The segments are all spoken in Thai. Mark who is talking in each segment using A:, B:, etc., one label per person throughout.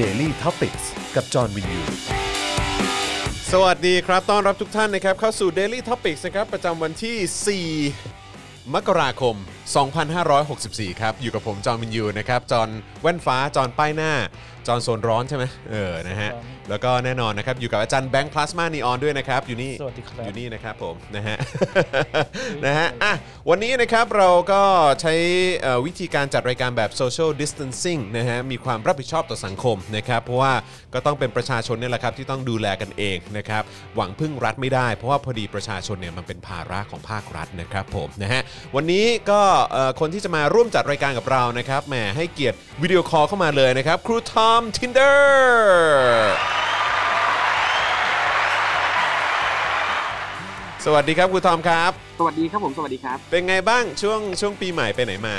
A: Daily t o p i c กกับจอห์นวินยู
B: สวัสดีครับ ต้อนรับทุกท่านนะครับ เข้าสู่ Daily Topics นะครับ ประจำวันที่ 4 มกราคม 2564 ครับ อยู่กับผม จอห์นวินยูนะครับ จอห์นแว่นฟ้า จอห์นป้ายหน้า จอห์นโซนร้อนใช่ไหมเออนะฮะแล้วก็แน่นอนนะครับอยู่กับอาจารย์แบงค์พลาสมานีออนด้วยนะครับอยู่นี่
C: สวัสดีครับ
B: อยู่นี่นะครับผมนะฮะนะฮะอะวันนี้นะครับเราก็ใช้เอ่อวิธีการจัดรายการแบบ social distancing นะฮะมีความรับผิดชอบต่อสังคมนะครับเพราะว่าก็ต้องเป็นประชาชนเนี่ยแหละครับที่ต้องดูแลกันเองนะครับหวังพึ่งรัฐไม่ได้ เพราะว่าพอดีประชาชนเนี่ยมันเป็นภาระของภาครัฐนะครับผมนะฮะวันนี้ก็เอ่อคนที่จะมาร่วมจัดรายการกับเรานะครับแหมให้เกียรติ video call เข้ามาเลยนะครับครูทอม Tinder สวัสดีครับครูทอมครับ
D: สวัสดีครับผมสวัสดีครับ
B: เป็นไงบ้างช่วงช่วงปีใหม่ไปไหนมา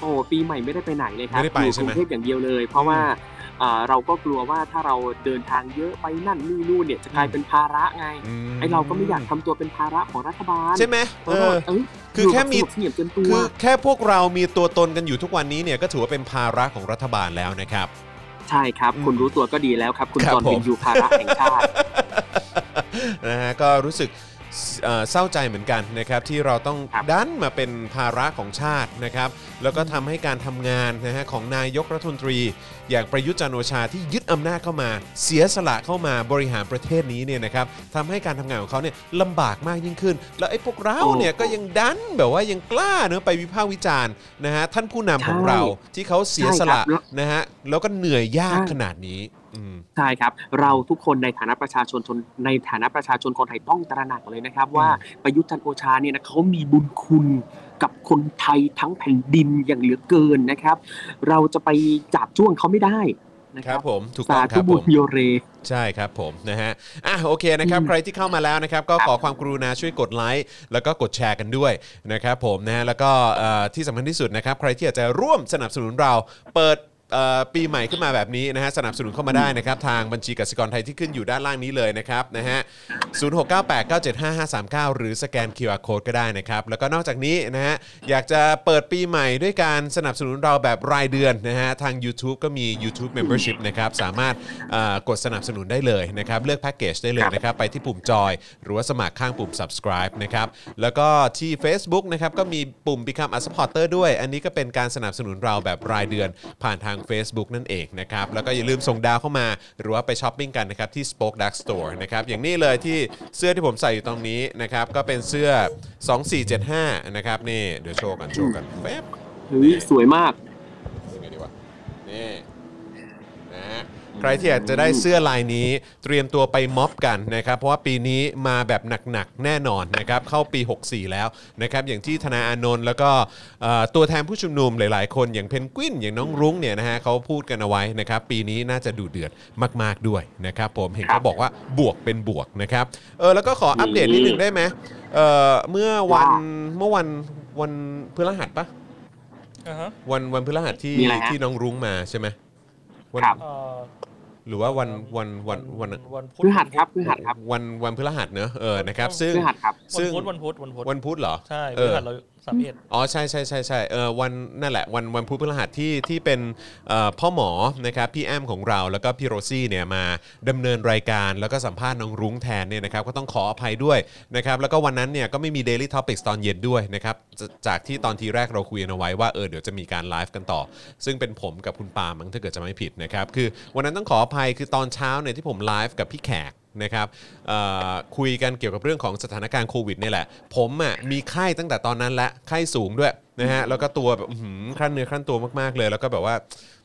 D: โอ้ปีใหม่ไม่ได้ไปไหนเลยครับ
B: ไม่ได้ไป
D: อยู่
B: ใช่
D: ก
B: ไหม
D: รุงเทพอย่างเดียวเลย เพราะว่าอ่าเราก็กลัวว่าถ้าเราเดินทางเยอะไปนั่นนี่นู่นเนี่ยจะกลายเป็นภาระไง
B: ม
D: ไอเราก็ไม่อยากทำตัวเป็นภาระของรัฐบาล
B: ใช่ไหมเอ
D: เราก็
B: อ
D: เอ้ย
B: คือแค่มี
D: ยู่บบสงบเสงี่ยมเกินตัว
B: คือแค่พวกเรามีตัวตนกันอยู่ทุกวันนี้เนี่ยก็ถือว่าเป็นภาระของรัฐบาลแล้วนะครับ
D: ใช่ครับ
B: อืม
D: คุณรู้ตัวก็ดีแล้วครับ คุณ
B: ครับ
D: จอห์น
B: ผม
D: เป็นยูภาระแห่งชาติ
B: นะฮะก็รู้สึก เอ่อเศร้าใจเหมือนกันนะครับที่เราต้อง
D: ครับ
B: ดันมาเป็นภาระของชาตินะครับแล้วก็ทำให้การทำงานนะฮะของนายกรัฐมนตรี อย่างประยุทธ์จันทร์โอชาที่ยึดอำนาจเข้ามา เสียสละเข้ามาบริหารประเทศนี้เนี่ยนะครับทำให้การทำงานของเขาเนี่ยลำบากมากยิ่งขึ้น แล้วไอ้พวกเราเนี่ยก็ยังดันแบบว่ายังกล้าเนอะไปวิพากษ์วิจารณ์นะฮะท่านผู้นำของ
D: ใช่
B: เราที่เขาเสียสละ
D: ใช่ครับ
B: นะฮะแล้วก็เหนื่อยยาก
D: ใช่
B: ขนาดนี้อืม
D: ใช่ครับ เราทุกคนในฐานะประชาชนชนในฐานะประชาชนคนไทยต้องตระหนักเลยนะครับ ว่าประยุทธ์จันทร์โอชาเนี่ยนะเขามีบุญคุณกับคนไทยทั้งแผ่นดินอย่างเหลือเกินนะครับ เราจะไปจับจ้วงเขาไม่ได้นะ
B: ค
D: ค
B: รั
D: รั
B: บบผมถูกต้
D: สา
B: องค
D: ธุ
B: รับผ
D: บุญ
B: ม
D: โยเร
B: ใช่ครับผมนะฮะอะโอเคนะครับ
D: อืม
B: ใครที่เข้ามาแล้วนะครับก็
D: ครับ
B: ขอความกรุณาช่วยกดไลค์แล้วก็กดแชร์กันด้วยนะครับผมนะฮะแล้วก็เอ่อที่สำคัญที่สุดนะครับใครที่อยากจะร่วมสนับสนุนเราเปิดเอ่อ ปีใหม่ขึ้นมาแบบนี้นะฮะสนับสนุนเข้ามาได้นะครับ ทางบัญชีกสิกรไทยที่ขึ้นอยู่ด้านล่างนี้เลยนะครับนะฮะ0698975539หรือสแกน QR Code ก็ได้นะครับ แล้วก็นอกจากนี้นะฮะอยากจะเปิดปีใหม่ด้วยการสนับสนุนเราแบบรายเดือนนะฮะทาง YouTube ก็มี YouTube Membership นะครับสามารถกดสนับสนุนได้เลยนะครับเลือกแพ็กเกจได้เลยนะครับไปที่ปุ่มจอย หรือว่าสมัครข้างปุ่ม subscribe นะครับแล้วก็ที่ Facebook นะครับก็มีปุ่ม Become a supporter ด้วย อันนี้ก็เป็นการสนับสนุนเราแบบรายเดือนผ่านทาง Facebook นั่นเองนะครับ แล้วก็อย่าลืมส่งดาวเข้ามา หรือว่าไปช้อปปิ้งกันนะครับที่ Spoke Dark Store นะครับ อย่างนี้เลยที่เสื้อที่ผมใส่อยู่ตรงนี้นะครับ ก็เป็นเสื้อ 2475 นะครับนี่เดี๋ยวโชว์กันโชว์กันแป๊บ
D: เฮ้ยสวยมาก
B: ยังไงดีวะนี่นะฮะ ใครที่อยากจะได้เสื้อลายนี้เตรียมตัวไปม็อบกันนะครับ เพราะว่าปีนี้มาแบบหนักๆแน่นอนนะครับเข้าปี 64 แล้วนะครับอย่างที่ธนาอานนท์แล้วก็เอ่อตัวแทนผู้ชุมนุมหลายๆ คนอย่างเพนกวินอย่างน้องรุ้งเนี่ยนะฮะเขาพูดกันเอาไว้นะครับปีนี้น่าจะดูเดือดมากๆด้วยนะครับผมเห็นเขาบอกว่าบวกเป็นบวกนะครับเออแล้วก็ขออัปเดตนิดนึงได้ไหมเออเมื่อวันเมื่อวันวันพฤหัสปะ
C: อ่าฮะ
B: วันวันพฤหัสที่
D: มีอะไรฮะ
B: ที่น้องรุ้งมาใช่ไหมวัน
D: ครับ
C: เอ่อ
B: หรือว่าวันวันวันวัน
C: วันพุธ
D: พฤหัสครับพฤหัสครับ
B: วันวันพฤหัสเนอะเออนะครับ ซึ่ง
D: พฤหัสครับ
B: ซึ่ง
C: วันพุธวันพุธวันพุธ
B: วันพุธเหรอ
C: ใช่
B: เอ
C: พฤ
B: อ
C: หัสเรา สามเอ็ด
B: อ๋อใช่ใช่ใช่ใช่เออวันนั่นแหละวันวันพุธพฤหัสที่ที่เป็นเอ่อพ่อหมอนะครับพี่แอมของเราแล้วก็พี่โรซี่เนี่ยมาดำเนินรายการแล้วก็สัมภาษณ์น้องรุ้งแทนเนี่ยนะครับก็ต้องขออภัยด้วยนะครับแล้วก็วันนั้นเนี่ยก็ไม่มี Daily Topics ตอนเย็นด้วยนะครับจจากที่ตอนทีแรกเราคุยกันเอาไว้ว่าเออเดี๋ยวจะมีการไลฟ์กันต่อ ซึ่งเป็นผมกับคุณปาล์มมั้งถ้าเกิดจะไม่ผิดนะครับคือวันนั้นต้องขออภัยคือตอนเช้าเนี่ยที่ผมไลฟ์กับพี่แขกนะครับคุยกันเกี่ยวกับเรื่องของสถานการณ์โควิดนี่แหละ ผมอะมีไข้ตั้งแต่ตอนนั้นและไข้สูงด้วยนะฮะแล้วก็ตัวแบบขั้นเนื้อขั้นตัวมากๆเลย แล้วก็แบบว่า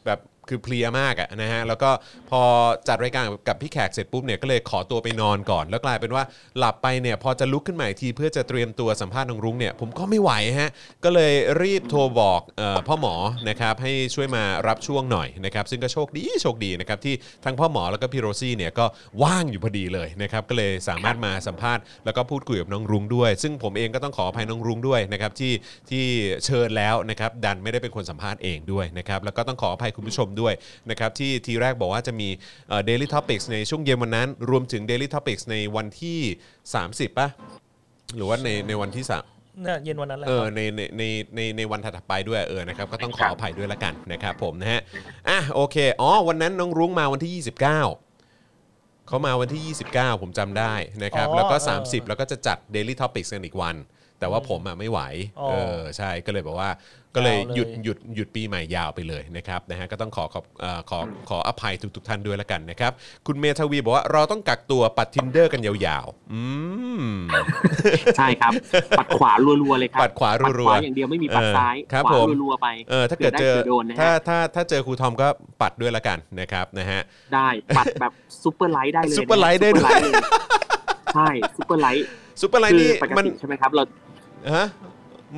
B: แบบ คือเพลียมากอะนะฮะแล้วก็พอจัดรายการกับพี่แขกเสร็จปุ๊บเนี่ยก็เลยขอตัวไปนอนก่อน แล้วกลายเป็นว่าหลับไปเนี่ยพอจะลุกขึ้นมาอีกทีเพื่อจะเตรียมตัวสัมภาษณ์น้องรุ้งเนี่ยผมก็ไม่ไหวฮะก็เลยรีบโทรบอกเออพ่อหมอนะครับให้ช่วยมารับช่วงหน่อยนะครับซึ่งก็โชคดีโชคดีนะครับที่ทั้งพ่อหมอแล้วก็พี่โรซี่เนี่ยก็ว่างอยู่พอดีเลยนะครับก็เลยสามารถมาสัมภาษณ์แล้วก็พูดคุยกับน้องรุ้งด้วย ซึ่งผมเองก็ต้องขออภัยน้องรุ้งด้วยนะครับที่ที่เชิญแล้วนะครับดันไม่ได้เป็นคนสัมภาษณ์เองด้วยนะครับแล้วก็ต้องขออภัยคุณผู้ชมด้วยนะครับที่ทีแรกบอกว่าจะมีเอ่อ Daily Topics ในช่วงเย็นวันนั้น รวมถึง Daily Topics ในวันที่ 30ป่ะหรือว่าในในวันที่สาม
C: เนี่ยเย็นวันนั้นแหละ
B: เอ
C: ค
B: อ
C: รับ
B: ในในในในในวันถัดๆไปด้วยเออนะครับก็ต้องขอ
D: ครับ
B: อภัยด้วยละกันนะครับผมนะฮะอะโอเคอ๋อวันนั้นน้องรุ้งมาวันที่ 29เขามาวันที่ 29 ผมจำได้นะครับ
C: อ๋อ
B: แล้วก็
C: เออ
B: 30 แล้วก็จะจัด Daily Topics กันอีกวัน แต่ว่าผมอะไม่ไหว
C: อ๋อ
B: เออใช่ก็เลยบอกว่าก็เลย
C: ยาวเลย
B: หยุดหยุดหยุดปีใหม่ยาวไปเลยนะครับนะฮะก็ต้องขอขอบเอ่อขอขออภัยทุกๆท่านด้วยละกันนะครับ คุณเมทวีบอกว่าเราต้องกักตัวปัด tinder กันยาวๆอืม
D: ใช่ครับ ปัดขวารัวๆเลยครับ
B: ปัดขวารัวๆ
D: ปัดขวาอย่างเดียวไม่มีปัดซ้าย
B: เออครับ
D: ขวา
B: ผม
D: รัวๆไป
B: เออถ้าเกิดเจอ
D: ผื่ไโดนนะ
B: ถ้า
D: ฮะ
B: ถ้าถ้าเจอครูทอมก็ปัดด้วยละกันนะครับนะฮะ
D: ได้ปัดแบบซุปเปอร์ไลท์ได้เลยนะ
B: ซุปเปอร์ไลท์ได้ด้วย
D: ซุปเปอร์ไลท์เลยใช่ซุปเปอร์ไลท์
B: ซูเปอร์ไลน์
D: คื
B: นี่
D: ปก
B: มัน
D: ติใช่ไหมครับเรา
B: ฮะ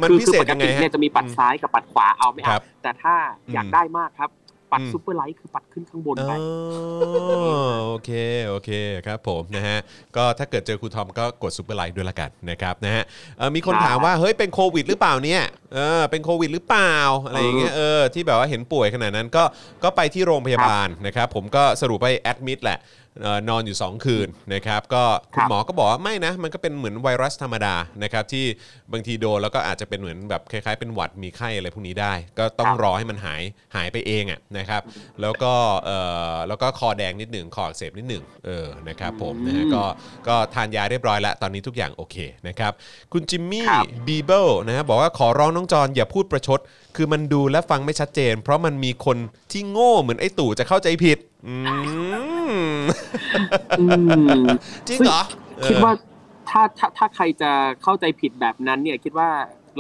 B: มัน
D: คือ
B: พิ
D: คือ
B: เศษ
D: ปก
B: ยังไง
D: ติ
B: ฮะ
D: เนี่ยจะมีปัดซ้ายกับปัดขวาเอาไม่
B: ครั
D: เอา
B: บ
D: แต่ถ้าอยาก
B: อืม
D: ได้มากครับ ปัด
B: อืม
D: super like คือปัดขึ้นข้างบน
B: อ๋
D: ไป
B: อโอเค โอเคครับผมนะฮะ ก็ถ้าเกิดเจอครูทอมก็กด super like ด้วยละกันนะครับนะฮะเอ่อมีคน
D: ครับ
B: ถามว่า เฮ้ย เป็นโควิดหรือเปล่าเนี่ยเออเป็นโควิดหรือเปล่า อะไรอย่างเงี้ยเออที่แบบว่าเห็นป่วยขนาดนั้นก็ก็ไปที่โรงพยาบาลนะครับ ผมก็สรุปไป admit แหละเอ่อ นอนอยู่ 2 คืนนะครับก็คุ
D: ครั
B: ณ
D: บ
B: หมอก็บอกว่าไม่นะ มันก็เป็นเหมือนไวรัสธรรมดานะครับที่บางทีโดนแล้วก็อาจจะเป็นเหมือนแบบคล้ายๆ เป็นหวัดมีไข้อะไรพวกนี้ได้ ก็ต้อง
D: ครับ
B: รอให้มันหายหายไปเองอะนะครับแล้วก็เอ่อแล้วก็คอแดงนิดหนึ่งคออักเสบนิดหนึ่งเออนะครับผมนะฮะก็ก็ทานยาเรียบร้อยแล้ว ตอนนี้ทุกอย่างโอเคนะครับคุณจิมมี่
D: ครับ
B: บีเบิลนะฮะบอกว่าขอร้องน้องจอนอย่าพูดประชด คือมันดูและฟังไม่ชัดเจน เพราะมันมีคนที่โง่เหมือนไอ้ตู่จะเข้าใจผิด อืม
D: อืม
B: จริงเหรอ
D: คิดว่า
B: เออ
D: ถ้าถ้าถ้าใครจะเข้าใจผิดแบบนั้นเนี่ยคิดว่า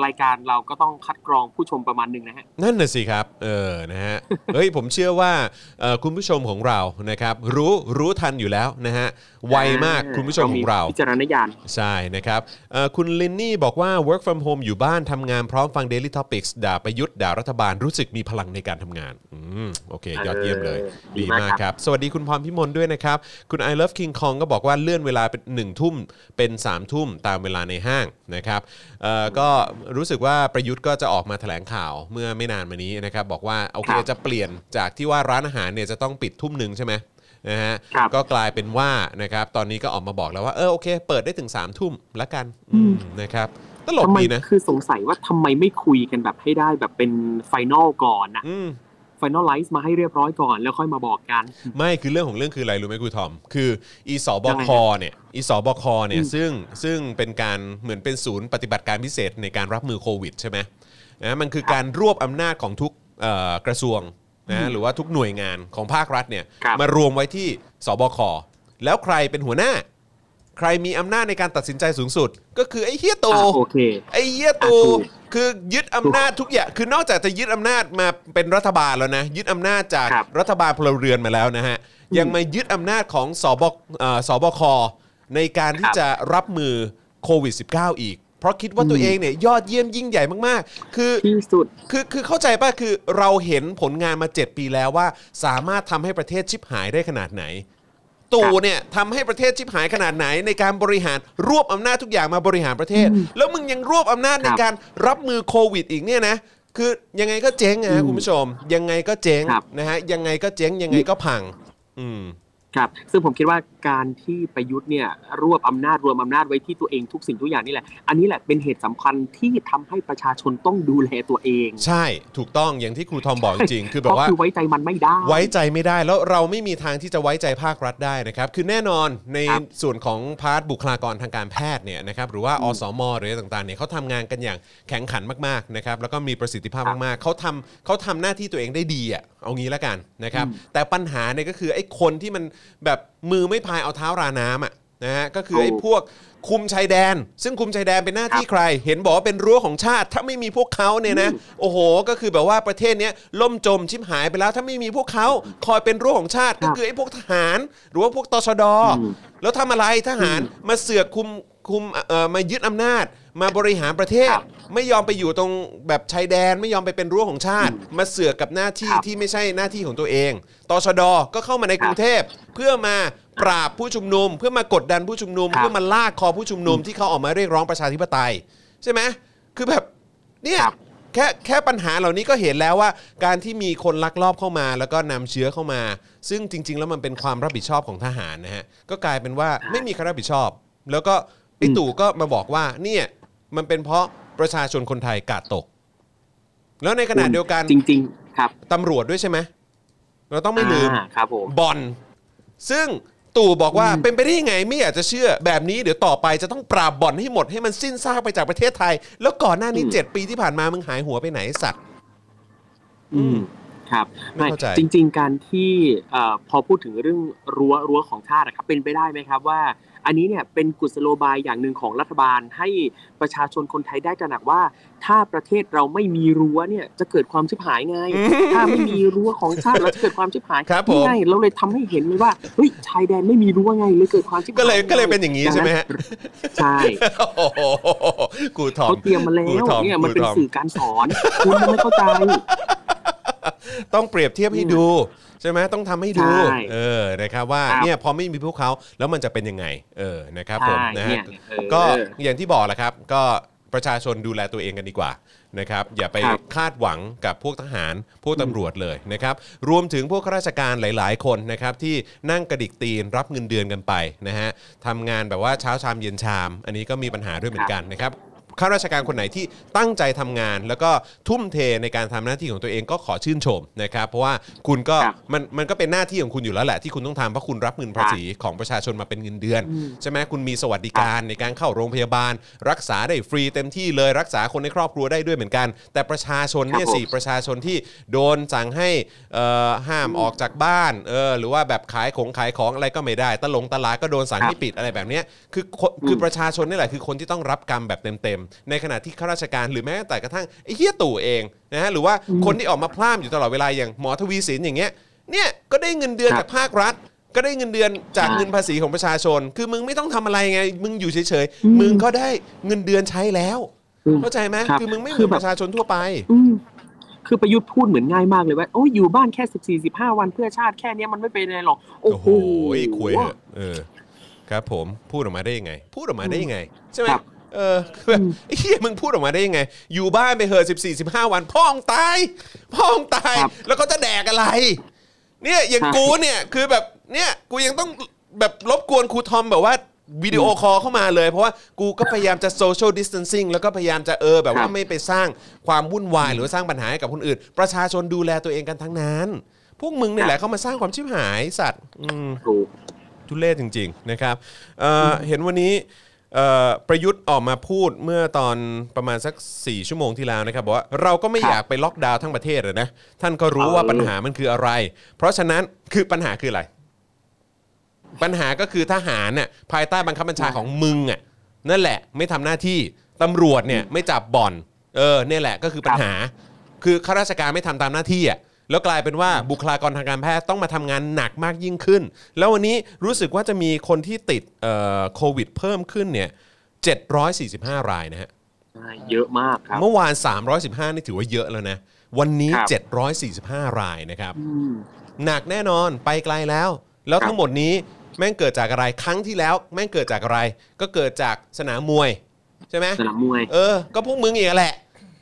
D: รายการเราก็ต้องคัดกรองผู้ชมประมาณหนึ่งนะฮะ
B: นั่นน่ะสิครับ เออ นะฮะ เฮ้ย ผมเชื่อว่าเอ่อคุณผู้ชมของเรา นะครับ รู้ รู้ทันอยู่แล้วนะฮะ ไวมาก คุณผู้ชมของเรา
D: พิจารณญาณ
B: ใช่ นะครับเอ่อคุณลินนี่บอกว่า work from home อยู่บ้านทำงานพร้อมฟัง Daily Topics ด่าประยุทธ์ด่ารัฐบาล รู้สึกมีพลังในการทำงาน อืม โอเค ยอดเยี่ยมเลย
D: เออดี
B: ดี
D: มาก
B: มาก
D: ครับ
B: ครับ สวัสดีคุณพรพิมลด้วยนะครับ คุณ I love King Kong ก็บอกว่าเลื่อนเวลาเป็น1ทุ่มเป็น3ทุ่มตามเวลาในห้างนะครับเอ่อก็รู้สึกว่าประยุทธ์ก็จะออกมาแถลงข่าวเมื่อไม่นานมานี้นะครับบอกว่าโอเค
D: ครับ
B: จะเปลี่ยนจากที่ว่าร้านอาหารเนี่ยจะต้องปิดทุ่มหนึ่งใช่ไหมนะฮะ
D: ครับ
B: ก็กลายเป็นว่านะครับตอนนี้ก็ออกมาบอกแล้วว่าเออโอเค เปิดได้ถึง3ามทุ่มละกันอืมนะครับตลก
D: ทำไม
B: ดีนะ
D: คือสงสัยว่าทำไมไม่คุยกันแบบให้ได้แบบเป็นfinal ก่อนนะ
B: อืม
D: finalize มาให้เรียบร้อยก่อน แล้วค่อยมาบอกกัน
B: ไม่คือเรื่องของเรื่องคืออะไรรู้ไหมครูทอม คืออีศบค
D: ยังไงฮะ
B: เนี่ยอีศบคเนี่ย
D: อืม
B: ซึ่งซึ่งเป็นการเหมือนเป็นศูนย์ปฏิบัติการพิเศษในการรับมือโควิดใช่ไหมนะมันคือการรวบอำนาจของทุกเอ่อกระทรวงนะหรือว่าทุกหน่วยงานของภาครัฐเนี่ย
D: ครับ
B: มารวมไว้ที่ศบคแล้วใครเป็นหัวหน้า ใครมีอำนาจในการตัดสินใจสูงสุด ก็คือไอ้เฮียโต
D: อะโอเค
B: ไอ้เหี้ยตู
D: อะถูก
B: คือยึดอำนาจทุกอย่างคือนอกจากจะยึดอำนาจมาเป็นรัฐบาลแล้วนะ ยึดอำนาจจาก
D: ครับ
B: รัฐบาลพลเรือนมาแล้วนะฮะ ยังมายึดอำนาจของสบเอ่อสบคในการที่
D: ครับ
B: จะรับมือโควิด -19 อีก เพราะคิดว่าตัวเองเนี่ยยอดเยี่ยมยิ่งใหญ่มากๆ คือ
D: ที่สุด
B: คือคือเข้าใจป่ะคือเราเห็นผลงานมา 7 ปีแล้วว่า สามารถทำให้ประเทศชิบหายได้ขนาดไหน ตู่เนี่ยทำให้ประเทศชิบหายขนาดไหนในการบริหารรวบอำนาจทุกอย่างมาบริหารประเทศ แล้วมึงยังรวบอำนาจใน
D: ครับ
B: การรับมือโควิดอีกเนี่ยนะคือยังไงก็เจ๊งนะฮะ
D: อืม
B: คุณผู้ชม ยังไงก็เจ๊ง
D: ครับ
B: นะฮะยังไงก็เจ๊งยังไงก็พัง อืม
D: ครับ ซึ่งผมคิดว่า การที่ประยุทธ์เนี่ยรวบอำนาจรวมอำนาจไว้ที่ตัวเองทุกสิ่งทุกอย่างนี่แหละ อันนี้แหละเป็นเหตุสำคัญที่ทำให้ประชาชนต้องดูแลตัวเอง
B: ใช่ถูกต้องอย่างที่ครูทอมบอกจริงๆคือแบบ
D: เพราะ
B: ว่า
D: คือไว้ใจมันไม่ได้
B: ไว้ใจไม่ได้แล้วเราไม่มีทางที่จะไว้ใจภาครัฐได้นะครับ คือแน่นอนใน
D: ครับ
B: ส่วนของพาร์ทบุคลากรทางการแพทย์เนี่ยนะครับหรือว่าอสมหรืออะไรต่างๆเนี่ยเขาทำงานกันอย่างแข็งขันมากๆนะครับแล้วก็มีประสิทธิภาพ
D: ครับ
B: มากๆเขาทำเขาทำหน้าที่ตัวเองได้ดีอะเอางี้ละกันนะครับ
D: อืม
B: แต่ปัญหาเนี่ยก็คือไอ้คนที่มันแบบมือไม่พายเอาเท้าราน้ำอะนะฮะก็คือไอ้
D: ถูก
B: พวกคุมชายแดน ซึ่งคุมชายแดนเป็นหน้าที่ใคร เห็นบอกว่าเป็นรั้วของชาติ ถ้าไม่มีพวกเขาเนี่ยนะโอ้โห ก็คือแบบว่าประเทศเนี้ยล่มจมชิบหายไปแล้ว ถ้าไม่มีพวกเขาคอยเป็นรั้วของชาติ
D: ครั
B: ก็
D: บ
B: คือไอ้พวกทหาร หรือว่าพวกตชด
D: อืม
B: แล้วทำอะไรทหารมาเสือกคุม คุมเอ่อมายึดอำนาจ มาบริหารประเทศ
D: ครับ
B: ไม่ยอมไปอยู่ตรงแบบชายแดนไม่ยอมไปเป็นรั้วของชาติ มาเสือกกับหน้าที่
D: ครับ
B: ที่ไม่ใช่หน้าที่ของตัวเองตชดก็เข้ามาใน
D: ครับ
B: กรุงเทพเพื่อมาปราบผู้ชุมนุม เพื่อมากดดันผู้ชุมนุม
D: ครับ
B: เพื่อมาลากคอผู้ชุมนุมที่เขาออกมาเรียกร้องประชาธิปไตย ใช่ไหมคือแบบเนี่ย
D: ครับ
B: แค่แค่ปัญหาเหล่านี้ก็เห็นแล้วว่า การที่มีคนลักลอบเข้ามา แล้วก็นำเชื้อเข้ามา ซึ่งจริง ๆ แล้วมันเป็นความรับผิดชอบของทหารนะฮะก็กลายเป็นว่าไม่มีใครรับผิดชอบ แล้วก็ ไอ้ตู่ก็มาบอกว่าเนี่ยมันเป็นเพราะประชาชนคนไทยกาดตก แล้วในขณะเดียวกัน
D: จริง ๆ ครับ
B: ตำรวจด้วยใช่ไหมเราต้องไม่ลืม
D: อ่าครับผม
B: บอลซึ่งตู่บอกว่าเป็นไปได้ยังไงไม่อยากจะเชื่อแบบนี้เดี๋ยวต่อไปจะต้องปราบบ่อนให้หมดให้มันสิ้นซากไปจากประเทศไทย แล้วก่อนหน้านี้
D: อืม
B: 7ปีที่ผ่านมามึงหายหัวไปไหนไอ้สัตว์
D: อืมครับ
B: ไม่เข้าใจ
D: จริง ๆ การที่เอ่อพอพูดถึงเรื่องรั้วรั้วของชาติอะครับเป็นไปได้ไหมครับว่า อันนี้เนี่ยเป็นกุศโลบายอย่างหนึ่งของรัฐบาล ให้ประชาชนคนไทยได้ตระหนักว่า ถ้าประเทศเราไม่มีรั้วเนี่ยจะเกิดความชิบหายไง ถ้าไม่มีรั้วของชาติเราจะเกิดความชิบหาย
B: ครับผม
D: นี่ไงเราเลยทำให้เห็นเลยว่าเฮ้ยชายแดนไม่มีรั้วไงเลยเกิดความชิบหาย
B: ก็เลยก็เลยเป็นอย่างนี้ใช่ไหมฮะ
D: ใช่
B: โอ้โหกูทอม
D: เขาเตรียมมาแล้
B: กู
D: ว
B: ทอม
D: เนี่ยมันเป็น
B: กูทอม
D: สื่อการสอนคุณยังไม่เข้าใจ
B: ต้องเปรียบเทียบให้ดูใช่ไหมต้องทำให้ดู
D: ใช่
B: เออนะครับว่า
D: ครับ
B: เนี่ยพอไม่มีพวกเขาแล้วมันจะเป็นยังไง เออนะครับผม
D: ใช่
B: นะ
D: เนี่
B: ฮะ
D: ยเออ
B: ก็อย่างที่บอกแหละครับ ก็ประชาชนดูแลตัวเองกันดีกว่านะครับอย่าไป
D: ครับ
B: คาดหวังกับพวกทหารพวกตำรวจเลยนะครับรวมถึงพวกข้าราชการหลาย ๆ คนนะครับที่นั่งกระดิกตีนรับเงินเดือนกันไปนะฮะทำงานแบบว่าเช้าชามเย็นชาม อันนี้ก็มีปัญหาด้วยเหมือนกันนะครับ ข้าราชการคนไหนที่ตั้งใจทำงาน แล้วก็ทุ่มเทในการทำหน้าที่ของตัวเองก็ขอชื่นชมนะครับเพราะว่าคุณก็
D: ครับ
B: มันมันก็เป็นหน้าที่ของคุณอยู่แล้วแหละที่คุณต้องทำเพราะคุณรับเงินภาษีของประชาชนมาเป็นเงินเดือน
D: อืม
B: ใช่ไหมคุณมีสวัสดิการในการเข้าโรงพยาบาล รักษาได้ฟรีเต็มที่เลยรักษาคนในครอบครัวได้ด้วยเหมือนกัน แต่ประชาชนเนี่ย
D: ครับผม
B: สิประชาชนที่โดนสั่งให้เอ่อห้ามออกจากบ้านเออหรือว่าแบบขายของขายของอะไรก็ไม่ได้ตลงตลาดก็โดนสั่งให้ปิดอะไรแบบเนี้ยคือคนคือประชาชนนี่แหละคือคนที่ต้องรับกรรมแบบเต็มๆในขณะที่ข้าราชการหรือแม้แต่กระทั่งไอ้เฮียตู่เองนะฮะหรือว่าคนที่ออกมาพร่ำอยู่ตลอดเวลาอย่างหมอทวีสินอย่างเงี้ยเนี่ยก็ได้เงินเดือน
D: ครับ
B: จากภาครัฐ ก็ได้เงินเดือนจาก
D: ใช่
B: เงินภาษีของประชาชน คือมึงไม่ต้องทำอะไรไง มึงอยู่เฉย
D: อืม
B: ๆมึงก็ได้เงินเดือนใช้แล้ว
D: อืม
B: เข้าใจไหม
D: ครับ
B: คือมึงไม่เห
D: คื
B: มื
D: อ
B: อน
D: แบบ
B: ประชาชนทั่วไป
D: อืมคือประยุทธ์พูดเหมือนง่ายมากเลยว่าโอ้ยอยู่บ้านแค่สิบสี่สิบห้าวันเพื่อชาติแค่เนี้ยมันไม่เป็นไรหรอก โอ้
B: โอ้
D: โห
B: โหคุยเหอะเออ ครับผมพูดออกมาได้ยังไง พูดออกมาได้ยังไง ใช่ไหม
D: ครับ
B: เออคือแบบ
D: อืม
B: ไอ้เหี้ยมึงพูดออกมาได้ยังไง อยู่บ้านไปเหอะสิบสี่สิบห้าวันพ่องตายพ่องตาย
D: ครับ
B: แล้วก็จะแดกอะไร เนี่ยอย่าง
D: ใช่
B: กูเนี่ยคือแบบเนี่ยกูยังต้องแบบรบกวนครูทอมแบบว่าvideo call เข้ามาเลย เพราะว่ากูก็พยายามจะโซเชียลดิส a ทนซิ่งแล้วก็พยายามจะเออ แบบว่า
D: ครับ
B: ไม่ไปสร้างความวุ่นวาย หรือว่าสร้างปัญหาให้กับคนอื่น ประชาชนดูแลตัวเองกันทั้งนั้น พวกมึงเนี่ยแหละเข้ามาสร้างความชิบหายสัตว์ อืม
D: ถูก
B: ทุเรศจริง ๆ นะครับเอ่อเห็นวันนี้เอ่อ ประยุทธ์ออกมาพูดเมื่อตอนประมาณสัก 4 ชั่วโมงที่แล้วนะครับบอกว่าเราก็ไม่
D: ครับ
B: อยากไปล็อกดาวน์ทั้งประเทศอะนะ ท่านก็รู้
D: เออ
B: ว่าปัญหามันคืออะไร เพราะฉะนั้นคือปัญหาคืออะไร ปัญหาก็คือทหารน่ะภายใต้บังคับบัญชาของมึงอะนั่นแหละไม่ทำหน้าที่ตำรวจเนี่ยไม่จับบ่อน เออเนี่ยแหละก็คือปัญหา คือข้าราชการไม่ทำตามหน้าที่อะ แล้วกลายเป็นว่าบุคลากรทางการแพทย์ต้องมาทำงานหนักมากยิ่งขึ้น แล้ววันนี้รู้สึกว่าจะมีคนที่ติดเอ่อโควิดเพิ่มขึ้นเนี่ย745 รายนะฮะ
D: ใช่เยอะมากครับ
B: เมื่อวาน 315 นี่ถือว่าเยอะแล้วนะ วันนี้
D: ครับ
B: 745 รายนะครับ
D: อืม
B: หนักแน่นอนไปไกลแล้ว แล้ว
D: ครับ
B: ทั้งหมดนี้แม่งเกิดจากอะไรครั้งที่แล้ว แม่งเกิดจากอะไร ก็เกิดจากสนามมวยใช่ไหม
D: สนามมวย
B: เออ ก็พวกมึงอีกแหละ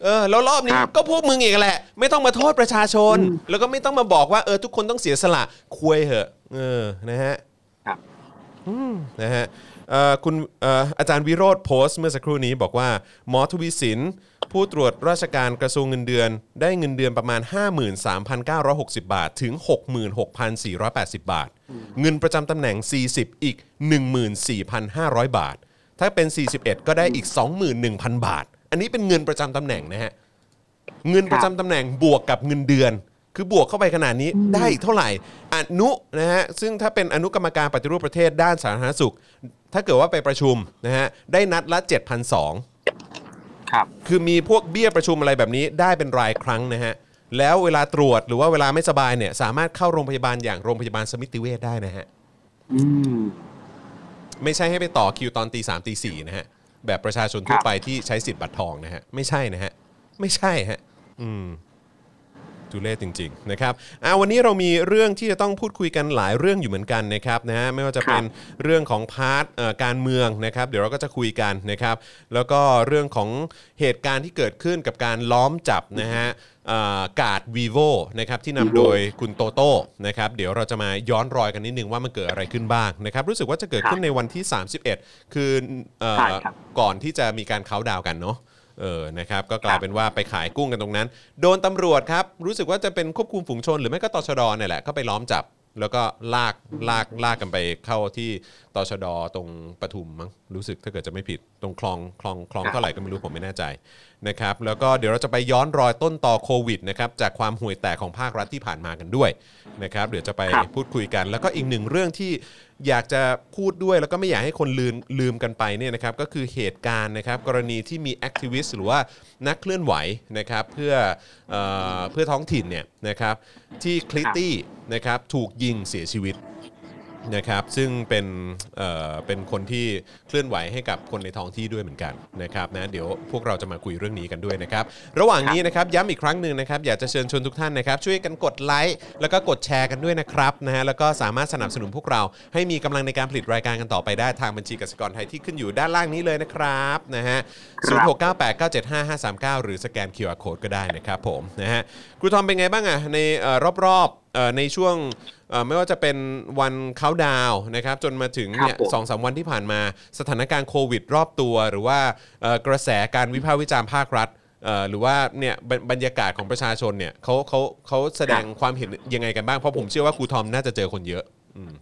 B: เออแล้วรอบนี้
D: ครับ
B: ก็พวกมึงอีกแหละ ไม่ต้องมาโทษประชาชน
D: อืม
B: แล้วก็ไม่ต้องมาบอกว่าเออทุกคนต้องเสียสละคุยเหอะ เออนะฮะ
D: ครับ
B: อืมนะฮะเอ่อคุณเอ่ออาจารย์วิโรธโพสต์เมื่อสักครู่นี้บอกว่า หมอทวีสิน ผู้ตรวจราชการกระทรวงเงินเดือน ได้เงินเดือนประมาณ 53,960 บาท ถึง 66,480 บาท เงินประจำตำแหน่ง 40 อีก 14,500 บาท ถ้าเป็น 41 ก็ได้อีก 21,000 บาท อันนี้เป็นเงินประจำตำแหน่งนะฮะเงินประจำตำแหน่งบวกกับเงินเดือน คือบวกเข้าไปขนาดนี้ได้อีกเท่าไหร่อนุนะฮะซึ่งถ้าเป็นอนุกรรมการปฏิรูปประเทศด้านสาธารณสุข ถ้าเกิดว่าไปประชุมนะฮะได้นัดละ 7,200
D: ครับ
B: คือมีพวกเบี้ยประชุมอะไรแบบนี้ได้เป็นรายครั้งนะฮะแล้วเวลาตรวจหรือว่าเวลาไม่สบายเนี่ยสามารถเข้าโรงพยาบาลอย่างโรงพยาบาลสมิติเวชได้นะฮะ
D: อืม
B: ไม่ใช่ให้ไปต่อคิวตอนตีสามตีสี่นะฮะ แบบประชาชนทั่วไปที่ใช้สิทธิ์บัตรทองนะฮะไม่ใช่นะฮะไม่ใช่ฮะอืม ทุเรศจริงๆนะครับอ่าวันนี้เรามีเรื่องที่จะต้องพูดคุยกันหลายเรื่องอยู่เหมือนกันนะครับนะฮะไม่ว่าจะเป็นเรื่องของพาร์ทเอ่อการเมืองนะครับ เดี๋ยวเราก็จะคุยกันนะครับ แล้วก็เรื่องของเหตุการณ์ที่เกิดขึ้นกับการล้อมจับนะฮะเอ่อกาด vivo นะครับที่นำโดยคุณโตโต้นะครับเดี๋ยวเราจะมาย้อนรอยกันนิดนึงว่ามันเกิดอะไรขึ้นบ้างนะครับรู้สึกว่าจะเกิดขึ้นในวันที่ 31 คือเอ่อ
D: ใช่ครับ
B: ก่อนที่จะมีการเขาน์ดาวน์กันเนาะ เออนะครับก็กลายเป็นว่าไปขายกุ้งกันตรงนั้น โดนตำรวจครับ รู้สึกว่าจะเป็นควบคุมฝูงชน หรือไม่ก็ตชดเนี่ยแหละก็ไปล้อมจับ แล้วก็ลากลากลากกันไปเข้าที่ตชดตรงปทุมมั้งรู้สึกถ้าเกิดจะไม่ผิดตรงคลองคลองคลองเท่าไหร่ก็ไม่รู้ผมไม่แน่ใจนะครับแล้วก็เดี๋ยวเราจะไปย้อนรอยต้นตอโควิดนะครับจากความห่วยแตกของภาครัฐที่ผ่านมากันด้วยนะครับเดี๋ยวจะไป
D: ครับ
B: พูดคุยกัน แล้วก็อีกหนึ่งเรื่องที่ อยากจะพูดด้วยแล้วก็ไม่อยากให้คนลืมลืมกันไปเนี่ยนะครับก็คือเหตุการณ์นะครับกรณีที่มี activist หรือว่านักเคลื่อนไหวนะครับเพื่อเออเพื่อท้องถิ่นเนี่ยนะครับที่คลิตตี้นะครับถูกยิงเสียชีวิต นะครับซึ่งเป็นเอ่อเป็นคนที่เคลื่อนไหวให้กับคนในท้องที่ด้วยเหมือนกันนะครับนะเดี๋ยวพวกเราจะมาคุยเรื่องนี้กันด้วยนะครับระหว่างนี้นะครับย้ำอีกครั้งหนึ่งนะครับอยากจะเชิญชวนทุกท่านนะครับช่วยกันกดไลค์แล้วก็กดแชร์กันด้วยนะครับนะฮะแล้วก็สามารถสนับสนุนพวกเราให้มีกำลังในการผลิตรายการกันต่อไปได้ทางบัญชีกสิกรไทยที่ขึ้นอยู่ด้านล่างนี้เลยนะครับนะฮะ0698975539หรือสแกน QR Code ก็ได้นะครับผมนะฮะครูทอมเป็นไงบ้างอะในเอ่อรอบๆ ในช่วงเอ่อไม่ว่าจะเป็นวันเขาดาวน์นะครับ จนมาถึงเนี่ย
D: ครับผม
B: สองสามวันที่ผ่านมา สถานการณ์โควิดรอบตัว หรือว่าเอ่อกระแสการวิพากษ์วิจารณ์ภาครัฐเอ่อหรือว่าเนี่ยบรรบรรยากาศของประชาชนเนี่ยเขาเขาเขาแสดงความเห็นยังไงกันบ้างเพราะผมเชื่อว่าครูทอมน่าจะเจอคนเยอะ อืมเออ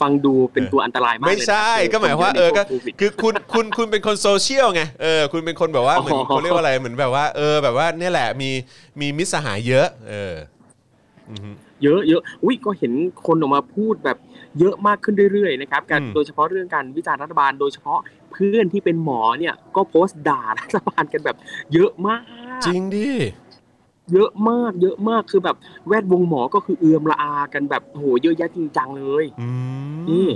D: ฟังดูเป็นตัวอันตรายมาก
B: ไม่
D: เลยนะ
B: ใช่ก็หมายว่าเออก็
D: โควิด
B: คือคุณคุณคุณเป็นคนโซเชียลไงเออคุณเป็นคนแบบว่าเหมือน
D: อ๋อ
B: เขาเรียกว่าอะไรเหมือนแบบว่าเออแบบว่าเนี่ยแหละมีมีมิตรสหายเยอะ เอออือฮึ
D: เยอะเยอะอุ้ยก็เห็นคนออกมาพูดแบบเยอะมากขึ้นเรื่อยๆนะครับการ
B: อืม
D: โดยเฉพาะเรื่องการวิจารณ์รัฐบาล โดยเฉพาะเพื่อนที่เป็นหมอเนี่ยก็โพสต์ด่ารัฐบาลกันแบบ เยอะมาก
B: จริงดิ
D: เยอะมาก เยอะมากคือแบบแวดวงหมอก็คือเอือมละอากันแบบโหเยอะแยะจริงจังเลย
B: อื
D: นี่
B: ม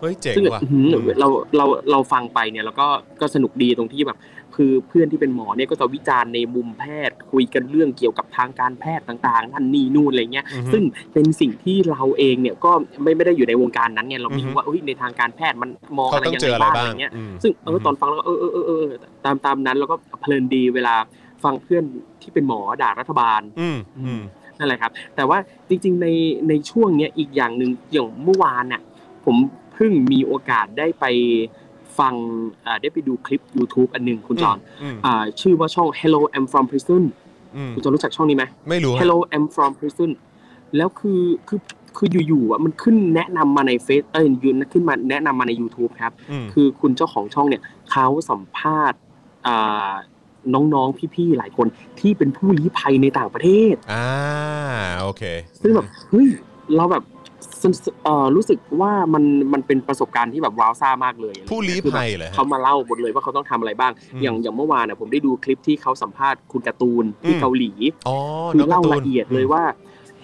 B: เฮ้ยเจ๋ง
D: ซึ่ง
B: ว่ะ
D: อื้อหือเราเราเราฟังไปเนี่ยแล้วก็ก็สนุกดีตรงที่แบบ คือเพื่อนที่เป็นหมอเนี่ยก็จะวิจารณ์ในมุมแพทย์ คุยกันเรื่องเกี่ยวกับทางการแพทย์ต่างๆนั่นนี่นู่นอะไรเงี้ย
B: อือฮึ
D: ซึ่งเป็นสิ่งที่เราเองเนี่ยก็ไม่ไม่ได้อยู่ในวงการนั้นไงเราไม่
B: อือฮึ
D: รู้ว่าเอ้ยในทางการแพทย์มันมอง
B: เขา
D: อะไร
B: ต้อง
D: ยัง
B: เจอ
D: ไง
B: อะไร
D: บ้าง
B: บ้า
D: อะไร
B: ง
D: เงี้ย
B: อืม
D: ซึ่งเออตอนฟังแล้วก็เออเออเออเออตามตามนั้นแล้วก็เพลินดีเวลา ฟังเพื่อนที่เป็นหมอด่ารัฐบาล
B: อืมอืม
D: นั่นแหละครับ แต่ว่าจริงๆในในช่วงเนี้ยอีกอย่างหนึ่งอย่างเมื่อวานน่ะผมเพิ่งมีโอกาสได้ไปฟังอ่าได้ไปดูคลิป YouTube อันหนึ่งคุณจอน
B: อืม
D: อ่าชื่อว่าช่อง Hello I'm from prison
B: อืม
D: คุณจอนรู้จักช่องนี้ไหม
B: ไม่รู้ฮะ
D: Hello I'm from prison แล้วคือคือคืออยู่ๆอะมันขึ้นแนะนำมาในเฟซเอ้ยยืนขึ้นมาแนะนำมาใน YouTube ครับ
B: อืม
D: คือคุณเจ้าของช่องเนี่ยเขาสัมภาษณ์อ่า น้องๆพี่ๆหลายคนที่เป็นผู้ลี้ภัยในต่างประเทศ
B: อ่าโอเค
D: ซึ่งแบบเฮ้ยเราแบบสนเอ่อรู้สึกว่ามันมันเป็นประสบการณ์ที่แบบว้าวซ่ามากเลย
B: ผู้ลี้ภัยเหรอฮะ
D: เขามาเล่าหมดเลยว่าเขาต้องทำอะไรบ้าง
B: อืม
D: อย่างอย่างเมื่อวานน่ะผมได้ดูคลิปที่เขาสัมภาษณ์คุณการ์ตูนที่
B: อืม
D: เกาหลี
B: อ๋อ
D: คือ
B: น้องกา
D: เล่า
B: ร์ตูน
D: ละเอียดเลยว่า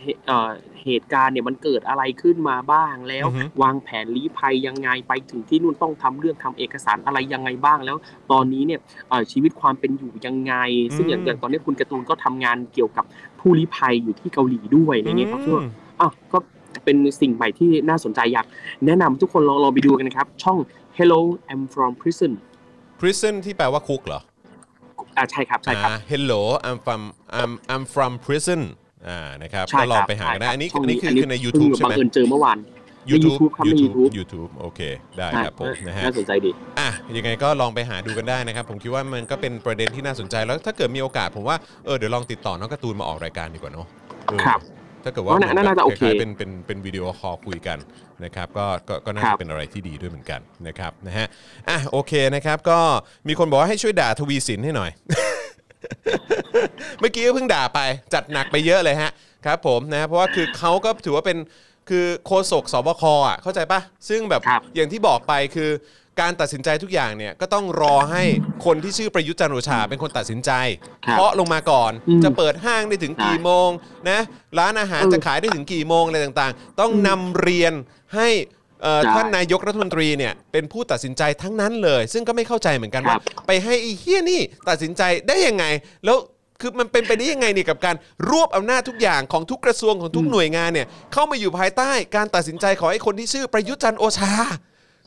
D: เหเอ่อเหตุการณ์เนี่ยมันเกิดอะไรขึ้นมาบ้างแล้ว
B: อือฮึ
D: วางแผนลี้ภัยยังไงไปถึงที่นู่นต้องทำเรื่องทำเอกสารอะไรยังไงบ้างแล้ว ตอนนี้เนี่ยเอ่อชีวิตความเป็นอยู่ยังไง ซึ่งอย่าง
B: อืม
D: อย่างตอนนี้คุณการ์ตูนก็ทำงานเกี่ยวกับผู้ลี้ภัยอยู่ที่เกาหลีด้วยอะไรเงี้ยครับซึ่ง
B: อืม
D: อะก็เป็นสิ่งใหม่ที่น่าสนใจอยากแนะนำทุกคนลองลองไปดูกันนะครับ ช่อง Hello I'm from prison
B: prison ที่แปลว่าคุกเหรอ
D: อ่าใช่ครับใช่ครับ
B: อ่า hello I'm from I'm I'm from prison อ่านะครับ
D: ใช่
B: ก็ลอง
D: ครับ
B: ไปหากันได้
D: ใช่ครับ
B: อันนี้
D: ช่ง
B: อันนี้คือคือใน
D: เพิ่ง
B: YouTube ใช่ไหม
D: บังเอิญเจอเมื่อวานใน
B: YouTube
D: YouTube ครับใน YouTube
B: YouTube โอเค ได้ครับผม
D: อ่
B: นะฮะ
D: น่าสนใจดี
B: อะยังไงก็ลองไปหาดูกันได้นะครับ ผมคิดว่ามันก็เป็นประเด็นที่น่าสนใจแล้วถ้าเกิดมีโอกาสผมว่าเออเดี๋ยวลองติดต่อน้องการ์ตูนมาออกรายการดีกว่าเนาะเออ
D: ครับ
B: ถ้าเกิดว่า
D: น่าน่าน่าจะโอเคค
B: ล้ายๆเป็นเป็นเป็น video call คุยกันนะครับก็ก็ก็น่าจะครั
D: บ
B: เป็นอะไรที่ดีด้วยเหมือนกันนะครับนะฮะอะโอเคนะครับ ก็มีคนบอกว่าให้ช่วยด่าทวีสินให้หน่อย เมื่อกี้ก็เพิ่งด่าไปจัดหนักไปเยอะเลยฮะครับผมนะเพราะว่าคือเขาก็ถือว่าเป็นคือโฆษกสบคอะเข้าใจปะซึ่งแบบ
D: ครับ
B: อย่างที่บอกไปคือการตัดสินใจทุกอย่างเนี่ยก็ต้องรอให้คนที่ชื่อประยุทธ์จันทร์โอชาเป็นคนตัดสินใจ
D: ครับ
B: เคาะลงมาก่อน
D: อืม
B: จะเปิดห้างได้ถึงกี่
D: ใช่
B: โมงนะร้านอาหาร
D: เออ
B: จะขายได้ถึงกี่โมงอะไรต่างๆ ต้องนำเรียนให้ เอ่อ
D: ใช่
B: ท่านนายกรัฐมนตรีเนี่ยเป็นผู้ตัดสินใจทั้งนั้นเลย ซึ่งก็ไม่เข้าใจเหมือนกัน
D: ครั
B: ว่า
D: บ
B: ไปให้ไอ้เฮี้ยนี่ตัดสินใจได้ยังไง แล้วคือมันเป็นไปได้ยังไงเนี่ยกับการรวบอำนาจทุกอย่างของทุกกระทรวงของทุกหน่วยงานเนี่ยเข้ามาอยู่ภายใต้การตัดสินใจของไอ้คนที่ชื่อประยุทธ์จันทร์โอชา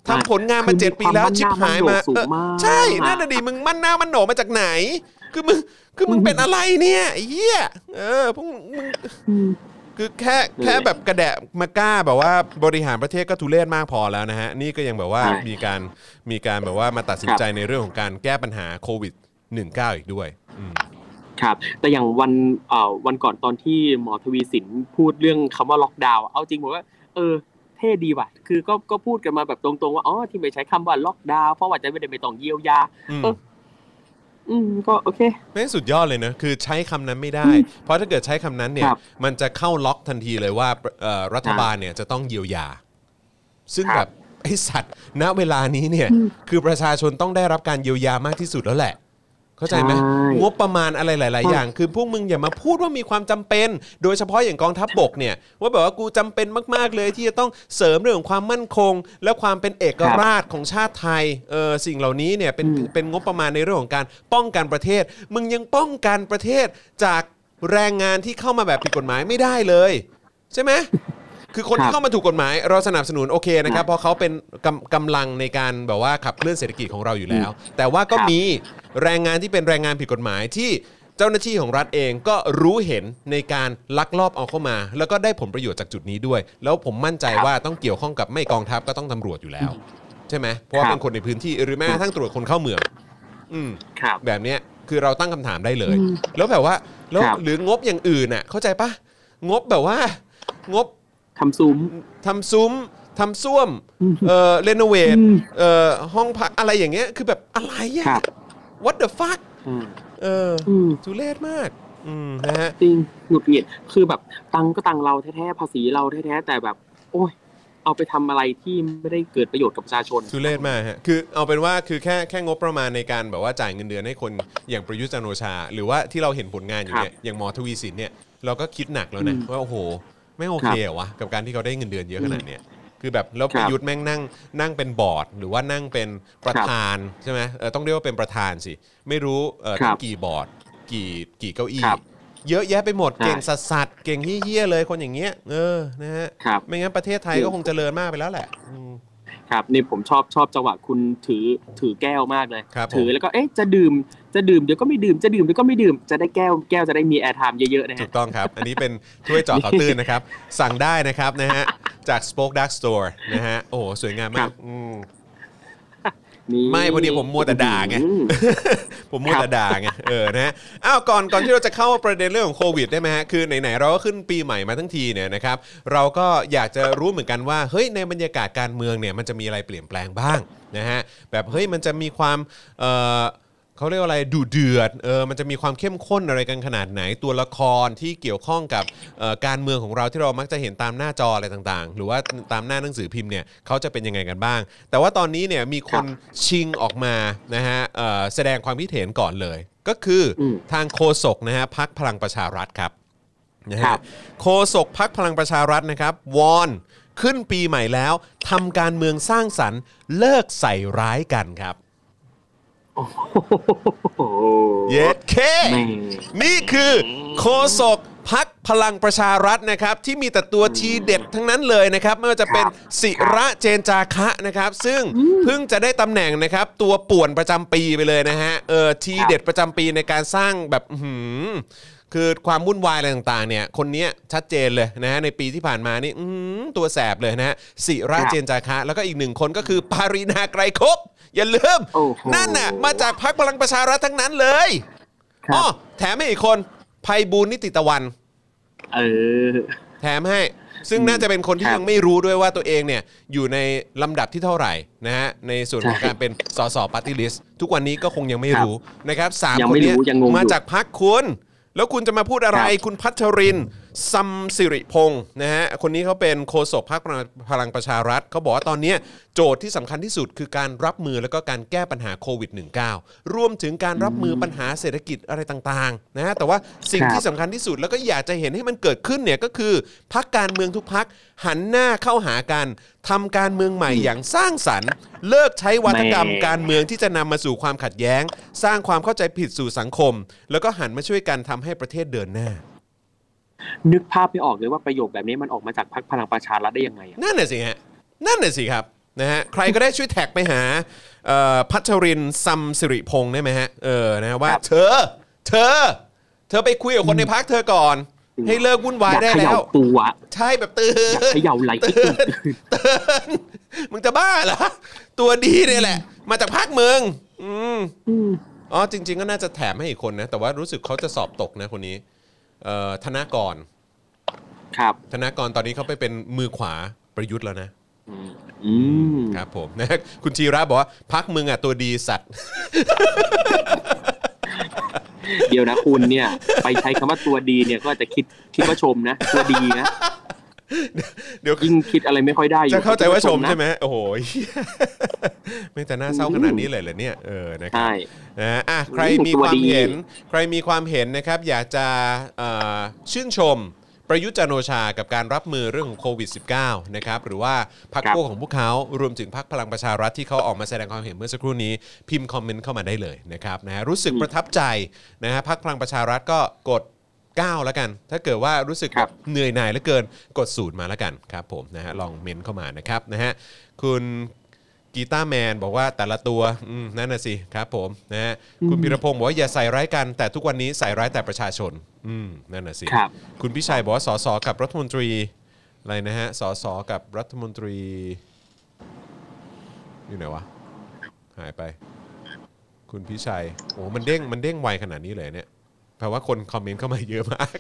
B: ทำผลงานมา
D: คือ
B: เจ็ดปีแล้วชิบหายมา
D: ความมั่นหน้ามั่นโหนกสูง
B: เออ
D: มาก
B: ใช่นั่นน่ะดิมึงมั่นหน้ามันโหนมาจากไหน คือมึงคือมึงเป็นอะไรเนี่ยไอ้เหี้ยเออพวกมึง
D: อืม
B: คือแค่แค่แบบกระแดะมากล้าแบบว่าบริหารประเทศก็ทุเรศมากพอแล้วนะฮะ นี่ก็ยังแบบว่า
D: ใช่
B: มีการมีการแบบว่ามาตัดสิน
D: ครับ
B: ใจในเรื่องของการแก้ปัญหาโควิด -19 อีกด้วยอืม
D: ครับแต่อย่างวันเอ่อวันก่อนตอนที่หมอทวีสินพูดเรื่องคำว่าล็อกดาวน์อะเอาจริงผมว่า เออเท่ดีว่ะ คือก็ก็พูดกันมาแบบตรงๆว่าอ๋อที่ไม่ใช้คำว่าล็อกดาวน์เพราะว่าจะไม่ได้ไปต้องเยียวยา
B: อืม
D: เออ อืมก็โอเค
B: แม่งสุดยอดเลยนะคือใช้คำนั้นไม่ได้
D: อืม
B: เพราะถ้าเกิดใช้คำนั้นเนี่ย
D: ครับ
B: มันจะเข้าล็อกทันทีเลยว่าเอ่อรัฐบาลเนี่ยจะต้องเยียวยา ซึ่ง
D: ครับ
B: แบบไอสัตว์ณเวลานี้เนี่ย
D: อืม
B: คือประชาชนต้องได้รับการเยียวยามากที่สุดแล้วแหละ เข้าใจไหม
D: ใช่
B: งบประมาณอะไรหลาย ๆ อย่าง คือพวกมึงอย่ามาพูดว่ามีความจำเป็น โดยเฉพาะอย่างกองทัพบกเนี่ย ว่าแบบว่ากูจำเป็นมาก ๆ เลยที่จะต้องเสริมเรื่องของความมั่นคง และความเป็นเอกราชของชาติไทยเออสิ่งเหล่านี้เนี่ยเป็น
D: อืม
B: เป็นงบประมาณในเรื่องของการป้องกันประเทศ มึงยังป้องกันประเทศจากแรงงานที่เข้ามาแบบผิดกฎหมายไม่ได้เลย ใช่ไหม คือคน
D: ครั
B: ที่
D: บ
B: เข้ามาถูกกฎหมาย เราสนับสนุนโอเคนะครับ
D: ครับ
B: เพราะเขาเป็นกำกำลังในการแบบว่าขับเคลื่อนเศรษฐกิจของเราอยู่แล้ว แต่ว่าก็
D: ครับ
B: มีแรงงานที่เป็นแรงงานผิดกฎหมายที่เจ้าหน้าที่ของรัฐเองก็รู้เห็นในการลักลอบเอาเข้ามา แล้วก็ได้ผลประโยชน์จากจุดนี้ด้วย แล้วผมมั่นใจ
D: ครับ
B: ว่าต้องเกี่ยวข้องกับไม่กองทัพก็ต้องตำรวจอยู่แล้ว ใช่ไหมเพราะว่า
D: ครับ
B: เป็นคนในพื้นที่หรือแม้กระทั่งตรวจคนเข้าเมือง อืม
D: ครับ
B: แบบเนี้ยคือเราตั้งคำถามได้เลย
D: อืม
B: แล้วแบบว่าแล้ว
D: ครับ
B: หรืองบอย่างอื่นน่ะเข้าใจปะงบแบบว่างบ
D: ทำซุ้ม
B: ทำซุ้มทำส้วม
D: อืม
B: เอ่อเรโนเวท
D: อืม
B: เอ่อห้องพักอะไรอย่างเงี้ยคือแบบอะไรอะ
D: ครับ
B: what the fuck
D: อืม
B: เออ
D: อืม
B: ทุเรศมากอืมนะฮะ
D: จริงหงุดหงิดคือแบบตังค์ก็ตังค์เราแท้ๆภาษีเราแท้ๆแต่แบบ โอ้ยเอาไปทำอะไรที่ไม่ได้เกิดประโยชน์กับประชาชน
B: ทุเรศมากฮะคือเอาเป็นว่าคือแค่แค่งบประมาณในการแบบว่าจ่ายเงินเดือนให้คนอย่างประยุทธ์จันทร์โอชา หรือว่าที่เราเห็นผลงานอยู่เนี่ยอย่างหมอทวีสินเนี่ยเราก็คิดหนักแล้วนะ
D: อืม
B: ว่าโอ้โห ไม่โอเคเหรอวะกับการที่เขาได้เงินเดือนเยอะขนาดเนี้ยคือแบบแล้ว
D: ค
B: ป
D: รับ
B: ระยุทธ์แม่งนั่งนั่งเป็นบอร์ด หรือว่านั่งเป็นประธานใช่ไหมเออต้องเรียกว่าเป็นประธานสิ ไม่รู้เออ
D: ครับ
B: กี่บอร์ดกี่กี่เก้าอี้
D: ครับ
B: เยอะแยะไปหมด
D: ใช่
B: เก่งสัสสัสๆเก่งเฮี้ยๆเลยคนอย่างเงี้ยเออนะฮะ
D: ครับ
B: ไม่งั้นประเทศไทยก็คงเจริญมากไปแล้วแหละอืม
D: ครับนี่ผมชอบชอบจังหวะคุณถือถือแก้วมากเลย
B: ครับผม
D: ถือแล้วก็เอ๊ะจะดื่มจะดื่มเดี๋ยวก็ไม่ดื่มจะดื่มเดี๋ยวก็ไม่ดื่มจะได้แก้วแก้วจะได้มี airtime เยอะๆนะ
B: ถูกต้องฮะครับ อันนี้เป็นถ้วยเจาะข่าวตื้นนะครับ สั่งได้นะครับนะฮะจาก Spoke Dark Store นะฮะโอ้โหสวยงามมาก
D: ครับ
B: อืม
D: นี่
B: ไม่พอดีผมมัวแต่ด่าไง
D: อืม
B: ผมมัวแต่ด่าไงเออนะฮะอ้าวก่อนก่อนที่เราจะเข้าประเด็นเรื่องของโควิดได้ไหมฮะคือไหนๆเราก็ขึ้นปีใหม่มาทั้งทีเนี่ยนะครับเราก็อยากจะรู้เหมือนกันว่าเฮ้ยในบรรยากาศการเมืองเนี่ยมันจะมีอะไรเปลี่ยนแปลงบ้างนะฮะแบบเฮ้ยมันจะมีความเอ่อ เขาเรียกว่าอะไรดูเดือดเออมันจะมีความเข้มข้นอะไรกันขนาดไหนตัวละครที่เกี่ยวข้องกับเอ่อการเมืองของเราที่เรามักจะเห็นตามหน้าจออะไรต่างๆ หรือว่าตามหน้าหนังสือพิมพ์เนี่ยเขาจะเป็นยังไงกันบ้าง แต่ว่าตอนนี้เนี่ยมีคนชิงออกมานะฮะเอ่อแสดงความคิดเห็นก่อนเลย ก็คืออ
D: ม
B: ทางโฆษกนะฮะพักพลังประชารัฐครับ นะ
D: ครั
B: ฮะ
D: บ
B: โฆษกพักพลังประชารัฐนะครับ วอนขึ้นปีใหม่แล้วทำการเมืองสร้างสรรค์เลิกใส่ร้ายกันครับ
D: โอ้โห
B: เย็ดเค
D: แม่
B: นี่คือโคศกพักพลังประชารัฐนะครับ ที่มีแต่ตัวทีเด็ดทั้งนั้นเลยนะครับ ไม่ว่าจะเป็นศิระเจนจาคะนะครับ ซึ่งเพิ่งจะได้ตำแหน่งนะครับ ตัวป่วนประจำปีไปเลยนะฮะเออทีเด็ดประจำปีในการสร้างแบบอื้อหือ คือความวุ่นวายอะไรต่างๆเนี่ยคนเนี้ยชัดเจนเลยนะฮะในปีที่ผ่านมานี่อื้อหือตัวแสบเลยนะฮะศิระเจนจาคะ แล้วก็อีกหนึ่งคนก็คือปารีนาไกรครบอย่าลืม
D: โอ้โห
B: นั่นน่ะมาจากพักพลังประชารัฐทั้งนั้นเลย
D: ครั
B: อ๋อบแถมให้อีกคนภัยบูลย์นิติตะวัน
D: เออ
B: แถมให้ ซึ่ง
D: อืม
B: น่าจะเป็นคนที่
D: ครับ
B: ยังไม่รู้ด้วยว่าตัวเองเนี่ยอยู่ในลำดับที่เท่าไหร่นะฮะในส่วนของ
D: ใช่
B: การเป็นสส party list ทุกวันนี้ก็คงยังไม่
D: ครับ
B: รู้นะครับสาม
D: ยัง
B: คน
D: ไม่รู้
B: เนี้ย
D: ยังงงอยู่
B: มาจากพรรคคุณ แล้วคุณจะมาพูดอะไร
D: ครับ
B: คุณพัชรินทร์ ซำศิริพงษ์นะฮะคนนี้เขาเป็นโฆษกพรรคพลังประชารัฐเขาบอกว่าตอนเนี้ยโจทย์ที่สำคัญที่สุดคือการรับมือแล้วก็การแก้ปัญหาโควิด -19 รวมถึงการรับมือปัญหาเศรษฐกิจอะไรต่างๆนะฮะแต่ว่าสิ่ง
D: ครับ
B: ที่สำคัญที่สุดแล้วก็อยากจะเห็นให้มันเกิดขึ้นเนี่ยก็คือพรรคการเมืองทุกพรรคหันหน้าเข้าหากันทำการเมืองใหม่อย่างสร้างสรรค์ เลิกใช้วัฒกรรม
D: แม่
B: การเมืองที่จะนำมาสู่ความขัดแย้ง สร้างความเข้าใจผิดสู่สังคม แล้วก็หันมาช่วยกันทำให้ประเทศเดินหน้า
D: นึกภาพไม่ออกเลยว่าประโยคแบบนี้มันออกมาจากพรรคพลังประชารัฐได้ยังไงอะ
B: นั่นน่ะสิฮะนั่นน่ะสิครับนะฮะใครก็ได้ช่วยแท็กไปหาเอ่อพัชรินทร์ซัมสิริพงศ์ได้ไหมฮะเออนะฮะว่า
D: ครับ
B: เธอ เธอ เธอไปคุยกับคนในพักเธอก่อน ให้เลิกวุ่นวาย
D: อยาก
B: ได้
D: เข
B: แล้
D: ย่าวตัว
B: ใช่แบบตื่
D: อยาก
B: น
D: เขย่าไหลให้ตื่น
B: ตื่นมึงจะบ้าเหรอตัวดีเนี่ยแหละ มาจากภาคเมืองอืม
D: อืม
B: อ๋อจริง ๆ ก็น่าจะแถมให้อีกคนนะ แต่ว่ารู้สึกเขาจะสอบตกนะคนนี้เอ่อ ธนากร
D: ครับ
B: ธนากรตอนนี้เขาไปเป็นมือขวาประยุทธ์แล้วนะ
D: อืม
B: ครับผมนะคุณชีระบอกว่าพักมึงอะตัวดีสัตว์
D: เดี๋ยวนะคุณเนี่ย ไปใช้คำว่าตัวดีเนี่ยก็อาจจะคิดคิดว่าชมนะ ตัวดีนะ
B: เดี๋ยว
D: ยิ่งคิดอะไรไม่ค่อยได้อยู่
B: จะเข้าใจว่าชม
D: นะ
B: ใช่ไหมโอ้โหไม่แต่น่าเศร้าขนาดนี้เลยเหรอเนี่ยเออนะครั
D: ใช่
B: นะฮะอะใคร
D: อืม
B: มี
D: ตัว
B: ความ
D: ดี
B: เห็น ใครมีความเห็นนะครับ อยากจะเอ่อชื่นชมประยุทธ์จันทร์โอชากับการรับมือเรื่องของโควิด -19 นะครับหรือว่าพรรคพวกของพวกเขารวมถึงพรรคพลังประชารัฐที่เขาออกมาแสดงความเห็นเมื่อสักครู่นี้ พิมพ์คอมเมนต์เข้ามาได้เลยนะครับนะฮะรู้สึกประทับใจนะฮะพรรคพลังประชารัฐก็กด 9 แล้วกัน ถ้าเกิดว่ารู้สึก
D: ครับ
B: เหนื่อยหน่ายเหลือเกินกดศูนย์มาแล้วกันครับผมนะฮะลองเมนเข้ามานะครับนะฮะคุณกีตาร์แมนบอกว่าแต่ละตัวอืมนั่นน่ะสิครับผมนะฮะคุณพิรพงศ์บอกว่าอย่าใส่ร้ายกันแต่ทุกวันนี้ใส่ร้ายแต่ประชาชนอืมนั่นน่ะสิ
D: ครับ
B: คุณพิชัยบอกว่าสสกับรัฐมนตรีอะไรนะฮะสสกับรัฐมนตรีอยู่ไหนวะหายไป คุณพิชัยโอ้มันเด้งมันเด้งไวขนาดนี้เลยเนี่ย แปลว่าคนคอมเมนต์เข้ามาเยอะมาก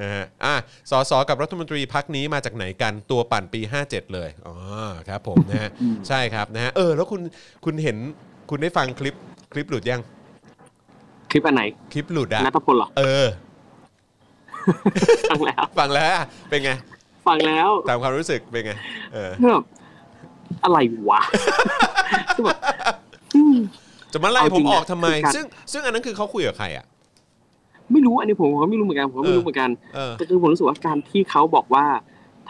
B: นะฮะอะสสกับรัฐมนตรีพักนี้มาจากไหนกันตัวปั่นปี 57 เลยอ๋อครับผมนะฮะใช่ครับนะฮะเออ แล้วคุณคุณเห็นคุณได้ฟังคลิปคลิปหลุดยัง
D: คลิปอันไหน
B: คลิปหลุดอะ
D: นัทพลเหรอ
B: เออ
D: ฟังแล้ว
B: ฟังแล้วอะเป็นไง
D: ฟังแล้ว
B: ตามความรู้สึกเป็นไง เออ
D: แบบอะไรวะคือแบบอืม
B: จะมาไล่
D: เอา
B: ผ
D: จริ
B: ม
D: ง
B: อ
D: นะ
B: อกทำไม
D: คือการ
B: ซึ่งซึ่งอันนั้นคือเขาคุยกับใครอะ
D: ไม่รู้อันนี้ผมก็ไม่รู้เหมือนกันผมก็ไม่รู้เหมือนกัน
B: เออ
D: แต่คือผมรู้สึกว่าการที่เขาบอกว่า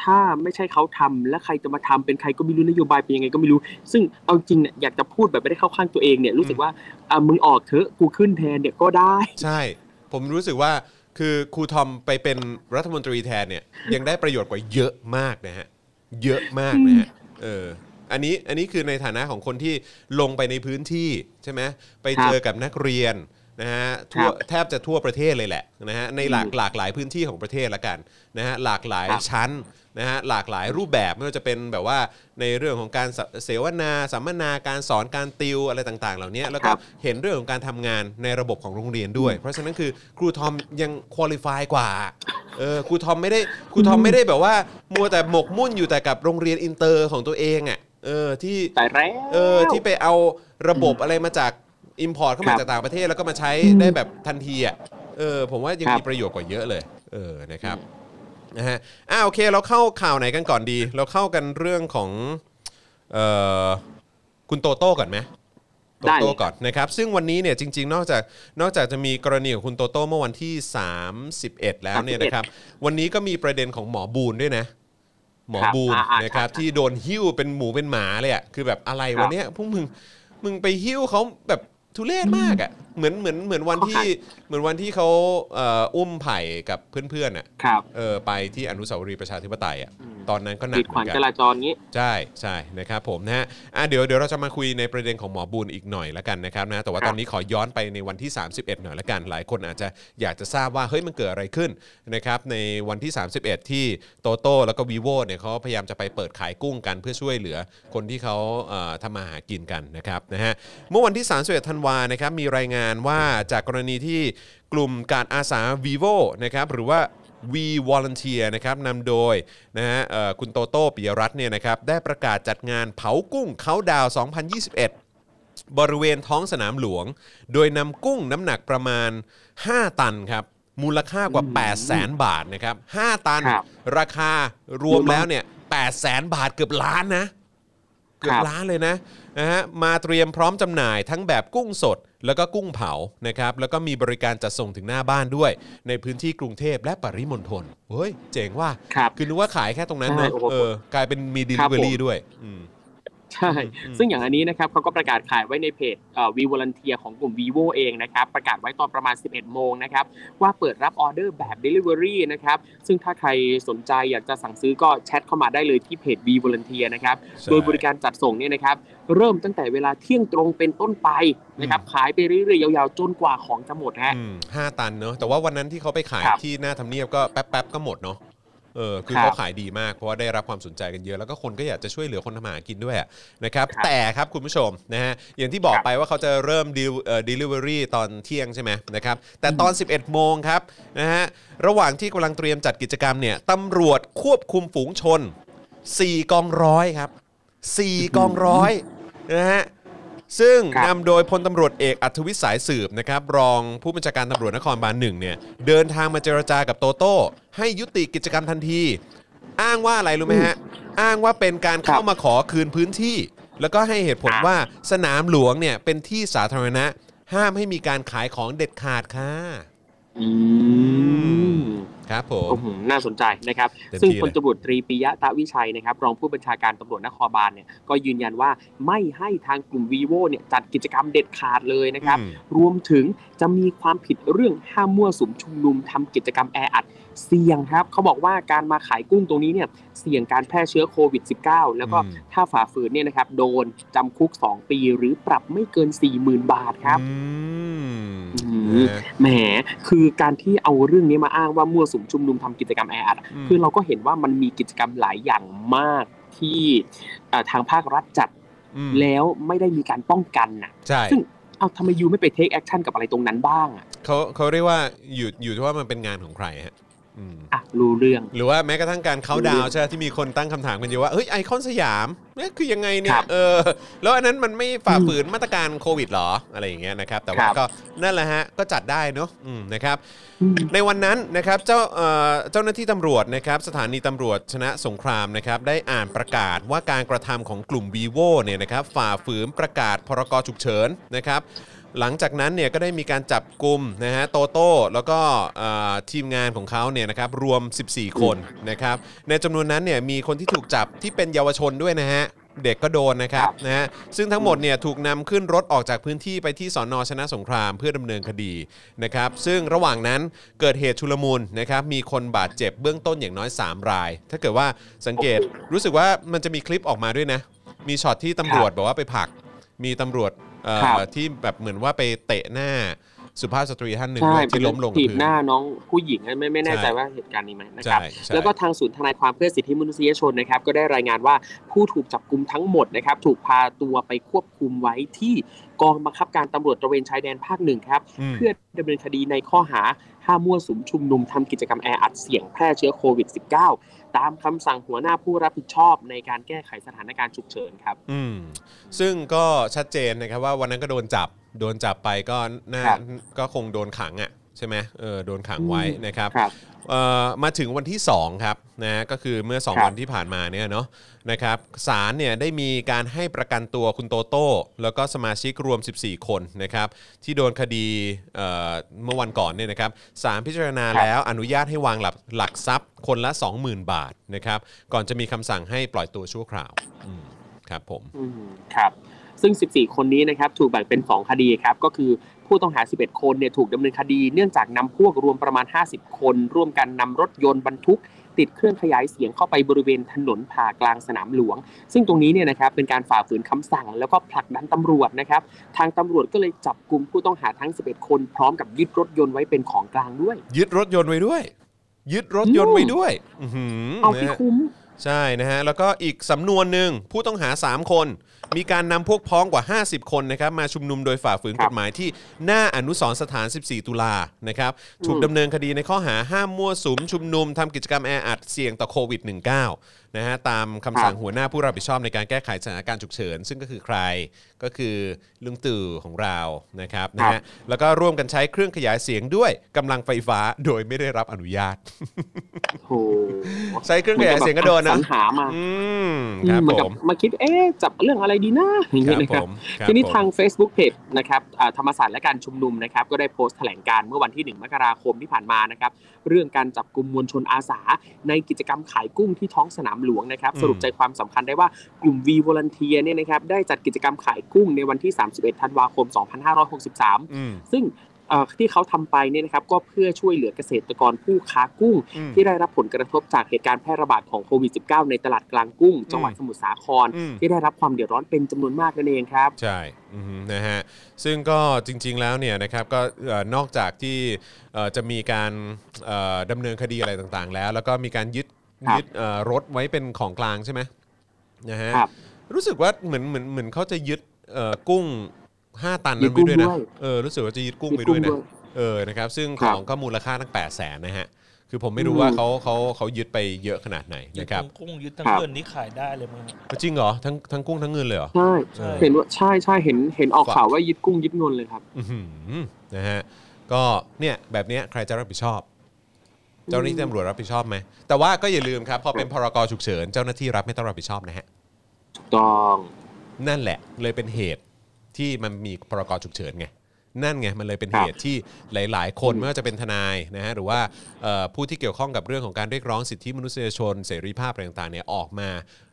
D: ถ้าไม่ใช่เขาทำและใครจะมาทำเป็นใครก็ไม่รู้นโยบายเป็นยังไงก็ไม่รู้ ซึ่งเอาจริงเนี่ยอยากจะพูดแบบไม่ได้เข้าข้างตัวเองเนี่ยรู้สึกว่าอะมึงออกเถอะกูขึ้นแทนเนี่ยก็ได้
B: ใช่ ผมรู้สึกว่าคือครูทอมไปเป็นรัฐมนตรีแทนเนี่ยยังได้ประโยชน์กว่าเยอะมากนะฮะเยอะมากนะฮะเออ อันนี้อันนี้คือในฐานะของคนที่ลงไปในพื้นที่ใช่ไหมไปเจอกับนักเรียนนะฮะทั่ว
D: ครับ
B: แทบจะทั่วประเทศเลยแหละนะฮะในหลากหลากหลายพื้นที่ของประเทศละกันนะฮะหลากหลาย
D: ครับ
B: ชั้นนะฮะหลากหลายรูปแบบไม่ว่าจะเป็นแบบว่าในเรื่องของการเสเสวนาสัมมนาการสอนการติวอะไรต่าง ๆ เหล่านี้แล้วก็
D: ครับ
B: เห็นเรื่องของการทำงานในระบบของโรงเรียนด้วย เพราะฉะนั้นคือครูทอมยัง qualify กว่าเออครูทอมไม่ได้ครูทอมไม่ได้แบบว่ามัวแต่หมกมุ่นอยู่แต่กับโรงเรียนอินเตอร์ของตัวเองอะ เออที่
D: แต่แล้ว
B: เออที่ไปเอาระบบอะไรมาจาก import เข้ามา
D: ครับ
B: จากต่างประเทศแล้วก็มาใช้ได้แบบทันทีอะเออผมว่ายัง
D: ครับ
B: มีประโยชน์กว่าเยอะเลย เออนะครับนะฮะอ่าโอเคเราเข้าข่าวไหนกันก่อนดี เราเข้ากันเรื่องของเอ่อคุณโตโต้ก่อนไหมโต
D: ได้
B: โต้
D: เลย
B: ก่อนนะครับซึ่งวันนี้เนี่ยจริง ๆ นอกจากนอกจากจะมีกรณีของคุณโตโต้เมื่อวันที่ 31 แล้วเนี่ยนะครับ วันนี้ก็มีประเด็นของหมอบูนด้วยนะ หมอ
D: ครับ
B: บูน
D: อ่าอ่า
B: นะครับ
D: ใช่
B: ที่โดนหิ้วเป็นหมูเป็นหมาเลยอะคือแบบอะไร
D: ครั
B: วะ
D: บ
B: เนี่ยพวกมึงมึงไปหิ้วเขาแบบทุเรศมากอะ เหมือนเหมือนเหมือนวันที่
D: เขาขาย
B: เหมือนวันที่เขาเอ่ออุ้มไผ่กับเพื่อนๆอะ
D: ครับ
B: เออไปที่อนุสาวรีย์ประชาธิปไตยอะ
D: อืม
B: ตอนนั้นก็หนั
D: กี
B: ก
D: ด
B: เห
D: ขวา
B: มื
D: ง
B: อนกั
D: จ
B: น
D: ราจรงี้
B: ใช่ใช่นะครับผมนะฮะอะเดี๋ยวเดี๋ยวเราจะมาคุยในประเด็นของหมอบุญอีกหน่อยละกันนะครับนะแต่ว่า
D: ครับ
B: ตอนนี้ขอย้อนไปในวันที่ 31 หน่อยละกัน หลายคนอาจจะอยากจะทราบว่าเฮ้ยมันเกิดอะไรขึ้นนะครับในวันที่ 31 ที่โตโต้แล้วก็วีโวเนี่ยเขาพยายามจะไปเปิดขายกุ้งกันเพื่อช่วยเหลือคนที่เขาเอ่อทำมาหากินกันนะครับนะฮะเมื่อวันที่ 31 ธันวานะครับมีรายงานว่าจากกรณีที่กลุ่มการอาสา vivo นะครับหรือว่า V Volunteer นะครับนำโดยนะฮะเอ่อคุณโตโต้ปิยรัตน์เนี่ยนะครับได้ประกาศจัดงานเผากุ้งเขาดาว 2021 บริเวณท้องสนามหลวง โดยนำกุ้งน้ำหนักประมาณ 5 ตันครับมูลค่ากว่า 8 0 0แสนบาทนะครับ 5 ตัน
D: ครับ
B: ราคารวมแล้วเนี่ย8 0 0แสนบาทเกือบล้านนะ เกือบ
D: ครับ
B: ล้านเลยนะ นะฮะมาเตรียมพร้อมจำหน่ายทั้งแบบกุ้งสด แล้วก็กุ้งเผานะครับแล้วก็มีบริการจัดส่งถึงหน้าบ้านด้วย ในพื้นที่กรุงเทพและปริมณฑลเฮ้ย เจ๋งว่า
D: ครับ
B: คือนึกว่าขายแค่ตรงนั้นเนอะ
D: ใช่โอ้โห
B: เออกลายเป็นมี
D: ครับผม
B: delivery ด้วยอืม
D: ใช่ ซึ่งอย่างอันนี้นะครับเขาก็ประกาศขายไว้ในเพจวีวอลันเทียของกลุ่ม vivo เองนะครับ ประกาศไว้ตอนประมาณ 11 โมงนะครับ ว่าเปิดรับออเดอร์แบบ Delivery นะครับ ซึ่งถ้าใครสนใจอยากจะสั่งซื้อก็แชทเข้ามาได้เลยที่เพจ v v o l u n t e e r นะครับ
B: ใช่
D: โดยบริการจัดส่งเนี่ยนะครับ เริ่มตั้งแต่เวลาเที่ยงตรงเป็นต้นไปนะครับ ขายไปเรื่อยๆ ยาวๆ จนกว่าของจะหมดฮะ
B: อืมห้าตันเนอะแต่ว่าวันนั้นที่เขาไปขาย
D: ครับ
B: ที่หน้าทำเนียบก็แป๊บๆก็หมดเนาะ เออคือ
D: ครับ
B: เขาขายดีมากเพราะว่าได้รับความสนใจกันเยอะแล้วก็คนก็อยากจะช่วยเหลือคนทำมาหากินด้วยอะนะครับ
D: ครับ
B: แต่ครับคุณผู้ชมนะฮะอย่างที่บอก
D: ครับ
B: ไปว่าเขาจะเริ่มดิวเอ่อ delivery ตอนเที่ยงใช่ไหมนะครับ แต่ตอน 11 โมงครับนะฮะระหว่างที่กำลังเตรียมจัดกิจกรรมเนี่ยตำรวจควบคุมฝูงชน 4 กองร้อยครับ 4 กองร้อยนะฮะ ซึ่ง
D: ครับ
B: นำโดยพลตำรวจเอกอัธวิทย์สายสืบนะครับรองผู้บัญชาการตำรวจนครบาลหนึ่งเนี่ยเดินทางมาเจรจากับโตโต้ให้ยุติกิจกรรมทันที อ้างว่าอะไรรู้ไหมฮะ อ้างว่าเป็นการเข้ามาขอคืนพื้นที่ แล้วก็ให้เหตุผล
D: ครับ
B: ว่าสนามหลวงเนี่ยเป็นที่สาธารณะ ห้ามให้มีการขายของเด็ดขาดค่ะ
D: อืม
B: ครับผม
D: โอ้โหน่าสนใจนะครับ
B: เต็มที่
D: ซึ่ง
B: เลย
D: พลตำรวจตรีปิยะตะวิชัยนะครับ รองผู้บัญชาการตำรวจนครบาลเนี่ยก็ยืนยันว่าไม่ให้ทางกลุ่ม vivo เนี่ยจัดกิจกรรมเด็ดขาดเลยนะครับ
B: อืม
D: รวมถึงจะมีความผิดเรื่องห้ามมั่วสุมชุมนุมทำกิจกรรมแออัด เสี่ยงครับเขาบอกว่าการมาขายกุ้งตรงนี้เนี่ยเสี่ยงการแพร่เชื้อโควิด -19 แล้วก็
B: อืม
D: ถ้าฝ่าฝืนเนี่ยนะครับโดนจำคุก 2 ปีหรือปรับไม่เกิน 40,000 บาทครับ
B: อืม
D: อืม
B: นะฮะ
D: แหมคือการที่เอาเรื่องนี้มาอ้างว่ามั่วสุมชุมนุมทำกิจกรรมแออัดอะ
B: อืม
D: คือเราก็เห็นว่ามันมีกิจกรรมหลายอย่างมากที่เอ่อทางภาครัฐจัด
B: อืม
D: แล้วไม่ได้มีการป้องกันน่ะ
B: ใช่
D: ซึ่งเอาทำไม you ไม่ไป take action กับอะไรตรงนั้นบ้างอะ
B: เขาเขาเรียกว่าอยู่อยู่ที่ว่ามันเป็นงานของใครฮะ อืม
D: อะรู้เรื่อง
B: หรือว่าแม้กระทั่งการเขาน์ดาวน์ใช่ไหมที่มีคนตั้งคำถามกันเยอะว่าเฮ้ยไอคอนสยามเนี่ยคือยังไงเนี่
D: ครับ
B: เออแล้วอันนั้นมันไม่ฝ่าฝืนมาตรการโควิดเหรออะไรอย่างเงี้ยนะครับ แต่ว่า
D: ครับ
B: ก็นั่นแหละฮะก็จัดได้เนอะอืมนะครับ
D: อืม
B: ในวันนั้นนะครับเจ้าเอ่อเจ้าหน้าที่ตำรวจนะครับสถานีตำรวจชนะสงครามนะครับได้อ่านประกาศว่าการกระทำของกลุ่ม vivo เนี่ยนะครับฝ่าฝืนประกาศพรกฉุกเฉินนะครับ หลังจากนั้นเนี่ยก็ได้มีการจับกลุ่มนะฮะโตโต้แล้วก็ทีมงานของเขาเนี่ยนะครับรวม 14 คนนะครับในจำนวนนั้นเนี่ยมีคนที่ถูกจับที่เป็นเยาวชนด้วยนะฮะเด็กก็โดนนะครับนะฮะซึ่งทั้งหมดเนี่ยถูกนำขึ้นรถออกจากพื้นที่ไปที่สอนอชนะสงครามเพื่อดำเนินคดีนะครับซึ่งระหว่างนั้นเกิดเหตุชุลมุนนะครับมีคนบาดเจ็บเบื้องต้นอย่างน้อย 3 ราย ถ้าเกิดว่าสังเกตรู้สึกว่ามันจะมีคลิปออกมาด้วยนะ มีช็อตที่ตำรวจบอกว่าไปผลัก มีตำรวจ เอ่อ
D: ครับ
B: ที่แบบเหมือนว่าไปเตะหน้าสุภาพสตรีท่านหนึ่ง
D: ใช่
B: ด้วยที่ล้มลงกับ
D: ถีบ
B: พื้น
D: หน้าน้องผู้หญิงไม่ไม่แน่ใจ
B: ใช่
D: ว่าเหตุการณ์นี้ไหมนะครับ
B: ใช่ใช่
D: แล้วก็ทางศูนย์ทนายความเพื่อสิทธิมนุษยชนนะครับก็ได้รายงานว่าผู้ถูกจับกลุ่มทั้งหมดนะครับถูกพาตัวไปควบคุมไว้ที่กองบังคับการตำรวจตระเวนชายแดนภาคหนึ่งครับ
B: อืม
D: เพื่อดำเนินคดีในข้อหาห้ามมั่วสุมชุมนุมทำกิจกรรมแออัดเสี่ยงแพร่เชื้อโควิด -19 ตามคำสั่งหัวหน้าผู้รับผิดชอบในการแก้ไขสถานการณ์ฉุกเฉินครับ
B: อืมซึ่งก็ชัดเจนนะครับว่าวันนั้นก็โดนจับ โดนจับไปก็น่า
D: ครับ
B: ก็คงโดนขังอะ ใช่ไหมเออโดนขังไว้นะครับ
D: ครับ
B: เอ่อมาถึงวันที่2ครับนะก็คือเมื่อ2
D: ครับ
B: วันที่ผ่านมาเนี่ยเนาะนะครับศาลเนี่ยได้มีการให้ประกันตัวคุณโตโต้ แล้วก็สมาชิกรวม 14 คนนะครับที่โดนคดีเอ่อเมื่อวันก่อนเนี่ยนะครับศาลพิจารณา
D: ครับ
B: แล้วอนุญาตให้วางหลักหลักทรัพย์คนละ 20,000 บาทนะครับก่อนจะมีคำสั่งให้ปล่อยตัวชั่วคราวอืมครับผม
D: อืมครับ ซึ่ง 14 คนนี้นะครับ ถูกแบ่งเป็น 2 คดีครับ ก็คือ ผู้ต้องหา 11 คนเนี่ยถูกดำเนินคดี เนื่องจากนำพวกรวมประมาณ 50 คน ร่วมกันนำรถยนต์บรรทุก ติดเครื่องขยายเสียงเข้าไปบริเวณถนนผ่ากลางสนามหลวง ซึ่งตรงนี้เนี่ยนะครับเป็นการฝ่าฝืนคำสั่ง แล้วก็ผลักดันตำรวจนะครับ ทางตำรวจก็เลยจับกลุ่มผู้ต้องหาทั้ง 11 คน พร้อมกับยึดรถยนต์ไว้เป็นของกลางด้วย
B: ยึดรถยนต์ไว้ด้วย ยึดรถยนต์ไว้ด้วยอื้อหือ
D: เอา
B: นะ
D: ที่
B: ฮะ
D: คุ้ม
B: ใช่นะฮะแล้วก็อีกสำนวนหนึ่งผู้ต้องหา 3 คน มีการนำพวกพ้องกว่า 50 คนนะครับมาชุมนุมโดยฝ่าฝืน
D: ครั
B: ก
D: บ
B: ฎหมายที่หน้าอนุสรณ์สถาน 14 ตุลานะครับถูก
D: อืม
B: ดำเนินคดีในข้อหาห้ามมั่วสุมชุมนุมทำกิจกรรมแออัดเสี่ยงต่อโควิด -19 นะฮะตามคำสั่งหัวหน้าผู้รับผิดชอบในการแก้ไขสถานการณ์ฉุกเฉิน ซึ่งก็คือใครก็คือลุงตู่ของเรานะครับนะ
D: ครั
B: ฮะ
D: บ
B: แล้วก็ร่วมกันใช้เครื่องขยายเสียงด้วยกำลังไฟฟ้าโดยไม่ได้รับอนุญาต
D: โอ้โห
B: ใช้เครื่องขยายเสียงก็โดนนะ
D: สรรหามา
B: อืมครับ
D: เหมือน
B: ผ
D: กับ
B: ม
D: มาคิดเอ๊ะจับเรื่องอะไรดีนะอย่าง
B: ครั
D: เงี้ย
B: บ
D: นะ
B: ผ
D: ครับ
B: มครับ
D: ทีนี้
B: ผม
D: ทาง Facebook Page นะครับอ่าธรรมศาสตร์และการชุมนุมนะครับก็ได้โพสต์แถลงการณ์เมื่อวันที่ 1 มกราคมที่ผ่านมานะครับเรื่องการจับกลุ่มมวลชนอาสา ในกิจกรรมขายกุ้งที่ท้องสนามหลวงนะครับ
B: อืม
D: สรุปใจความสำคัญได้ว่ากลุ่ม V Volunteer เนี่ยนะครับได้จัดกิจกรรมขายกุ้งในวันที่ 31 ธันวาคม 2563
B: อืม
D: ซึ่งเอ่อที่เขาทำไปเนี่ยนะครับก็เพื่อช่วยเหลือเกษตรกรผู้ค้ากุ้ง
B: อืม
D: ที่ได้รับผลกระทบจากเหตุการณ์แพร่ระบาดของโควิด -19 ในตลาดกลางกุ้ง จังหวัดสมุทรสาคร
B: อืม
D: ที่ได้รับความเดือดร้อนเป็นจำนวนมากนั่นเองครับ
B: ใช่อือฮึนะฮะซึ่งก็จริง ๆแล้วเนี่ยนะครับก็เอ่อนอกจากที่เอ่อจะมีการเอ่อดำเนินคดีอะไรต่างๆ แล้ว แล้วก็มีการยึด
D: ครับ
B: ยึดเอ่อรถไว้เป็นของกลางใช่ไหมนะฮะ
D: ครับ
B: รู้สึกว่าเหมือนเหมือนเหมือนเขาจะยึดเอ่อกุ้ง5ตัน
D: ยึ
B: นั้น
D: ดกุ้
B: ไว้
D: ง
B: ด้วยนะ
D: ด้วย
B: เออรู้สึกว่าจะยึดกุ้ง
D: ยึด
B: ไป
D: กุ้
B: ด้วย
D: ง
B: นะ
D: ด้วย
B: เออนะครับซึ่ง
D: ค
B: ข
D: รับ
B: องก็มูลค่าตั้ง8 0 0แสนนะฮะคือผมไม่รู้
D: อืม
B: ว่าเขาเขาเขายึดไปเยอะขนาดไหน
C: ยึด
B: นะครับ
C: ทั้งกุ้งยึดทั้ง
D: ครับ
C: เงินนี่ขายได้เลยมั้งครับ
B: จริงเหรอทั้งทั้งกุ้งทั้งเงินเลยเหรอ
D: ใช่
B: เออ
D: เห็นว่าใช่ใช่เห็นเห็นออกข่าวว่ายึดกุ้งยึดเงินเลยครับ
B: อื้อหือนะฮะก็เนี่ยแบบเนี้ยใครจะรับผิดชอบ เจ้าหน้าที่ตำรวจรับผิดชอบไหมแต่ว่าก็อย่าลืมครับพอเป็นพรกฉุกเฉินเจ้าหน้าที่รัฐไม่ต้องรับผิดชอบนะฮะ
D: ถูกต้อง
B: นั่นแหละเลยเป็นเหตุที่มันมีพรกฉุกเฉินไง นั่นไงมันเลยเป็นเหตุที่หลาย ๆ คนไม่ว่าจะเป็นทนายนะฮะหรือว่าเอ่อผู้ที่เกี่ยวข้องกับเรื่องของการเรียกร้องสิทธิมนุษยชน เสรีภาพอะไรต่างๆเนี่ยออกมา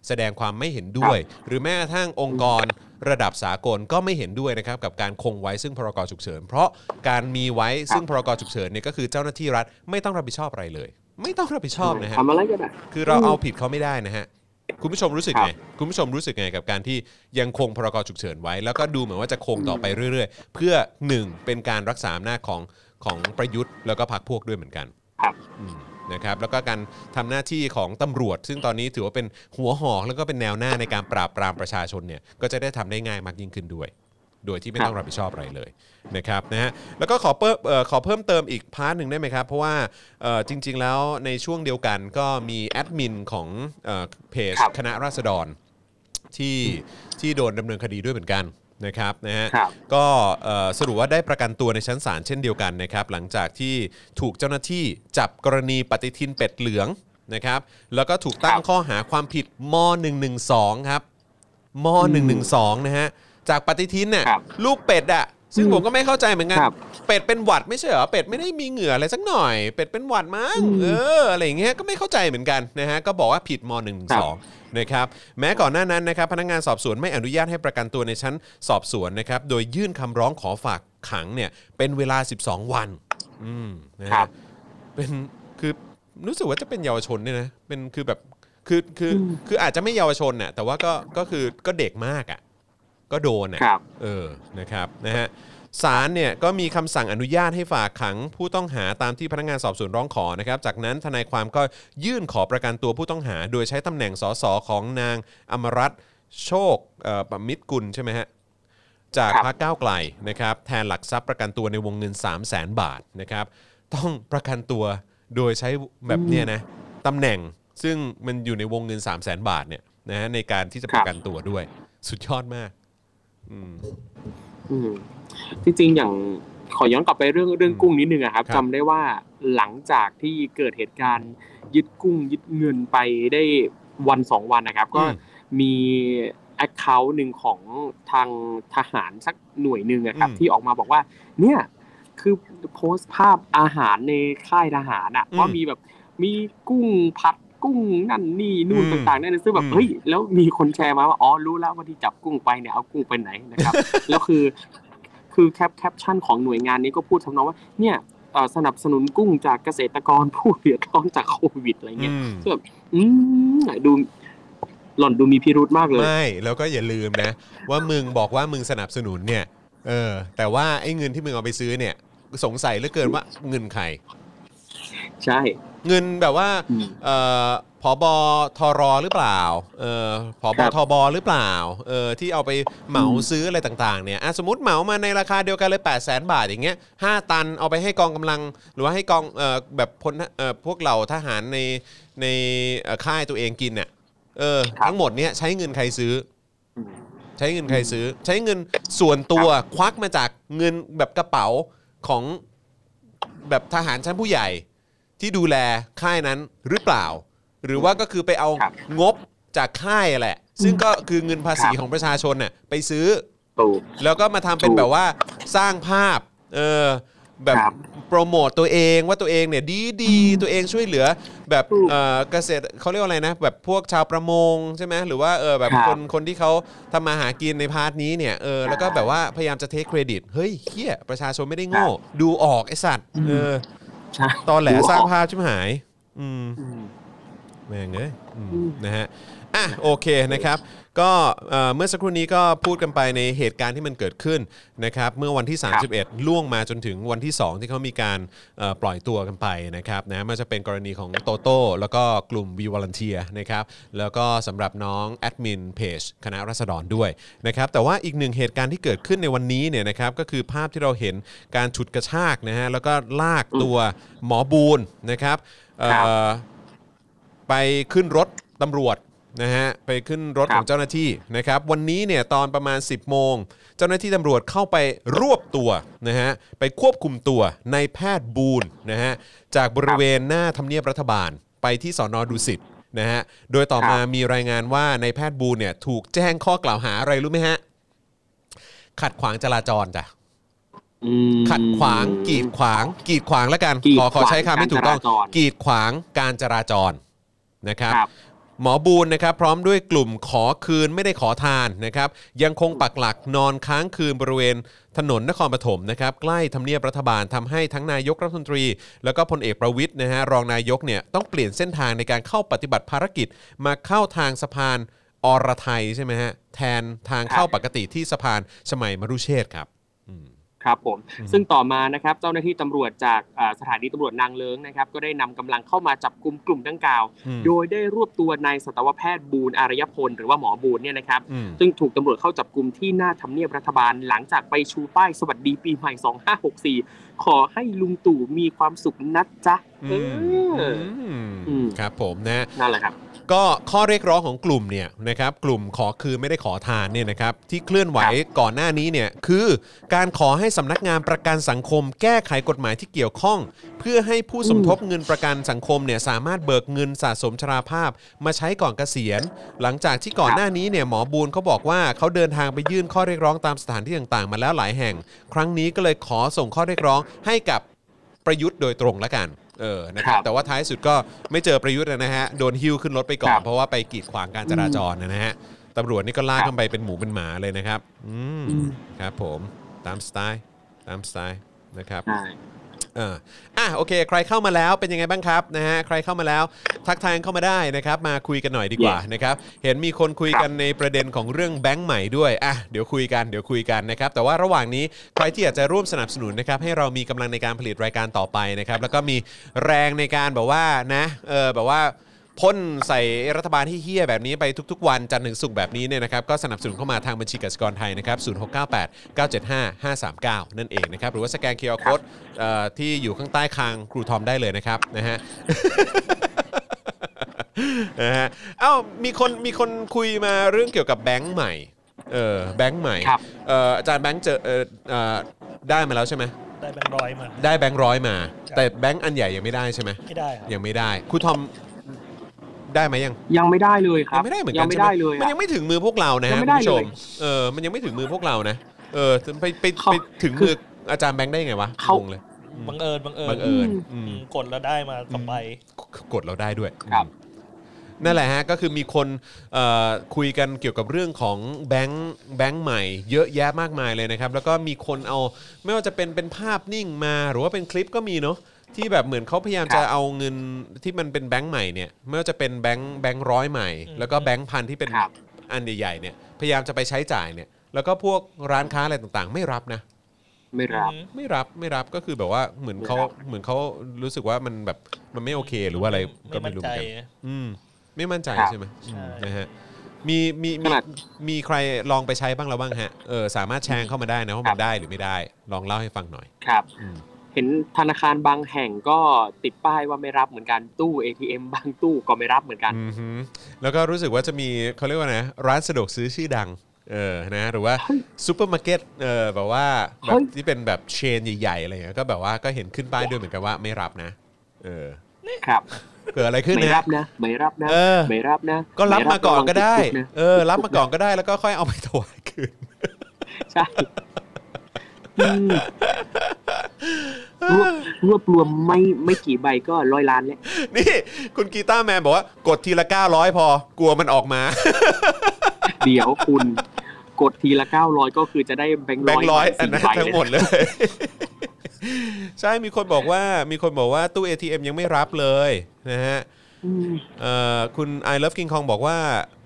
B: แสดงความไม่เห็นด้วย หรือแม้กระทั่งองค์กรระดับสากลก็ไม่เห็นด้วยนะครับกับการคงไว้ซึ่งพรกฉุกเฉิน เพราะการมีไว้ซึ่งพรกฉุกเฉินเนี่ยก็คือเจ้าหน้าที่รัฐไม่ต้องรับผิดชอบอะไรเลย ไม่ต้องรับผิดชอบนะฮะ
D: ทำอะไรก็ได้
B: คือเราเอาผิดเขาไม่ได้นะฮะ คุณผู้ชมรู้สึก
D: ครับ
B: ไงคุณผู้ชมรู้สึกไงกับการที่ยังคงพรกฉุกเฉินไว้ แล้วก็ดูเหมือนว่าจะคงต่อไปเรื่อย ๆ เพื่อหนึ่งเป็นการรักษาอำนาจของของประยุทธ์แล้วก็พรรคพวกด้วยเหมือนกัน
D: ครับ
B: อืมนะครับแล้วก็การทำหน้าที่ของตำรวจ ซึ่งตอนนี้ถือว่าเป็นหัวหอกแล้วก็เป็นแนวหน้าในการปราบปรามประชาชนเนี่ยก็จะได้ทำได้ง่ายมากยิ่งขึ้นด้วย โดยที่ไม่ต้องรับผิดชอบอะไรเลยนะครับนะฮะแล้วก็ขอเพิ่มเอ่อขอเพิ่มเติมอีกพาร์ทหนึ่งได้ไหมครับ เพราะว่าเอ่อจริง ๆ แล้วในช่วงเดียวกันก็มีแอดมินของเอ่อเพจ
D: ครับ
B: คณะราษฎรที่ที่โดนดำเนินคดีด้วยเหมือนกันนะครับนะฮะ
D: ครับ
B: ก็เอ่อสรุปว่าได้ประกันตัวในชั้นศาลเช่นเดียวกันนะครับหลังจากที่ถูกเจ้าหน้าที่จับกรณีปฏิทินเป็ดเหลืองนะครับแล้วก็ถูกตั้ง
D: ครับ
B: ข้อหาความผิดม .112 ครับม .112 นะฮะ จากปฏิทินน่ะ
D: ครับ
B: ลูกเป็ดอะซึ่ง
D: อืม
B: ผมก็ไม่เข้าใจเหมือนกัน
D: ครับ
B: เป็ดเป็นหวัดไม่ใช่เหรอเป็ดไม่ได้มีเหงื่ออะไรสักหน่อย เป็ดเป็นหวัดมั้ง
D: อืม
B: เอออะไรอย่างเงี้ยก็ไม่เข้าใจเหมือนกันนะฮะก็บอกว่าผิดม .112 นะครับแม้ก่อนหน้านั้นนะครับพนักงานสอบสวนไม่อนุญาตให้ประกันตัวในชั้นสอบสวนนะครับโดยยื่นคำร้องขอฝากขังเนี่ยเป็นเวลา 12 วัน อืมนะฮะ
D: ครับ
B: เป็นคือรู้สึกว่าจะเป็นเยาวชนเนี่ยนะเป็นคือแบบคือคือ
D: อืม
B: คืออาจจะไม่เยาวชนน่ะแต่ว่าก็ก็คือก็เด็กมากอะ ก็โดนอะ
D: ครับ
B: เออนะครับนะฮะศาลเนี่ยก็มีคำสั่งอนุญาตให้ฝากขังผู้ต้องหาตามที่พนักงานสอบสวนร้องขอนะครับ จากนั้นทนายความก็ยื่นขอประกันตัวผู้ต้องหา โดยใช้ตำแหน่งสสของนางอมรัตน์โชคเอ่อปมิตรกุลใช่ไหมฮะจาก
D: ครับ
B: พรรคก้าวไกลนะครับแทนหลักทรัพย์ประกันตัวในวงเงิน 3 0 0แสนบาทนะครับต้องประกันตัวโดยใช้แบบเนี้ยนะตำแหน่งซึ่งมันอยู่ในวงเงิน 3 0 0แสนบาทเนี่ยนะฮะในการที่จะประกันตัวด้วย สุดยอดมาก อืม
D: อืมจริงๆอย่างขอย้อนกลับไปเรื่องเรื่องกุ้งนิดนึงอะครับ
B: ครับ
D: จำได้ว่าหลังจากที่เกิดเหตุการณ์ยึดกุ้งยึดเงินไปได้วันสองวันนะครับ ก็
B: อืม
D: มีแอคเคาท์หนึ่งของทางทหารสักหน่วยหนึ่งอะครับ
B: อืม
D: ที่ออกมาบอกว่า เนี่ยคือโพสต์ภาพอาหารในค่ายทหารอะ
B: อืม
D: ว่ามีแบบมีกุ้งผัด กุ้งนั่นนี่นู่น
B: อืม
D: ต่างๆนั่นซึ่งแบบอื
B: ม
D: เฮ้ยแล้วมีคนแชร์มาว่าอ๋อรู้แล้วว่าที่จับกุ้งไปเนี่ยเอากุ้งไปไหนนะครับแล้วคือคือ cap caption ของหน่วยงานนี้ก็พูดทำนองว่าเนี่ยเอ่อสนับสนุนกุ้งจากเกษตรกรผู้เดือดร้อนจากโควิดอะไรเงี้ย
B: อืม
D: ซึ่งแบบอืมดูหล่อนดูมีพิรุธมากเลย
B: ไม่แล้วก็อย่าลืมนะ ว่ามึงบอกว่ามึงสนับสนุนเนี่ย เออ แต่ว่าไอ้เงินที่มึงเอาไปซื้อเนี่ย สงสัยเหลือเกินว่าเงินใคร
D: ใช่
B: เงินแบบว่า
D: อืม
B: เอ่อผอบอทรอหรือเปล่าเออผอบ
D: ค
B: อ
D: รับ
B: ทบหรือเปล่าเออที่เอาไปเหมา
D: อืม
B: ซื้ออะไรต่างๆเนี่ยอะสมมติเหมามาในราคาเดียวกันเลย8 0 0 0 0 0บาทอย่างเงี้ยห้าตันเอาไปให้กองกำลัง หรือว่าให้กองเอ่อแบบพลเอ่อพวกเหล่าทหารในในเอ่อค่ายตัวเองกินเนี่ยเออ
D: ครับ
B: ทั้งหมดเนี้ยใช้เงินใครซื้อ
D: อืม
B: ใช้เงินใครซื้อ ใช้เงินส่วนตัวควักมาจากเงินแบบกระเป๋าของแบบทหารชั้นผู้ใหญ่ ที่ดูแลค่ายนั้นหรือเปล่า หรือว่าก็คือไปเอา
D: ครับ
B: งบจากค่ายแหละ ซึ่งก็คือเงินภาษี
D: ครับ
B: ของประชาชนน่ะไปซื้อ
D: ถูก
B: แล้วก็มาทำเป็น
D: ถูก
B: แบบว่าสร้างภาพเออแบบ
D: ครับ
B: โปรโมตตัวเองว่าตัวเองเนี่ยดีดีตัวเองช่วยเหลือแบบ
D: ถูก
B: เออเกษตรเขาเรียกว่าอะไรนะ แบบพวกชาวประมงใช่ไหมหรือว่าเออแบบ
D: ครับ
B: คนคนที่เขาทำมาหากินใน part นี้เนี่ยเออแล้วก็แบบว่าพยายามจะ take credit เฮ้ยเหี้ยประชาชนไม่ได้โง่ ดูออกไอ้สัตว์เออ
D: ใช่
B: ตอแหล
D: ดูออก
B: สร้างภาพชิบหาย อืม
D: อืม
B: แม่งเอ้ยอืม
D: อืม
B: นะฮะอะโอเคนะครับ ก็เอ่อเมื่อสักครู่นี้ก็พูดกันไปในเหตุการณ์ที่มันเกิดขึ้นนะครับเมื่อวันที่ 31 ล่วงมาจนถึงวันที่ 2 ที่เขามีการเอ่อปล่อยตัวกันไปนะครับนะมันจะเป็นกรณีของโตโต้แล้วก็กลุ่ม v ีวอล n นเทียนะครับแล้วก็สำหรับน้องแอดมินเพจคณะรัษฎรด้วยนะครับแต่ว่าอีกหนึ่งเหตุการณ์ที่เกิดขึ้นในวันนี้เนี่ยนะครับก็คือภาพที่เราเห็นการฉุดกระชากนะฮะแล้วก็ลากตัวหมอบูนนะครับเอ่อ
D: ครับ
B: ไปขึ้นรถตำรวจ นะฮะไปขึ้นรถ
D: ครับ
B: ของเจ้าหน้าที่นะครับ วันนี้เนี่ยตอนประมาณ 10 โมง เจ้าหน้าที่ตำรวจเข้าไปรวบตัวนะฮะไปควบคุมตัวในแพทย์บูนนะฮะจากบริเวณหน้าทำเนียบรัฐบาลไปที่สอนอดุสิตนะฮะโดยต่อมามีรายงานว่าในแพทย์บูนเนี่ยถูกแจ้งข้อกล่าวหาอะไรรู้ไหมฮะขัดขวางจราจรจ้ะ
D: อืม
B: ขัดขวางกีดขวาง กีดขวางแล้วกัน
D: กีด
B: ขอขอ
D: ขวาง
B: ใช้คำให้ถูกต้อง
D: การจราจร
B: กีดขวางการจราจรนะครับ
D: ครับ
B: หมอบูนนะครับพร้อมด้วยกลุ่มขอคืนไม่ได้ขอทานนะครับยังคงปักหลักนอนค้างคืนบริเวณถนนนครปฐมนะครับใกล้ทำเนียบรัฐบาลทำให้ทั้งนายกรัฐมนตรี แล้วก็พลเอกประวิทย์นะฮะรองนายกเนี่ยต้องเปลี่ยนเส้นทางในการเข้าปฏิบัติภารกิจ มาเข้าทางสะพานอรไทยใช่ไหมฮะแทนทางเข้าปกติที่สะพานชมัยมรุเชษฐ์ครับ
D: ครับผมซึ่งต่อมานะครับเจ้าหน้าที่ตำรวจจากอ่าสถานีตำรวจนางเลิงนะครับก็ได้นำกำลังเข้ามาจับกลุ่มกลุ่มดังกล่าว
B: อืม
D: โดยได้รวบตัวนายสัตวแพทย์บูนอารยพลหรือว่าหมอบูนเนี่ยนะครับ
B: อืม
D: ซึ่งถูกตำรวจเข้าจับกลุ่มที่หน้าทำเนียบรัฐบาล หลังจากไปชูป้ายสวัสดีปีใหม่ 2564 ขอให้ลุงตู่มีความสุขนะจ๊ะเออออืม
B: ครับผมนะ
D: นั่นแหละครับ
B: ก็ข้อเรียกร้องของกลุ่มเนี่ยนะครับกลุ่มขอคืนไม่ได้ขอทานเนี่ยนะครับที่เคลื่อนไหว
D: ครับ
B: ก่อนหน้านี้เนี่ยคือการขอให้สำนักงานประกันสังคม แก้ไขกฎหมายที่เกี่ยวข้อง เพื่อให้ผู้สมทบเงินประกันสังคมเนี่ยสามารถเบิกเงินสะสมชราภาพ มาใช้ก่อนเกษียณ หลังจากที่ก่อนหน้านี้เนี่ยหมอบูนเขาบอกว่าเขาเดินทางไปยื่นข้อเรียกร้องตามสถานที่ต่างๆ มาแล้วหลายแห่ง ครั้งนี้ก็เลยขอส่งข้อเรียกร้องให้กับประยุทธ์โดยตรงละกัน เออนะครับ
D: ครับ
B: แต่ว่าท้ายสุดก็ไม่เจอประยุทธ์นะฮะโดนฮิ้วขึ้นรถไปก่อ
D: คนรับ
B: เพราะว่าไปกีดขวางการจราจรนะฮะตำรวจนี่ก็ลาก
D: ครับ
B: กันไปเป็นหมูเป็นหมาเลยนะครับอืม
D: อืม
B: ครับผมตามสไตล์ตามสไตล์นะครับ
D: ใช่
B: เอออะโอเค ใครเข้ามาแล้วเป็นยังไงบ้างครับนะฮะใครเข้ามาแล้วทักทายเข้ามาได้นะครับ มาคุยกันหน่อยดีกว่า
D: Yes
B: นะครับเห็นมีคนคุยกันในประเด็นของเรื่องแบงค์ใหม่ด้วยอะเดี๋ยวคุยกันเดี๋ยวคุยกันนะครับ แต่ว่าระหว่างนี้ใครที่อยากจะร่วมสนับสนุนนะครับ ให้เรามีกำลังในการผลิตรายการต่อไปนะครับ แล้วก็มีแรงในการแบบว่านะเออแบบว่า พ่นใส่รัฐบาลที่เหี้ยแบบนี้ไปทุกๆ วันจันทร์ถึงศุกร์แบบนี้เนี่ยนะครับก็สนับสนุนเข้ามาทางบัญชีกสิกรไทยนะครับ0698 975 539 นั่นเองนะครับหรือว่าสแกน QR code ที่อยู่ข้างใต้คางครูทอมได้เลยนะครับนะฮะนะฮะเอ้ามีคนมีคนคุยมาเรื่องเกี่ยวกับแบงค์ใหม่เออแบงค์ใหม่
D: ครับ
B: เอ่ออาจารย์แบงค์เจอเอ่อเอ่อได้มาแล้วใช่ไหม
C: ได้แบงค์ร้อยมา
B: ได้แบงค์ร้อยมา
C: ครับ
B: แต่แบงค์อันใหญ่ยังไม่ได้ใช่ไหม
C: ไม่ได้ครับ
B: ยังไม่ได้ครูทอม ได้ไหมยัง
D: ยังไม่ได้เลยครั
B: ยั
D: บ
B: งไม่ได้เหมือน
D: ยั
B: กัน
D: ไม่
B: ใช่ไหม
D: ได้เลย
B: มัน
D: อะ
B: ยังไม่ถึงมือพวกเรานะ
D: ยั
B: ฮะ
D: ง
B: คุ
D: ไม่
B: ณ
D: ได้
B: ผู้ชม
D: เลย
B: เออมันยังไม่ถึงมือพวกเรานะ เออไปไป
D: เขา
B: ไปถึงมืออาจารย์แบงค์ได้ยังไงวะ
D: เขา
B: งงเลย
C: บังเอิญบังเอิญ
B: บังเอิญ
D: อืม
B: อืม
C: อืมกดแล้วได้มาสองใบ
B: กดเราได้ด้วย
D: ครับ
B: นั่นแหละฮะก็คือมีคนเอ่อคุยกันเกี่ยวกับเรื่องของแบงค์แบงค์ใหม่ เยอะแยะมากมายเลยนะครับ แล้วก็มีคนเอาไม่ว่าจะเป็นเป็นภาพนิ่งมาหรือว่าเป็นคลิปก็มีเนาะ ที่แบบเหมือนเขาพยายาม
D: ครับ
B: จะเอาเงินที่มันเป็นแบงค์ใหม่เนี่ยไม่ว่าจะเป็นแบงค์แบงค์ร้อยใหม่
C: อืม
B: แล้วก็แบงค์พันที่เป็น
D: ครับ
B: อันใหญ่ๆเนี่ยพยายามจะไปใช้จ่ายเนี่ย แล้วก็พวกร้านค้าอะไรต่างๆ ไม่รับนะ
D: ไม่รับ
C: อืม
B: ไม่รับไม่รับก็คือแบบว่าเหมือนเขา
D: ไม่รับ
B: เหมือนเขารู้สึกว่ามันแบบมันไม่โอเค หรือว่าอะไรก็
C: ไม่
B: ไม่
C: มั่นใจ
B: เหมือนกันอืม ไม่มั่นใจ
D: ครับ
B: ใช่ไหม
C: ใช่
B: อืมนะฮะมีมี
D: ข
B: มี
D: นาด
B: มีใครลองไปใช้บ้างแล้วบ้างฮะเออสามารถแชร์เข้ามาได้นะว่า
D: ครั
B: มันได้หรือไม่ได้ ลองเล่าให้ฟังหน่อย
D: ครับ
B: อืม
D: เห็นธนาคารบางแห่งก็ติดป้ายว่าไม่รับเหมือนกันตู้ ATM บางตู้ก็ไม่รับเหมือนกัน
B: อือฮึแล้วก็รู้สึกว่าจะมีเขาเรียกว่าไงร้านสะดวกซื้อชื่อดังเออนะหรือว่า
D: เฮ้ย
B: ซูเปอร์มาร์เก็ตเออแบบว่าแบ
D: เฮ้
B: บ
D: ย
B: ที่เป็นแบบเชนใหญ่ๆอะไรอย่างเงี้ยก็แบบว่าก็เห็นขึ้นป้ายด้วยเหมือนกันว่าไม่รับนะ เออ
D: ครับ
B: เกิดอะไรขึ้น
D: ไม่
B: นะ
D: รับนะไม่รับนะ
B: เออ
D: ไม่รับนะ
B: ก็รับมาก่อนก็ได้
D: ม่รับระวังติคุนะ
B: เออ รับมาก่อนก็ได้แล้วก็ค่อยเอาไปถวายคืน
D: ใช่ อืมรวบรวบรวมไม่ไม่กี่ใบก็ร้อยล้านแล้ว
B: นี่คุณกีตาร์แมนบอกว่ากดทีละ900พอ กลัวมันออกมา
D: เดี๋ยวคุณกดทีละเก้าร้อยก็คือจะได้แบงค์ร้อยแบง
B: ค์ร้อย
D: มา
B: อันนั้น
D: สี่ใบ
B: ทั้งหมดเลย ใช่มีคนบอกว่ามีคนบอกว่าตู้ ATM ยังไม่รับเลยนะฮะ
D: อืม
B: เอ่อคุณ I love King Kong บอกว่า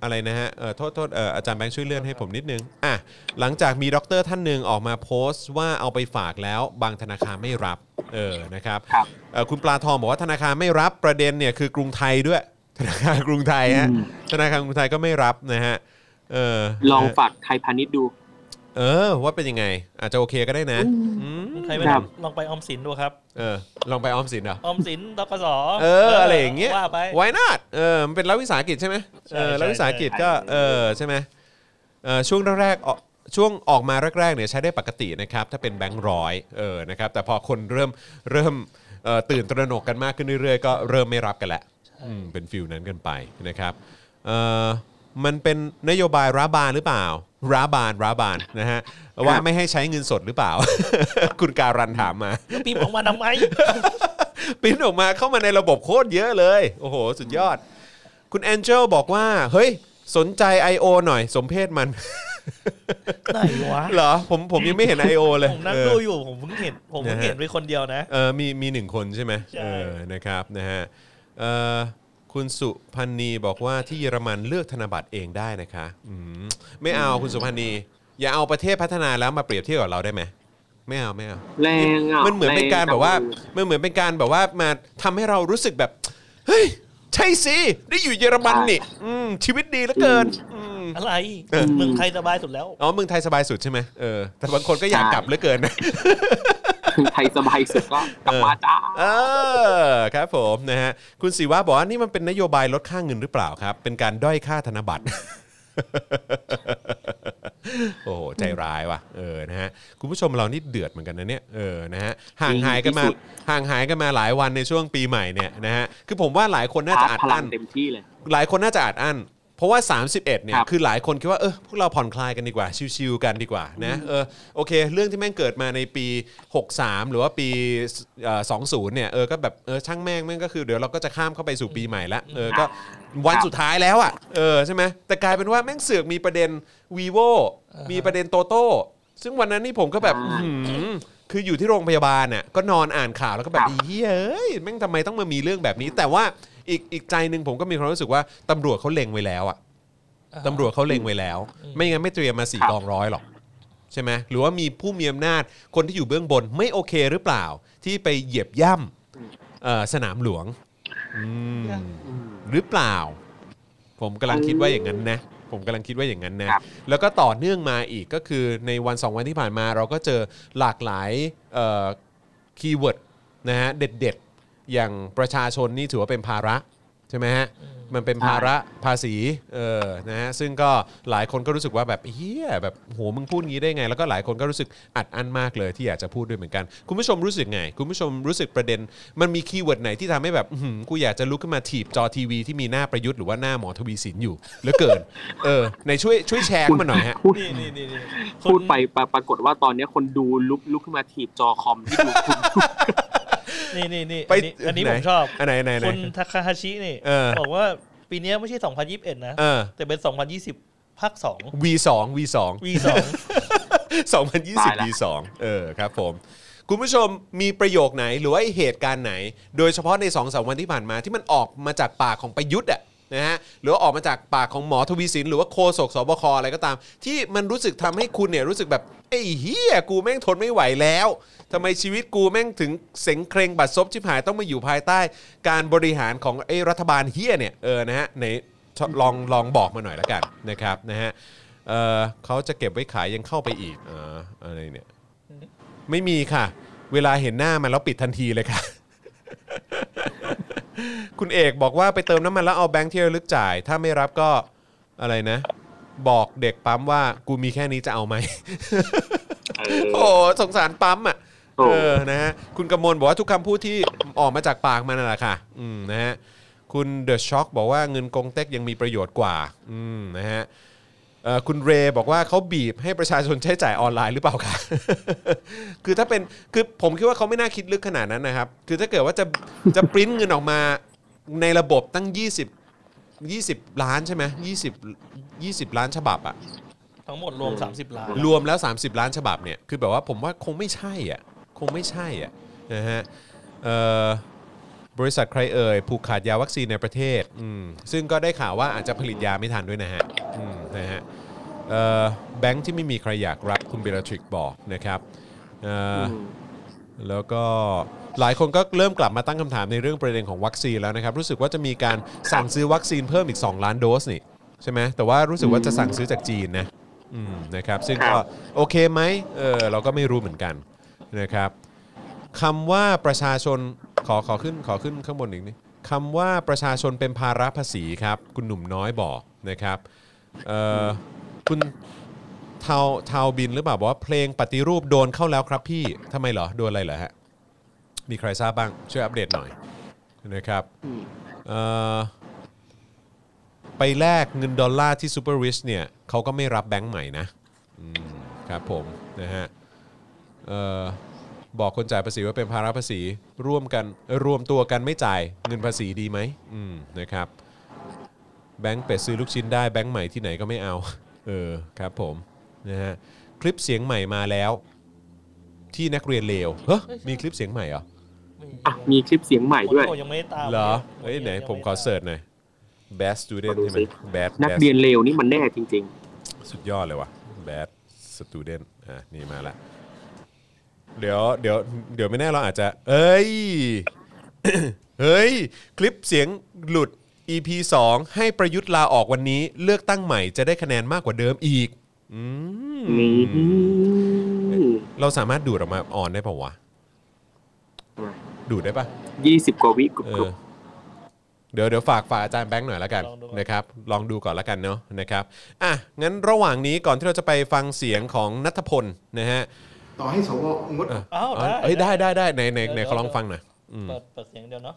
B: อะไรนะฮะเอ่อโทษโทษเอ่ออาจารย์แบงค์ช่วยเลื่อนให้ผมนิดนึงอะหลังจากมีด็อกเตอร์ท่านหนึ่งออกมาโพสต์ว่าเอาไปฝากแล้วบางธนาคารไม่รับเออนะครับ
D: ครับ
B: เอ่อคุณปลาทองบอกว่าธนาคารไม่รับประเด็นเนี่ยคือกรุงไทยด้วย ธนาคารกรุงไทยฮะ
D: อืม
B: ธนาคารกรุงไทยก็ไม่รับนะฮะเออ
D: ลองฝากไทยพาณิชย์ดู
B: เออ ว่าเป็นยังไง อาจจะโอเคก็ได้นะอืม
C: ใครไม่
D: ครับ
C: ลองไปออมสินดูครับ
B: เออ ลองไปออมสินเหรอ
C: ออมสินตกส
B: เอออะไรอย่างเงี้ย
C: ว่าไป
B: why not เออมันเป็นรัฐวิสาหกิจใช่ไหม
C: ใช่
B: เออ
C: ใช่
B: รัฐวิสาหกิจก็
D: ใช่
B: เออใช่ไหมเออช่วงแรกๆออกช่วงออกมาแรกๆเนี่ยใช้ได้ปกตินะครับ ถ้าเป็นแบงค์ร้อยเออนะครับแต่พอคนเริ่มเริ่มเอ่อตื่นตระหนกกันมากขึ้นเรื่อยๆ ก็เริ่มไม่รับกันแล้วอืมเป็นฟิลนั้นกันไปนะครับเออ มันเป็นนโยบายร้าบานหรือเปล่า ร้าบานร้าบานนะฮะว่าไม่ให้ใช้เงินสดหรือเปล่า คุณการันถามมา
C: แล้วพิมพ์ออกมาทำไม
B: ปริ้นออกมาเข้ามาในระบบโคตรเยอะเลย โอ้โห สุดยอด คุณแองเจลบอกว่า เฮ้ย สนใจ I.O. หน่อย สมเพศมัน
C: ไหนวะ
B: เหรอ ผมผมยังไม่เห็น I.O. เลย
C: ผมนั่ง
B: เออ
C: ดูอยู่ ผมเพิ่งเห็น ผมเพิ่ง
B: นะฮะ
C: เห็นไปคนเดียวนะ
B: เออ มีมีหนึ่งคนใช่ไหม
C: ใช่
B: เออ นะครับ นะฮะ เออ คุณสุพันนีบอกว่าที่เยอรมันเลือกธนบัตรเองได้นะคะอืมไม่เอาคุณสุพันนีอย่าเอาประเทศพัฒนาแล้วมาเปรียบเทียบกับเราได้ไหมไม่เอาไม่เอา
D: แรงอะ
B: มันเหมือนเป็นการแบบว่ามันเหมือนเป็นการแบบว่ามาทำให้เรารู้สึกแบบเฮ้ยใช่สิได้อยู่เยอรมันนี่อืมชีวิตดีเหลือเกินอืม
C: อะไร
B: เออ
C: เมืองไทยสบายสุดแล้ว
B: อ๋อเมืองไทยสบายสุดใช่ไหมเออแต่บางคนก็อยากกลับเหลือเกินนะ
D: ไทยสบายสุดก็กลับมาจ้า
B: เออครับผมนะฮะคุณศิวะบอกว่านี่มันเป็นนโยบายลดค่าเงินหรือเปล่าครับ เป็นการด้อยค่าธนบัตรโอ้โหใจร้ายว่ะเออนะฮะคุณผู้ชมเรานี่เดือดเหมือนกันนะเนี่ยเออนะฮะห่างหายกันมา
D: ที่สุด
B: ห่างหายกันมาหลายวันในช่วงปีใหม่เนี่ยนะฮะคือผมว่าหลายคนน่าจะ
D: ชา
B: อั
D: ร์
B: ด
D: จพลั
B: อั้
D: ง
B: น
D: เต็มที่เลย
B: หลายคนน่าจะอัดอั้น เพราะว่า 31เนี่ย
D: ครับ
B: คือหลายคนคิดว่าเออพวกเราผ่อนคลายกันดีกว่าชิวๆกันดีกว่านะเออโอเค เรื่องที่แม่งเกิดมาในปี 63 หรือว่าปีเอ่อ20เนี่ยเออก็แบบเออช่างแม่งแม่งก็คือเดี๋ยวเราก็จะข้ามเข้าไปสู่ปีใหม่ละเออก็วันสุดท้ายแล้วอะเออใช่ไหมแต่กลายเป็นว่าแม่งเสือกมีประเด็น vivo มีประเด็นโตโต้ซึ่งวันนั้นนี่ผมก็แบบ
D: อ่า
B: อื้อหือคืออยู่ที่โรงพยาบาลน่ะก็นอนอ่านข่าวแล้วก็แบบ
D: ครับ
B: อีเฮ้ยแม่งทำไมต้องมามีเรื่องแบบนี้ แต่ว่า อีกอีกใจหนึ่งผมก็มีความรู้สึกว่าตำรวจเขาเล็งไว้แล้วอะตำรวจเขาเล็งไว้แล้ว ไม่งั้นไม่เตรียมมาสี่
D: ครับ
B: กองร้อยหรอกใช่ไหมหรือว่ามีผู้มีอำนาจคนที่อยู่เบื้องบนไม่โอเคหรือเปล่า ที่ไปเหยียบย่ำเอ่อสนามหลวงอืม
D: อืม
B: หรือเปล่า ผมกำลังคิดว่าอย่างนั้นนะ ผมกำลังคิดว่าอย่างนั้นนะ
D: ครับ
B: แล้วก็ต่อเนื่องมาอีกก็คือในวันสองวันที่ผ่านมา เราก็เจอหลากหลายkeyword นะฮะเด็ดๆ อย่างประชาชนนี่ถือว่าเป็นภาระใช่ไหมฮะมันเป็นภาระภาษีเออนะฮะซึ่งก็หลายคนก็รู้สึกว่าแบบเหี้ยแบบโหมึงพูดงี้ได้ไง แล้วก็หลายคนก็รู้สึกอัดอั้นมากเลยที่อยากจะพูดด้วยเหมือนกัน คุณผู้ชมรู้สึกไง คุณผู้ชมรู้สึกประเด็น มันมี keyword ไหนที่ทำให้แบบอื้อหือกูอยากจะลุกขึ้นมาถีบจอทีวีที่มีหน้าประยุทธ์หรือว่าหน้าหมอทวีสินอยู่เหลือเกิน เออในช่วยช่วยแชร์เข้ามาหน่อยฮะ
D: พูด
C: นี่นี่นี่นี่
D: พูดไปปรปรากฏว่าตอนนี้คนดูลุกลุกขึ้นมาถีบจอคอมที่ดูคุณ
C: นี่นี่นี่
B: ไป
C: อันนี้อันนี้
B: ไหน
C: ผมชอบ
B: อันไหนไหนไหน
C: คุณทาคาฮาชินี่
B: เออ
C: บอกว่าปีเนี้ยไม่ใช่ 2021 นะ
B: เออ
C: แต่เป็น 2020 ภาค 2
B: V2 V2
C: V2
B: 2020 V2 เออครับผม คุณผู้ชมมีประโยคไหนหรือว่าเหตุการณ์ไหน โดยเฉพาะใน2อสวันที่ผ่านมาที่มันออกมาจากปากของประยุทธ์อะนะฮะหรือว่าออกมาจากปากของหมอทวีสิน หรือว่าโคศกสบคอะไรก็ตาม ที่มันรู้สึกทำให้คุณเนี่ยรู้สึกแบบไอ้เฮียกูแม่งทนไม่ไหวแล้ว ทำไมชีวิตกูแม่งถึงเสงเครงบัดซบชิบหายต้องมาอยู่ภายใต้ การบริหารของไอ้รัฐบาลเฮียเนี่ยเออนะฮะไหนลองลองบอกมาหน่อยละกันนะครับนะฮะเออเขาจะเก็บไว้ขายยังเข้าไปอีกอ่าอะไรเนี่ยไม่มีค่ะ เวลาเห็นหน้ามันแล้วปิดทันทีเลยค่ะ คุณเอกบอกว่าไปเติมน้ำมันแล้วเอาแบงค์ที่ระลึกจ่าย ถ้าไม่รับก็อะไรนะ บอกเด็กปั๊มว่ากูมีแค่นี้จะเอาไหม
D: เอ
B: โอ้
D: อ
B: สงสารปั๊มอะ
D: โอ้
B: เออนะฮะคุณกำมลบอกว่าทุกคำพูดที่ออกมาจากปากมันนั่นแหละค่ะ อืมนะฮะคุณเดอะช็อคบอกว่าเงินกงเต็กยังมีประโยชน์กว่า อืมนะฮะเอ่อคุณเรย์บอกว่าเขาบีบให้ประชาชนใช้จ่ายออนไลน์หรือเปล่าคะ คือถ้าเป็นคือผมคิดว่าเขาไม่น่าคิดลึกขนาดนั้นนะครับ คือถ้าเกิดว่าจะจะปริ้นเงินออกมาในระบบตั้ง 20 20 ล้านใช่ไหม20 20 ล้านฉบับอะ
C: ทั้งหมดรวม 30 ล้าน
B: รวมแล้ว 30 ล้านฉบับเนี่ยคือแบบว่าผมว่าคงไม่ใช่อะ คงไม่ใช่อะนะฮะเอ่อบริษัทใครเอ่ยผูกขาดยาวัคซีนในประเทศอืมซึ่งก็ได้ข่าวว่าอาจจะผลิตยาไม่ทันด้วยนะฮะอืมนะฮะเอ่อแบงค์ที่ไม่มีใครอยากรับคุณเบลทริกบอกนะครับเอ่ออ
D: ม
B: แล้วก็หลายคนก็เริ่มกลับมาตั้งคำถามในเรื่องประเด็นของวัคซีนแล้วนะครับ รู้สึกว่าจะมีการสั่งซื้อวัคซีนเพิ่มอีก 2 ล้านโดสนี่ใช่ไหมแต่ว่ารู้สึกว่าจะสั่งซื้อจากจีนนะอืมนะครับซึ่งก็
D: ครับ
B: โอเคไหมเออเราก็ไม่รู้เหมือนกัน นะครับคำว่าประชาชนขอขอขึ้นขอขึ้นข้างบนอีกนิดคำว่าประชาชนเป็นภาระภาษีครับ คุณหนุ่มน้อยบอกนะครับคุณเทาเทาบินหรือเปล่าบอกว่าเพลงปฏิรูปโดนเข้าแล้วครับพี่ทำไมเหรอโดนอะไรเหรอฮะมีใครทราบบ้างช่วยอัปเดตหน่อยนะครับไปแลกเงินดอลลาร์ที่ซูเปอร์ริชเนี่ยเขาก็ไม่รับแบงค์ใหม่นะครับผมนะฮะ บอกคนจ่ายภาษีว่าเป็นภาระภาษีร่วมกันเอ่อรวมตัวกันไม่จ่ายเงินภาษีดีไหมอืมนะครับแบงค์เป็ดซื้อลูกชิ้นได้แบงค์ใหม่ที่ไหนก็ไม่เอา เออครับผมนะฮะคลิปเสียงใหม่มาแล้ว ที่นักเรียนเลวเฮ้ยมีคลิปเสียงใหม่เหรอ
D: อะมีคลิปเสียงใหม่ด้วย
C: โมยังไม่ได้ตาม
B: เหรอ
C: โม
B: เฮ้ย
C: ยัง
B: ไหน
C: ยัง
B: ผม
C: ไข
B: อเสิร์ชหน่อย bad student
D: ขอดู
B: ใช่ไหม
D: สิ
B: bad
D: นัก
B: bad
D: เรียนเลวนี่มันแน่จริง
B: สุดยอดเลยว่ะ bad student อะนี่มาละ เดี๋ยวเดี๋ยวเดี๋ยวไม่แน่เราอาจจะ เอ้ย เฮ้ย คลิปเสียงหลุด EP 2 ให้ประยุทธ์ลาออกวันนี้ เลือกตั้งใหม่จะได้คะแนนมากกว่าเดิมอีก อืม
D: ๆนี่
B: เราสามารถดูดออกมาออนได้ป่าวะ ดูดได้ปะ
D: ยี่สิบกว่าวิก
B: เอ
D: รุ
B: อบเดี๋ยวเดี๋ยวฝากฝากอาจารย์แบงค์หน่อยละกัน
C: ลองดูก่อน
B: นะครับ ลองดูก่อนละกันเนาะนะครับ อะ งั้นระหว่างนี้ก่อนที่เราจะไปฟังเสียงของนัทพลนะฮะ
E: ต่อให้สวงด
B: เออ
C: อ้าว
B: อ๋อ
C: ได้
B: เอ้ยได้ได้ได้ในใน
C: เดี๋ยว
B: ใน
C: เดี๋ยว
B: เขาลองฟังหน่อยอืม
C: เปิดเปิดเสียงเดียวเนาะ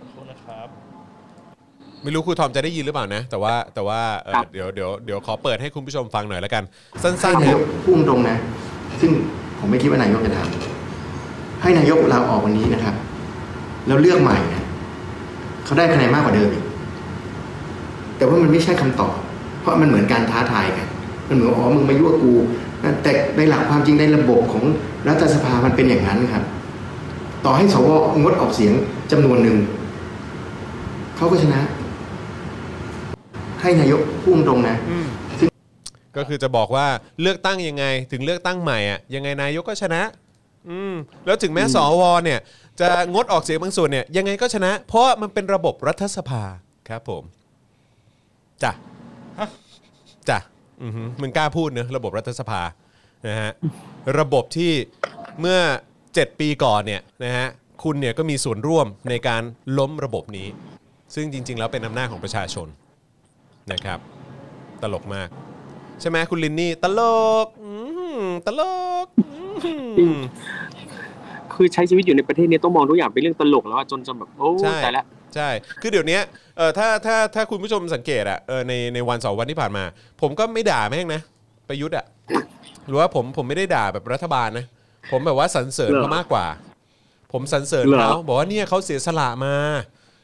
C: ขอบคุณนะครับ
B: ไม่รู้ครูทอมจะได้ยินหรือเปล่านะ แต่ว่าแต่ว่าเอ่อเดี๋ยวเดี๋ยวเดี๋ยวขอเปิดให้คุณผู้ชมฟังหน่อยละกัน สั้
E: ให้
B: นๆ
E: นาย
B: นะ
E: กพุ่งตรงนะ ซึ่งผมไม่คิดว่านายกจะทำให้นายกลาออกวันนี้นะครับ แล้วเลือกใหม่นะเขาได้คะแนนมากกว่าเดิมอีกแต่ว่ามันไม่ใช่คำตอบ เพราะมันเหมือนการท้าทายกัน มันเหมือนอ๋อมึงมายั่วกูนั่น แต่ในหลักความจริงในระบบของรัฐสภามันเป็นอย่างนั้นครับ ต่อให้สวงดออกเสียงจำนวนหนึ่งเขาก็ชนะ ให้นายกพุ่งตรงนะ
B: ก็คือจะบอกว่าเลือกตั้งยังไงถึงเลือกตั้งใหม่อะยังไงนายกก็ชนะ อืมแล้วถึงแม้สวเนี่ย จะงดออกเสียงบางส่วนเนี่ยยังไงก็ชนะ เพราะมันเป็นระบบรัฐสภาครับผมจ้ะจ้ะ อือหือมึงกล้าพูดเนอะระบบรัฐสภานะฮะระบบที่เมื่อ 7 ปีก่อนเนี่ยนะฮะคุณเนี่ยก็มีส่วนร่วมในการล้มระบบนี้ ซึ่งจริง ๆ แล้วเป็นอำนาจของประชาชนนะครับ ตลกมาก ใช่ไหมคุณลินนี่ ตลก อื้อหือตลกอื้อหือ
D: คือใช้ชีวิตอยู่ในประเทศนี้ต้องมองทุกอย่างเป็นเรื่องตลกแล้วอะจนจนแบบโอ้
B: ใช่
D: แต่ละ
B: ใช่ คือเดี๋ยวนี้เออถ้าถ้าถ้าคุณผู้ชมสังเกตอะเออในในวันสองวันที่ผ่านมา ผมก็ไม่ด่าแม่งนะประยุทธ์อะหรือว่าผมผมไม่ได้ด่าแบบรัฐบาลนะ ผมแบบว่าสรรเสริญ
D: เหรอ
B: เขามากกว่า ผมสรรเสริญ
D: เหรอ
B: เขาบอกว่าเนี่ยเขาเสียสละมา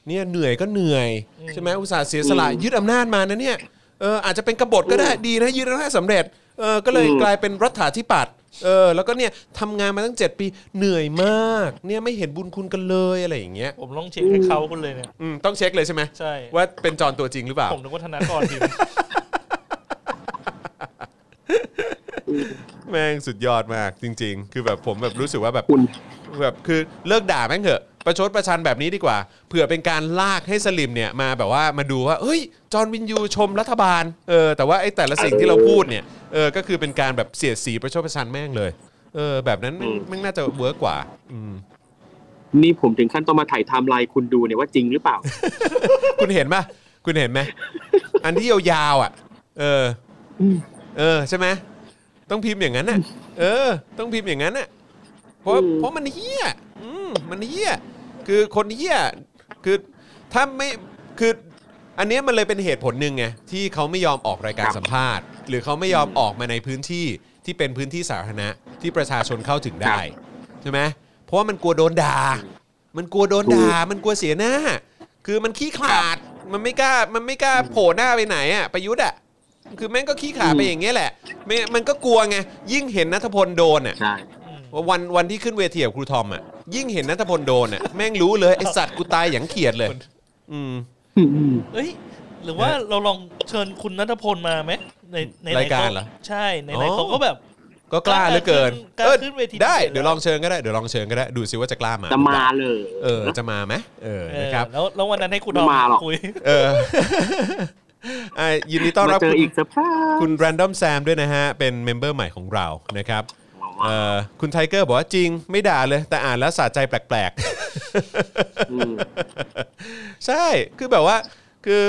B: เนี่ยเหนื่อยก็เหนื่อยใช่ไหมอุตส่าห์เสียสละ
D: อืม
B: ยึดอำนาจมานะเนี่ยเอออาจจะเป็นกบฏก็ได้ดีนะยึดอำนาจสำเร็จ เออก็เลย
D: อืม
B: กลายเป็นรัฐาธิปัตย์เออแล้วก็เนี่ยทำงานมาตั้ง 7 ปีเหนื่อยมาก เนี่ยไม่เห็นบุญคุณกันเลยอะไรอย่างเงี้ย
C: ผมต้องเช็คให้เขาคุณเลยเนี่ย
B: อืมต้องเช็คเลยใช่ไหม
C: ใช่
B: ว่าเป็นจอนตัวจริงหรือเปล่า
C: ผมนึกว่าธนากรพิมพ์
B: แม่งสุดยอดมากจริง ๆ คือแบบผมแบบรู้สึกว่าแบบ
D: คุณ
B: แบบคือเลิกด่าแม่งเถอะ ประชดประชันแบบนี้ดีกว่าเผื่อเป็นการลากให้สลิมเนี่ยมาแบบว่ามาดูว่าเฮ้ยจอห์นวินยูชมรัฐบาลเออแต่ว่าไอ้แต่ละสิ่งที่เราพูดเนี่ยเออก็คือเป็นการแบบเสียดสีประชดประชันแม่งเลยเออแบบนั้นแม่ง
D: อืม
B: แม่งน่าจะ work กว่า อืม
D: นี่ผมถึงขั้นต้องมาไถ่ายไทม์ไลน์คุณดูเนี่ยว่าจริงหรือเปล่า
B: คุณเห็นปะคุณเห็นไหมอันที่ยาวๆอะ เอออื
D: ม
B: เออใช่ไหมต้องพิมพ์อย่างนั้นน่ะ เออ ต้องพิมพ์อย่างนั้นน่ะเพราะเพราะมันเหี้ยอืม มันเหี้ยคือคนเหี้ยคือถ้าไม่คืออันเนี้ยมันเลยเป็นเหตุผลหนึ่งไงที่เขาไม่ยอมออกรายการ
D: ครับ
B: สัมภาษณ์ หรือเขาไม่ยอมออกมาในพื้นที่ที่เป็นพื้นที่สาธารณะที่ประชาชนเข้าถึงได้ใช่ไหมเพราะว่ามันกลัวโดนด่า มันกลัวโดนด่า มันกลัวเสียหน้า คือมันขี้ขลาดมันไม่กล้ามันไม่กล้าโผล่หน้าไปไหนอะประยุทธ์อะคือแม่งก็ขี้ขลาดไปอย่างเงี้ยแหละไม่มันก็กลัวไงยิ่งเห็นนัทพลโดนอะ
D: ใช่
B: วันวันที่ขึ้นเวทีกับครูทอมอะยิ่งเห็นนัทพลโดนอะแม่งรู้เลยไอสัตว์กูตายอย่างเขียดเลยอืม
D: อืมอืม
C: เอ้ย หรือว่าเราลองเชิญคุณนัทพลมาไหมในใน
B: รายการเหรอ
C: ใช่ในไหน
B: อ๋อ
C: เขาก็แบบ
B: ก็กล้าเหลือเกิน
C: กล้า
B: เออ
C: ขึ้นเวที
B: ได้
C: ดีเบต
B: เดี๋ยวลองเชิญก็ได้เดี๋ยวลองเชิญก็ได้ดูซิว่าจะกล้ามา
D: จะมาเลย
B: เออจะมาไหมเออ
C: เออ
B: นะครับ
C: แล้วแล้ววันนั้นให้คุณ
D: ไม่มาหรอก
C: คุย
B: เอออะยินดีต้อนรับมา
D: เจอ
B: คุณ
D: อีกเซอร์ไพรส์
B: คุณ Random Sam ด้วยนะฮะ เป็น member ใหม่ของเรานะครับ เอ่อคุณไทเกอร์บอกว่าจริงไม่ด่าเลย แต่อ่านแล้วสะใจแปลก
D: อืม
B: ๆใช่คือแบบว่าคือ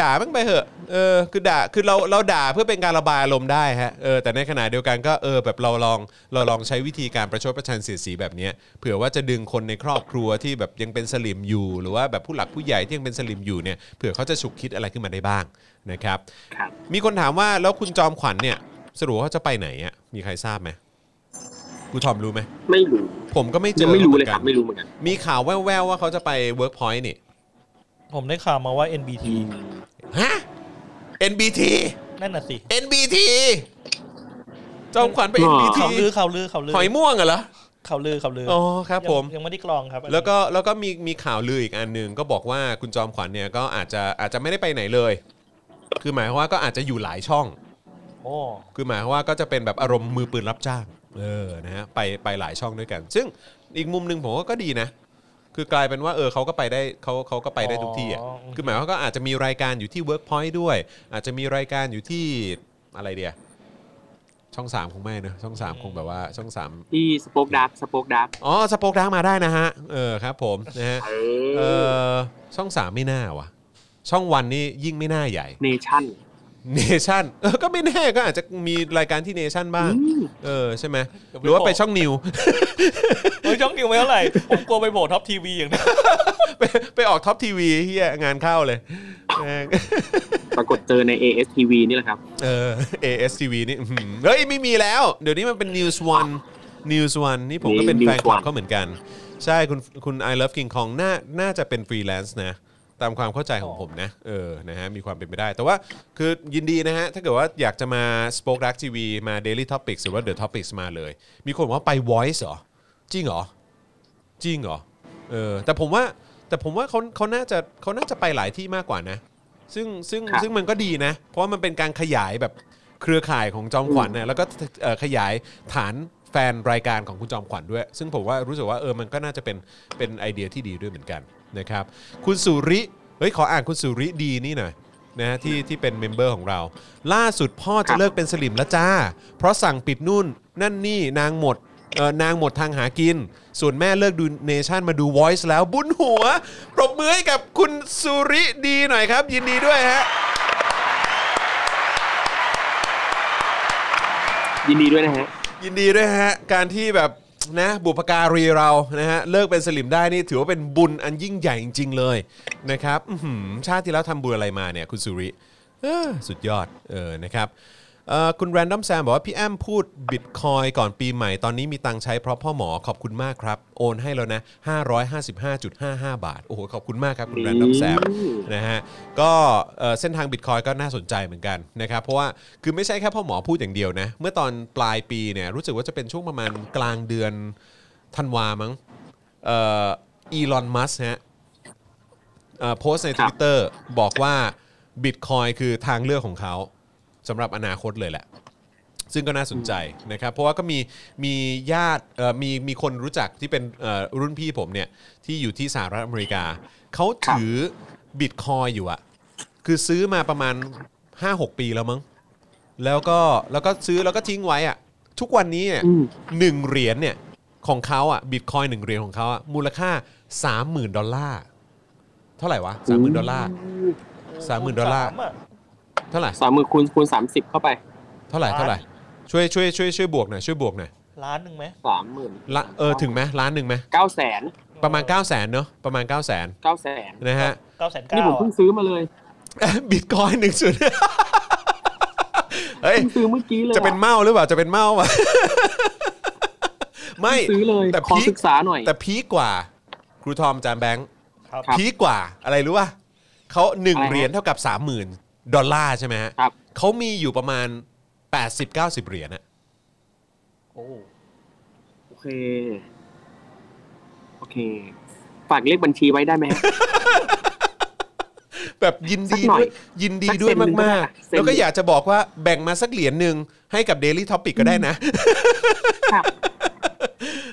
B: ด่าบ้างไปเหอะ เออ คือด่า คือเรา เราด่าเพื่อเป็นการระบายอารมณ์ได้ฮะ เออ แต่ในขณะเดียวกันก็เออแบบเราลอง เราลองใช้วิธีการประชดประชันเสียดสีแบบเนี้ยเผื่อว่าจะดึงคนในครอบครัวที่แบบยังเป็นสลิมอยู่ หรือว่าแบบผู้หลักผู้ใหญ่ที่ยังเป็นสลิมอยู่เนี่ย เผื่อเขาจะฉุกคิดอะไรขึ้นมาได้บ้างนะครับ
D: ครับ
B: มีคนถามว่าแล้วคุณจอมขวัญเนี่ย สรุปว่าเขาจะไปไหนอะ มีใครทราบไหม กูทอมรู้ไหม
D: ไม่รู้
B: ผมก็ไม่เจ
D: ยั
B: อง
D: ไม่รู้เลย
B: ห
D: ค
B: มื
D: รั
B: อบน
D: ไม่
B: กัน
D: รู้เหมือนกัน
B: มีข่าวแว่วๆว่าเขาจะไป Workpoint นี่
C: ผมได้ข่าวมาว่า NBT
B: ฮะ NBT
C: นั่นน่ะสิ
B: NBT จอมขวัญไป
D: อ๋อ
B: NBT
C: ข่าวลือข่าวลือข่าวลือ
B: หอยม่วงเหรอ
C: ข่าวลือข่าวลือ
B: อ๋อครับผม
C: ยังยังไม่ได้กรองครับอันนี้
B: แล้วก็แล้วก็มีมีข่าวลืออีกอันหนึ่งก็บอกว่าคุณจอมขวัญเนี่ยก็อาจจะอาจจะไม่ได้ไปไหนเลย คือหมายความว่าก็อาจจะอยู่หลายช่อง
C: โอ้
B: คือหมายความว่าก็จะเป็นแบบอารมณ์มือปืนรับจ้าง เออนะฮะไปไปหลายช่องด้วยกัน ซึ่งอีกมุมหนึ่งผมว่าก็ดีนะ คือกลายเป็นว่าเออเขาก็ไปได้เขาเขาก็ไปได้ทุกที่อะคือหมายความว่าก็อาจจะมีรายการอยู่ที่ Workpoint ด้วย อาจจะมีรายการอยู่ที่อะไรเดียช่องสามคงไม่เนอะช่องสามคงแบบว่าช่องสาม
D: ที่สป็อกดักสป็อกดัก
B: อ๋อสปอคดังมาได้นะฮะเออครับผมนะฮะ
D: เอ
B: เอ
D: อ
B: อช่องสามไม่น่าว่ะช่องวันนี่ยิ่งไม่น่าใหญ่
D: เนชั่น
B: เนชั่นเออก็ไม่แน่ก็อาจจะมีรายการที่เนชั่นบ้าง
D: อืม
B: เออใช่ไหมหรือว่าไปช่องนิว
C: เฮ้ยช่องนิวไม่เท่าไหร่ผมกลัวไปโผล่ท็อปทีวีอย่างนี้
B: ไปไปออกท็อปทีวีเหี้ยงานเข้าเลยแม่ง
D: ปรากฏเจอใน ASTV นี่แหละครับ
B: เออ ASTV นี่อื้อหือเฮ้ยไม่มีแล้ว เดี๋ยวนี้มันเป็น News One News One นี่ผมก็เป็น
D: News
B: แฟนคลับ
D: One
B: เขาเหมือนกัน ใช่คุณคุณ I Love King Kong น่าน่าจะเป็นฟรีแลนซ์นะ ตามความเข้าใจของผมนะ เออ นะฮะ มีความเป็นไปได้ แต่ว่าคือยินดีนะฮะ ถ้าเกิดว่าอยากจะมา Spoke Dark TV มา Daily Topics หรือว่า The Topics มาเลย มีคนบอกว่าไป Voice เหรอ จริงเหรอ จริงเหรอ เออ แต่ผมว่า แต่ผมว่าเขาเขาน่าจะเขาน่าจะไปหลายที่มากกว่านะ ซึ่งซึ่ง
D: ครับ
B: ซึ่งมันก็ดีนะ เพราะว่ามันเป็นการขยายแบบเครือข่ายของจอมขวัญนะ แล้วก็เอ่อขยายฐานแฟนรายการของคุณจอมขวัญด้วย ซึ่งผมว่ารู้สึกว่าเออ มันก็น่าจะเป็นเป็นไอเดียที่ดีด้วยเหมือนกัน นะครับคุณสุริเฮ้ยขออ่านคุณสุริดีนี่หน่อยนะฮะที่ที่เป็น member ของเรา ล่าสุดพ่อจะเลิกเป็นสลิ่มแล้วจ้า เพราะสั่งปิดนู่นนั่นนี่นางหมดเออนางหมดทางหากิน ส่วนแม่เลิกดูเนชั่นมาดู Voice แล้วบุญหัว ปรบมือให้กับคุณสุริดีหน่อยครับ ยินดีด้วยฮะ
D: ยินดีด้วยนะฮะ
B: ยินดีด้วยฮะ การที่แบบ นะบุพการีเรานะฮะเลิกเป็นสลิมได้นี่ถือว่าเป็นบุญอันยิ่งใหญ่จริงๆเลยนะครับอื้อหือชาติที่แล้วทำบุญอะไรมาเนี่ยคุณสุริเออสุดยอดเออนะครับ เอ่อคุณ Random Sam บอกว่าพี่แอมพูดบิตคอยก่อนปีใหม่ตอนนี้มีตังค์ใช้เพราะพ่อหมอขอบคุณมากครับ โอนให้แล้วนะ 555.55 บาท โอ้โห ขอบคุณมากครับ คุณ Random Sam
D: อืม
B: นะฮะก็เอ่อเส้นทางบิตคอยก็น่าสนใจเหมือนกันนะครับ เพราะว่าคือไม่ใช่แค่พ่อหมอพูดอย่างเดียวนะ เมื่อตอนปลายปีเนี่ยรู้สึกว่าจะเป็นช่วงประมาณกลางเดือนธันวามั้งเอ่ออีลอนมัสฮะเอ่อโพสต์ใน
D: ครับ
B: Twitter บอกว่าบิตคอยคือทางเลือกของเขา สำหรับอนาคตเลยแหละ ซึ่งก็น่าสนใจนะครับ เพราะว่าก็มีมีญาติเอ่อมีมีคนรู้จักที่เป็นเอ่อรุ่นพี่ผมเนี่ยที่อยู่ที่สหรัฐอเมริกา เขาถือบิตคอยอยู่อะคือซื้อมาประมาณ 5-6 ปีแล้วมั้งแล้วก็แล้วก็ซื้อแล้วก็ทิ้งไว้อะทุกวันนี้เนี่ย
D: อืม
B: หนึ่งเหรียญเนี่ยของเขาอะบิตคอยหนึ่งเหรียญของเขาอะมูลค่า30,000ดอลลาร์เท่าไหร่วะ30,000ดอลลาร์สามหมื่นดอลลาร์
C: สมะ
B: เท่าไหร่
D: สามหมื่นคูณคูณสามสิบเข้าไป
B: เท่าไหร่เท่าไหร่ช่วยช่วยช่วยช่วยบวกหน่อยช่วยบวกหน่อย
C: ล้านหนึ่งไหม
D: สามหมื่น
B: ละเออถึงไหมล้านหนึ่งไหม
D: เก้าแสน
B: ประมาณ9 0 0 0 0นเนอะประมาณ9 0 0 0 0น
D: เก้าแสน
B: นะฮะ
C: เก้าแสน
D: นี่
C: เก้า
D: ผมเพิ่งซื้อมาเลย
B: บิตคอยหนึ่งสุดเฮ้ย
D: เพิ่งซื้อเมื่อกี้เลย
B: จะเป็นเมาหรือเปล่าจะเป็นเมาปะไม่
D: เพิ่งซื้อเลย
B: แต่
D: ขอ
B: พีค
D: ศึกษาหน่อย
B: แต่พีคกว่า ครูทอมจานแบงค์
C: ครับ
D: ครับ
B: พีคกว่าอะไรรู้ป่ะเขาหนึ่ง
D: อะไรฮะ
B: เหรียญเท่ากับ30,000 ดอลลาร์ใช่ไหมฮะ
D: ครับ
B: เขามีอยู่ประมาณ 80-90 เหรียญอะ
C: โอ้
D: โอเค โอเค ฝากเลขบัญชีไว้ได้ไหมฮะ
B: แบบยินดี
D: สักหน่
B: ด้
D: อ
B: วยยยินดีด้วย
D: สักเซนหนึ่งก็ได้
B: มาก
D: เซ
B: ๆ
D: นหนึ่ง
B: แล้วก็อยากจะบอกว่าแบ่งมาสักเหรียญหนึ่งให้กับ Daily Topic ก็ได้นะ
D: ครับ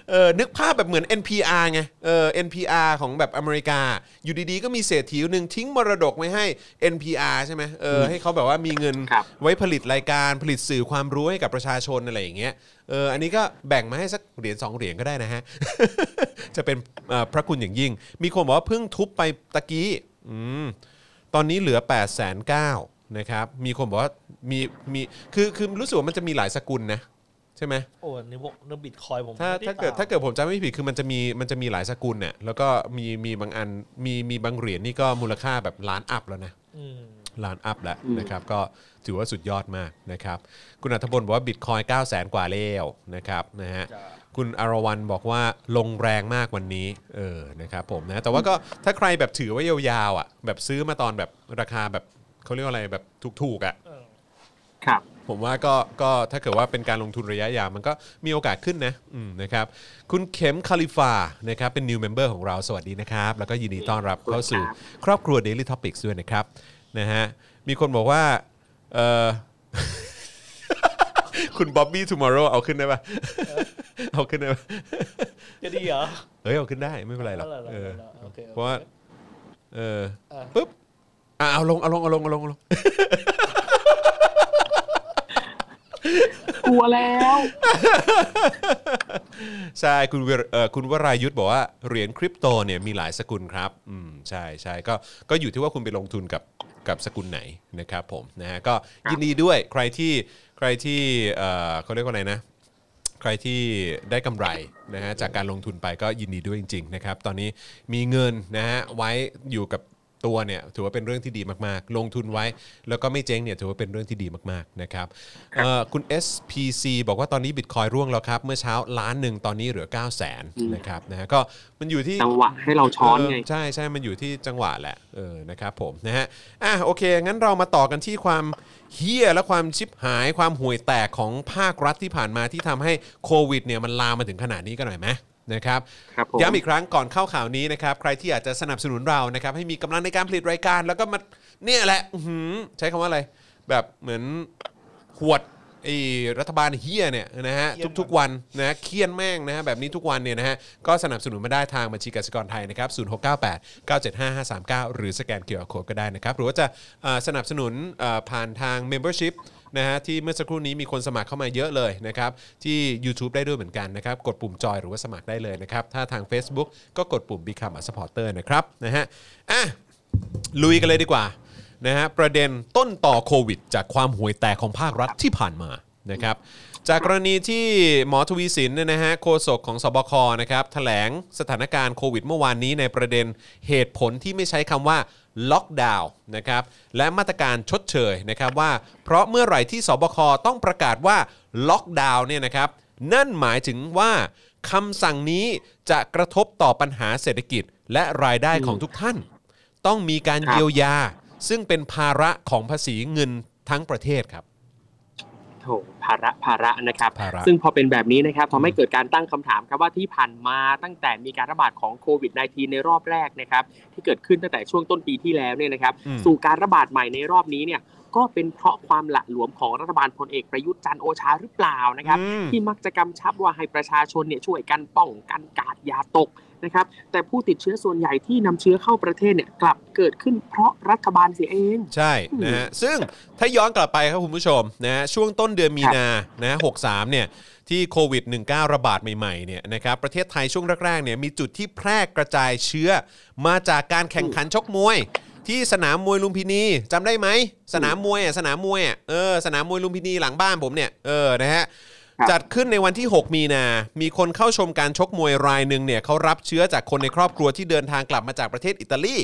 B: เออนึกภาพแบบเหมือน NPR ไงเออ NPR ของแบบอเมริกา อยู่ดีๆ ก็มีเศรษฐีหนึ่งทิ้งมรดกไว้ให้ NPR ใช่ไหมเออให้เขาแบบว่ามีเงิน
D: ครับ
B: ไว้ผลิตรายการผลิตสื่อความรู้ให้กับประชาชนอะไรอย่างเงี้ยเอออันนี้ก็แบ่งมาให้สักเหรียญสองเหรียญก็ได้นะฮะ จะเป็นเอ่อพระคุณอย่างยิ่ง มีคนบอกว่าเพิ่งทุบไปตะกี้อืมตอนนี้เหลือ8ปดแสนเนะครับ มีคนบอกว่ามีมีคือคือรู้สึกว่ามันจะมีหลายสกุลนะ ใช่ไหม
C: โอ้ในพวกในบิตคอยผม
B: ถ้า
C: ไม่ไถ้า
B: เกิด
C: ตม
B: ถ้าเกิดผมจำไม่ผิดคือมันจะมีมันจะมีหลายสกุลเนี่ยแล้วก็มีมีบางอันมีมีบางเหรียญนี่ก็มูลค่าแบบล้านอัพแล้วนะ
C: อืม
B: ล้านอัพแล้ว
D: อืม
B: นะครับก็ถือว่าสุดยอดมากนะครับคุณอัธพลบอกว่าบิตคอย9 0 0 0 0กว่าแล้วนะครับนะฮะ
C: จ้ะ
B: คุณอารวันบอกว่าลงแรงมากวันนี้เออนะครับผมนะแต่ว่าก็ถ้าใครแบบถือไว้ยาวๆอะแบบซื้อมาตอนแบบราคาแบบเขาเรียกว่าอะไรแบบถูกๆอะ
C: เออ
D: ครับ
B: ผมว่าก็ก็ถ้าเกิดว่าเป็นการลงทุนระยะยาวมันก็มีโอกาสขึ้นนะอืมนะครับ คุณเข็มคาลิฟานะครับเป็น new member ของเราสวัสดีนะครับ แล้วก็ยินดีต้อนรับเข้าสู่ครอบครัว Daily Topics ด้วยนะครับนะฮะมีคนบอกว่าเออคุณบ๊อบบี้ทูมอร์โรเอาขึ้นได้ปะเอาขึ้นได้ปะ
C: จะดีเหรอ
B: เฮ้ย เอาขึ้นได้ไม่เป็นไรหรอก
C: เอาเหรอ
B: เออ
C: เอาเหรอโอเคโอเค
B: เพราะว่าเออ
C: อะ
B: ปุ๊บอะเอาลงเอาลงเอาลงเอาลงเอาลง
D: กลัวแล้ว
B: ใช่คุณเวรเอ่อคุณวรายุทธ์บอกว่าเหรียญคริปโตเนี่ยมีหลายสกุลครับอืมใช่ใช่ก็ก็อยู่ที่ว่าคุณไปลงทุนกับกับสกุลไหนนะครับผมนะฮะก็ยินดีด้วยใครที่ใครที่เอ่อเขาเรียกว่าอะไรนะ ใครที่ได้กำไรนะฮะจากการลงทุนไปก็ยินดีด้วยจริง ๆ นะครับ ตอนนี้มีเงินนะฮะไว้อยู่กับ ตัวเนี่ยถือว่าเป็นเรื่องที่ดีมากๆ ลงทุนไว้ แล้วก็ไม่เจ๊งเนี่ยถือว่าเป็นเรื่องที่ดีมากๆนะครับเอ่อคุณ SPC บอกว่าตอนนี้บิตคอยร่วงแล้วครับ เมื่อเช้าล้านหนึ่งตอนนี้เหลือ 9 0 0 0 0นนะครับนะฮะก็มันอยู่ที่
D: จังหวะให้เราช้อนไง
B: เใช่ใช่มันอยู่ที่จังหวะแหละเออนะครับผมนะฮะอะโอเค งั้นเรามาต่อกันที่ความเฮี้ยและความชิบหายความห่วยแตกของภาครัฐที่ผ่านมาที่ทำให้โควิดเนี่ยมันลามมาถึงขนาดนี้กันหน่อยไหม นะครับ
D: ครับผม
B: ย้ำอีกครั้งก่อนเข้าข่าวนี้นะครับใครที่อยากจะสนับสนุนเรานะครับให้มีกำลังในการผลิตรายการ แล้วก็มาเนี่ยแหละอื้อหือใช้คำว่าอะไร แบบเหมือนหวดไอ้รัฐบาลเหี้ยเนี่ยนะฮะ
C: เหี้ย
B: ทุกๆวันนะเฆี่ยนแม่งนะฮะแบบนี้ทุกวันเนี่ยนะฮะก็สนับสนุนมาได้ทางบัญชีกสิกรไทยนะครับ0698 975 539หรือสแกน QR code ก็ได้นะครับหรือว่าจะเอ่อสนับสนุนเอ่อผ่านทาง Membership นะฮะที่เมื่อสักครู่นี้มีคนสมัครเข้ามาเยอะเลยนะครับที่ YouTube ได้ด้วยเหมือนกันนะครับกดปุ่มจอยหรือว่าสมัครได้เลยนะครับถ้าทาง Facebook ก็กดปุ่ม Become a supporter นะครับนะฮะอะลุยกันเลยดีกว่านะฮะประเด็นต้นต่อโควิด จากความห่วยแตกของภาครัฐที่ผ่านมานะครับจากกรณีที่หมอทวีสินเนี่ยนะฮะโฆษกของสบคนะครับแถลงสถานการณ์โควิดเมื่อวานนี้ในประเด็นเหตุผลที่ไม่ใช้คำว่า ล็อกดาวน์นะครับและมาตรการชดเชยนะครับว่า เพราะเมื่อไหร่ที่สบคต้องประกาศว่าล็อกดาวน์เนี่ยนะครับนั่นหมายถึงว่าคำสั่งนี้จะกระทบต่อปัญหาเศรษฐกิจและรายได้ของทุกท่าน ต้องมีการเยียวยา ซึ่งเป็นภาระของภาษีเงินทั้งประเทศครับ
D: ถภาระภาระนะครับ
B: ภาระ
D: ซึ่งพอเป็นแบบนี้นะครับทำให้เกิดการตั้งคำถามครับว่าที่ผ่านมาตั้งแต่มีการระบาดของโควิด -19 ในรอบแรกนะครับ ที่เกิดขึ้นตั้งแต่ช่วงต้นปีที่แล้วเนี่ยนะครับ
B: อืม
D: สู่การระบาดใหม่ในรอบนี้เนี่ยก็เป็นเพราะความหละหลวมของรัฐบาลพลเอกประยุทธ์จันทร์โอชาหรือเปล่านะครับ
B: อืม
D: ที่มักจะกำชับว่าให้ประชาชนเนี่ยช่วยกันป้องกันกาดอย่าตก นะครับ แต่ผู้ติดเชื้อส่วนใหญ่ที่นำเชื้อเข้าประเทศเนี่ยกลับเกิดขึ้นเพราะรัฐบาลเสียเอง
B: ใช่นะฮะซึ่งถ้าย้อนกลับไปครับคุณผู้ชมนะฮะช่วงต้นเดือนมีนานะ63เนี่ยที่โควิด -19 ระบาดใหม่ๆเนี่ยนะครับประเทศไทยช่วงแรกๆเนี่ยมีจุดที่แพร่กระจายเชื้อ มาจากการแข่งขันชกมวย ที่สนามมวยลุมพินีจำได้ไหมสนามมวยอะสนามมวยอะเออสนามมวยลุมพินีหลังบ้านผมเนี่ยเออนะฮะ
D: ครับ
B: จัดขึ้นในวันที่ 6 มีนา มีคนเข้าชมการชกมวยรายหนึ่งเนี่ยเขารับเชื้อจากคนในครอบครัวที่เดินทางกลับมาจากประเทศอิตาลี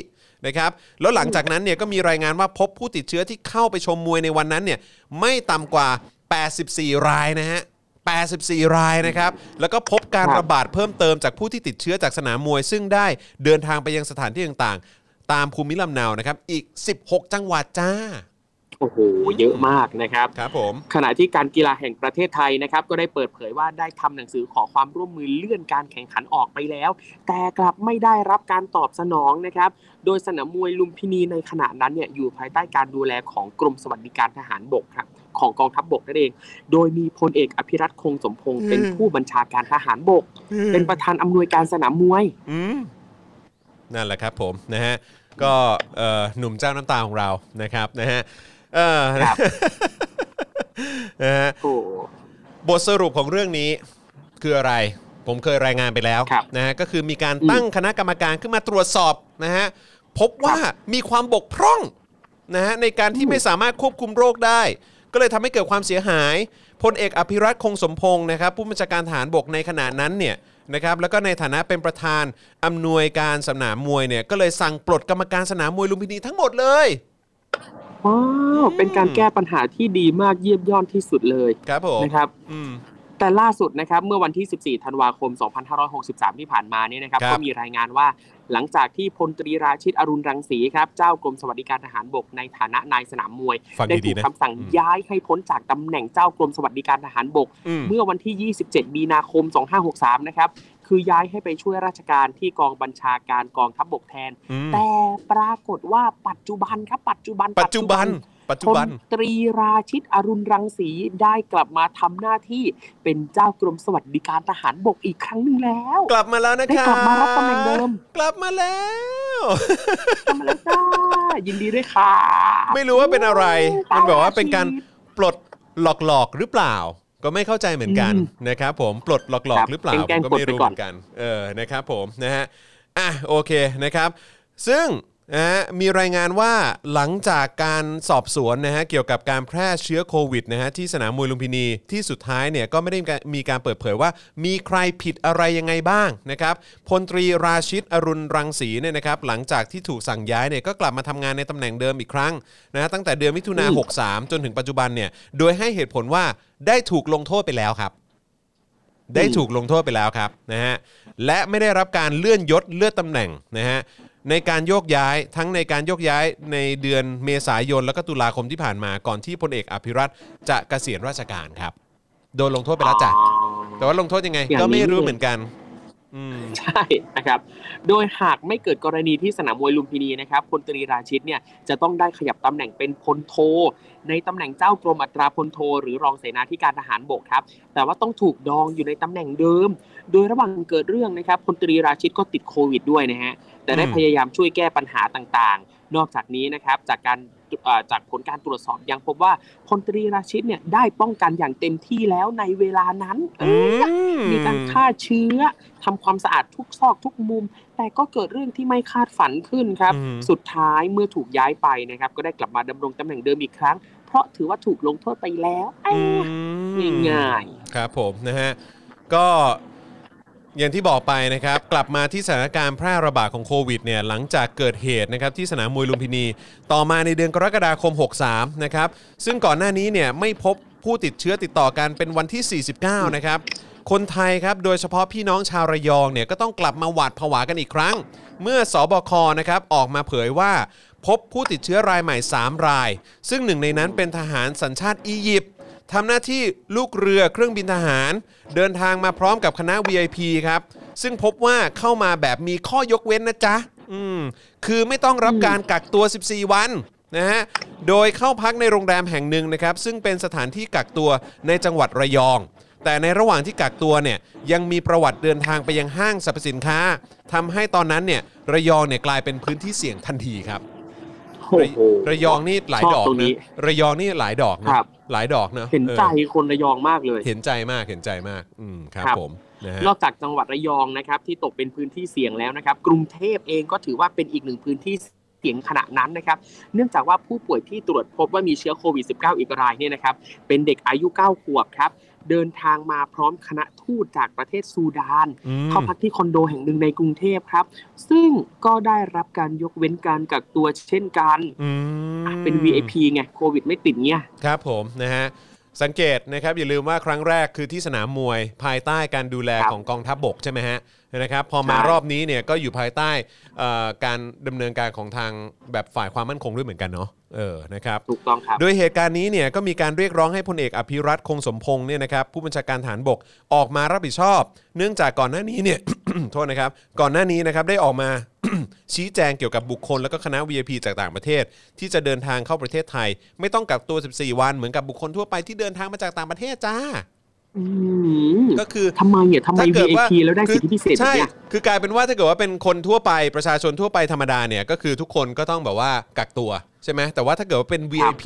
B: นะครับ แล้วหลังจากนั้นเนี่ยก็มีรายงานว่าพบผู้ติดเชื้อที่เข้าไปชมมวยในวันนั้นเนี่ยไม่ต่ำกว่า 84 รายนะฮะ 84 รายนะครับ แล้วก็พบการ
D: ครับ
B: ระบาดเพิ่มเติมจากผู้ที่ติดเชื้อจากสนามมวย ซึ่งได้เดินทางไปยังสถานที่ต่างๆ ตามภูมิลำเนานะครับ อีก 16 จังหวัดจ้า
D: โอ้โหเยอะมากนะครับ
B: ครับผม
D: ขณะที่การกีฬาแห่งประเทศไทยนะครับ ก็ได้เปิดเผยว่าได้ทำหนังสือขอความร่วมมือเลื่อนการแข่งขันออกไปแล้ว แต่กลับไม่ได้รับการตอบสนองนะครับ โดยสนามมวยลุมพินีในขณะนั้นเนี่ยอยู่ภายใต้การดูแลของกรมสวัสดิการทหารบกครับของกองทัพบกนั่นเอง โดยมีพลเอกอภิรัตคงสมพงศ์เป็นผู้บัญชาการทหารบก เป็นประธานอำนวยการสนามมวย
B: อืมนั่นแหละครับผมนะฮะก็เอ่อหนุ่มเจ้าน้ำตาของเรานะครับนะฮะ เออ
D: ครับ
B: นะฮะ
D: โอ้
B: บทสรุปของเรื่องนี้คืออะไร ผมเคยรายงานไปแล้ว
D: ครับ
B: นะฮะก็คือมีการ
D: อืม
B: ตั้งคณะกรรมการขึ้นมาตรวจสอบนะฮะพบว่ามีความบกพร่องนะฮะในการที่ไม่สามารถควบคุมโรคได้ ก็เลยทำให้เกิดความเสียหายพลเอกอภิรัตคงสมพงศ์นะครับ ผู้บัญชาการทหารบกในขณะนั้นเนี่ยนะครับแล้วก็ในฐานะเป็นประธานอำนวยการสนามมวยเนี่ยก็เลยสั่งปลดกรรมการสนามมวยลุมพินีทั้งหมดเลย
D: ว้าวเป็นการแก้ปัญหาที่ดีมากเยี่ยมยอดที่สุดเลย
B: ครับผม
D: นะครับ
B: อืม
D: แต่ล่าสุดนะครับเมื่อวันที่ 14 ธันวาคม 2563 ที่ผ่านมาเนี่ยนะครับ
B: ครับ
D: ก็มีรายงานว่าหลังจากที่พลตรีราชิตอรุณรังสีครับเจ้ากรมสวัสดิการทหารบกในฐานะนายสนามมวย
B: ฟัง
D: ได้
B: ดี
D: ถู
B: ๆ
D: ก
B: นะ
D: คำสั่ง
B: อืม
D: ย้ายให้พ้นจากตำแหน่งเจ้ากรมสวัสดิการทหารบก
B: อืม
D: เมื่อวันที่ 27 มีนาคม 2563 นะครับ คือย้ายให้ไปช่วยราชการที่กองบัญชาการกองทัพบบกแทน
B: อืม
D: แต่ปรากฏว่าปัจจุบันครับปัจจุบัน
B: ปัจจุบันปัจจุ
D: พล
B: บัน
D: ตรีราชิตอรุณรังสีได้กลับมาทำหน้าที่เป็นเจ้ากรมสวัสดิการทหารบกอีกครั้งหนึ่งแล้ว
B: กลับมาแล้วนะค
D: ได้
B: รับ
D: กลับมารับตำแหน่งเดิม
B: กลับมาแล้ว
D: ทำมาแล้วจ้ายินดีด้วยค่ะ
B: ไม่รู้ว่าเป็นอะไร มันบอกว่าเป็นการ
D: ชีวิต
B: ปลดหลอกๆหรือเปล่า ก็ไม่เข้าใจเหมือนกัน
D: อืม
B: นะครับผมปลดหล
D: ค
B: อก
D: รับ
B: ๆหรือเปล่า
D: แกล้
B: ผ
D: ง
B: ม
D: ๆ
B: ก็ไม่
D: ปลดไป
B: รู้
D: ก่
B: เห
D: อน
B: มือนกันเออนะครับผมนะฮะอะโอเคนะครับ ซึ่งนะฮะมีรายงานว่าหลังจากการสอบสวนนะฮะเกี่ยวกับการแพร่เชื้อโควิดนะฮะที่สนามมวยลุมพินีที่สุดท้ายเนี่ยก็ไม่ได้มีการมีการเปิดเผยว่า มีใครผิดอะไรยังไงบ้างนะครับพลตรีราชิตอรุณรังสีเนี่ยนะครับหลังจากที่ถูกสั่งย้ายเนี่ยก็กลับมาทำงานในตำแหน่งเดิมอีกครั้งนะฮะตั้งแต่เดือนมิถุนา
D: อืม
B: 63 จนถึงปัจจุบันเนี่ยโดยให้เหตุผลว่า ได้ถูกลงโทษไปแล้วครับ ได้ถูกลงโทษไปแล้วครับนะฮะและไม่ได้รับการเลื่อนยศเลื่อนตำแหน่งนะฮะในการโยกย้ายทั้งในการโยกย้ายในเดือนเมษายนแล้วก็ตุลาคมที่ผ่านมาก่อนที่พลเอกอภิรัตน์จะเกษียณราชการครับ โดนลงโทษไปแล้วจ้ะ
D: อ๋อ
B: แต่ว่าลงโทษยังไง
D: อย่างนี้
B: ก็ไม่รู้เหมือนกันอืม
D: ใช่นะครับ โดยหากไม่เกิดกรณีที่สนามมวยลุมพินีนะครับพลตรีราชิตเนี่ยจะต้องได้ขยับตำแหน่งเป็นพลโท ในตำแหน่งเจ้ากรมอัตราพลโท หรือรองเสนาธิการทหารบกครับ แต่ว่าต้องถูกดองอยู่ในตำแหน่งเดิม โดยระหว่างเกิดเรื่องนะครับพลตรีราชิตก็ติดโควิดด้วยนะฮะแต่ได้
B: อืม
D: พยายามช่วยแก้ปัญหาต่างๆ นอกจากนี้นะครับจากการเอ่อ จากผลการตรวจสอบยังพบว่าพลตรีราชิตเนี่ยได้ป้องกันอย่างเต็มที่แล้วในเวลานั้น
B: อืม
D: มีการฆ่าเชื้อทำความสะอาดทุกซอกทุกมุม แต่ก็เกิดเรื่องที่ไม่คาดฝันขึ้นครับ
B: อืม
D: สุดท้ายเมื่อถูกย้ายไปนะครับ ก็ได้กลับมาดำรงตำแหน่งเดิมอีกครั้ง เพราะถือว่าถูกลงโทษไปแล้วเอ้ย
B: อืม
D: ง่าย
B: ครับผมนะฮะก็ อย่างที่บอกไปนะครับ กลับมาที่สถานการณ์แพร่ระบาดของโควิดเนี่ยหลังจากเกิดเหตุนะครับที่สนามมวยลุมพินี ต่อมาในเดือนกรกฎาคม 63 นะครับ ซึ่งก่อนหน้านี้เนี่ยไม่พบผู้ติดเชื้อติดต่อกันเป็นวันที่ 49 นะครับ คนไทยครับ โดยเฉพาะพี่น้องชาวระยองเนี่ยก็ต้องกลับมาหวาดผวากันอีกครั้ง เมื่อสบคนะครับออกมาเผยว่า พบผู้ติดเชื้อรายใหม่ 3 ราย ซึ่งหนึ่งในนั้นเป็นทหารสัญชาติอียิปต์ ทำหน้าที่ลูกเรือเครื่องบินทหาร เดินทางมาพร้อมกับคณะ VIP ครับ ซึ่งพบว่าเข้ามาแบบมีข้อยกเว้นนะจ๊ะ อืม คือไม่ต้องรับการกักตัว 14 วันนะฮะ โดยเข้าพักในโรงแรมแห่งหนึ่งนะครับ ซึ่งเป็นสถานที่กักตัวในจังหวัดระยอง แต่ในระหว่างที่กักตัวเนี่ยยังมีประวัติเดินทางไปยังห้างสรรพสินค้าทำให้ตอนนั้นเนี่ยระยองเนี่ยกลายเป็นพื้นที่เสี่ยงทันทีครับ ระ
D: โห
B: ระยองนี่หลาย
D: ชอบ
B: ดอก
D: ตรงนี้
B: นะระยองนี่หลายดอกนะครับหลายดอกเนอะ
D: เห็นใจ
B: ออ
D: คนระยองมากเลย
B: เห็นใจมากเห็นใจมาก อืมครับ
D: ครับ
B: ผมนะฮะ
D: นอกจากจังหวัดระยองนะครับ ที่ตกเป็นพื้นที่เสี่ยงแล้วนะครับ กรุงเทพเองก็ถือว่าเป็นอีกหนึ่งพื้นที่เสี่ยงขณะนั้นนะครับ เนื่องจากว่าผู้ป่วยที่ตรวจพบว่ามีเชื้อโควิด -19 อีกรายเนี่ยนะครับ เป็นเด็กอายุ 9 ขวบครับ เดินทางมาพร้อมคณะทูตจากประเทศซูดาน
B: อืม
D: เข้าพักที่คอนโดแห่งหนึ่งในกรุงเทพครับ ซึ่งก็ได้รับการยกเว้นการกักตัวเช่นกัน
B: อืม
D: เป็น VIP ไงโควิดไม่ติดเนี่ย
B: ครับผมนะฮะสังเกตนะครับอย่าลืมว่าครั้งแรกคือที่สนามมวยภายใต้การดูแล
D: ครับ
B: ของกองทัพบกใช่ไหมฮะนะครับพอมา
D: ใช่
B: รอบนี้เนี่ยก็อยู่ภายใต้เอ่อการดำเนินการของทางแบบฝ่ายความมั่นคงด้วยเหมือนกันเนาะ เออนะครับ
D: ถูกต้องครับ
B: โดยเหตุการณ์นี้เนี่ยก็มีการเรียกร้องให้พลเอกอภิรัตคงสมพงษ์เนี่ยนะครับผู้บัญชาการฐานบกออกมารับผิดชอบ เนื่องจากก่อนหน้านี้เนี่ย โทษนะครับ ก่อนหน้านี้นะครับได้ออกมา ชี้แจงเกี่ยวกับบุคคลแล้วก็คณะ VIP จากต่างประเทศ ที่จะเดินทางเข้าประเทศไทย ไม่ต้องกักตัว 14 วันเหมือนกับบุคคลทั่วไปที่เดินทางมาจากต่างประเทศจ้า
D: อืม
B: ก็คือ
D: ทำไมเนี่ยทำไม
B: ถ้าเกิดว่า
D: VIP แล้วได้สิทธิพิเศษแบบ
B: ใช่
D: เนี้ย
B: คือกลายเป็นว่าถ้าเกิดว่าเป็นคนทั่วไปประชาชนทั่วไปธรรมดาเนี่ยก็คือทุกคนก็ต้องแบบว่ากักตัวใช่ไหมแต่ว่าถ้าเกิดว่าเป็น VIP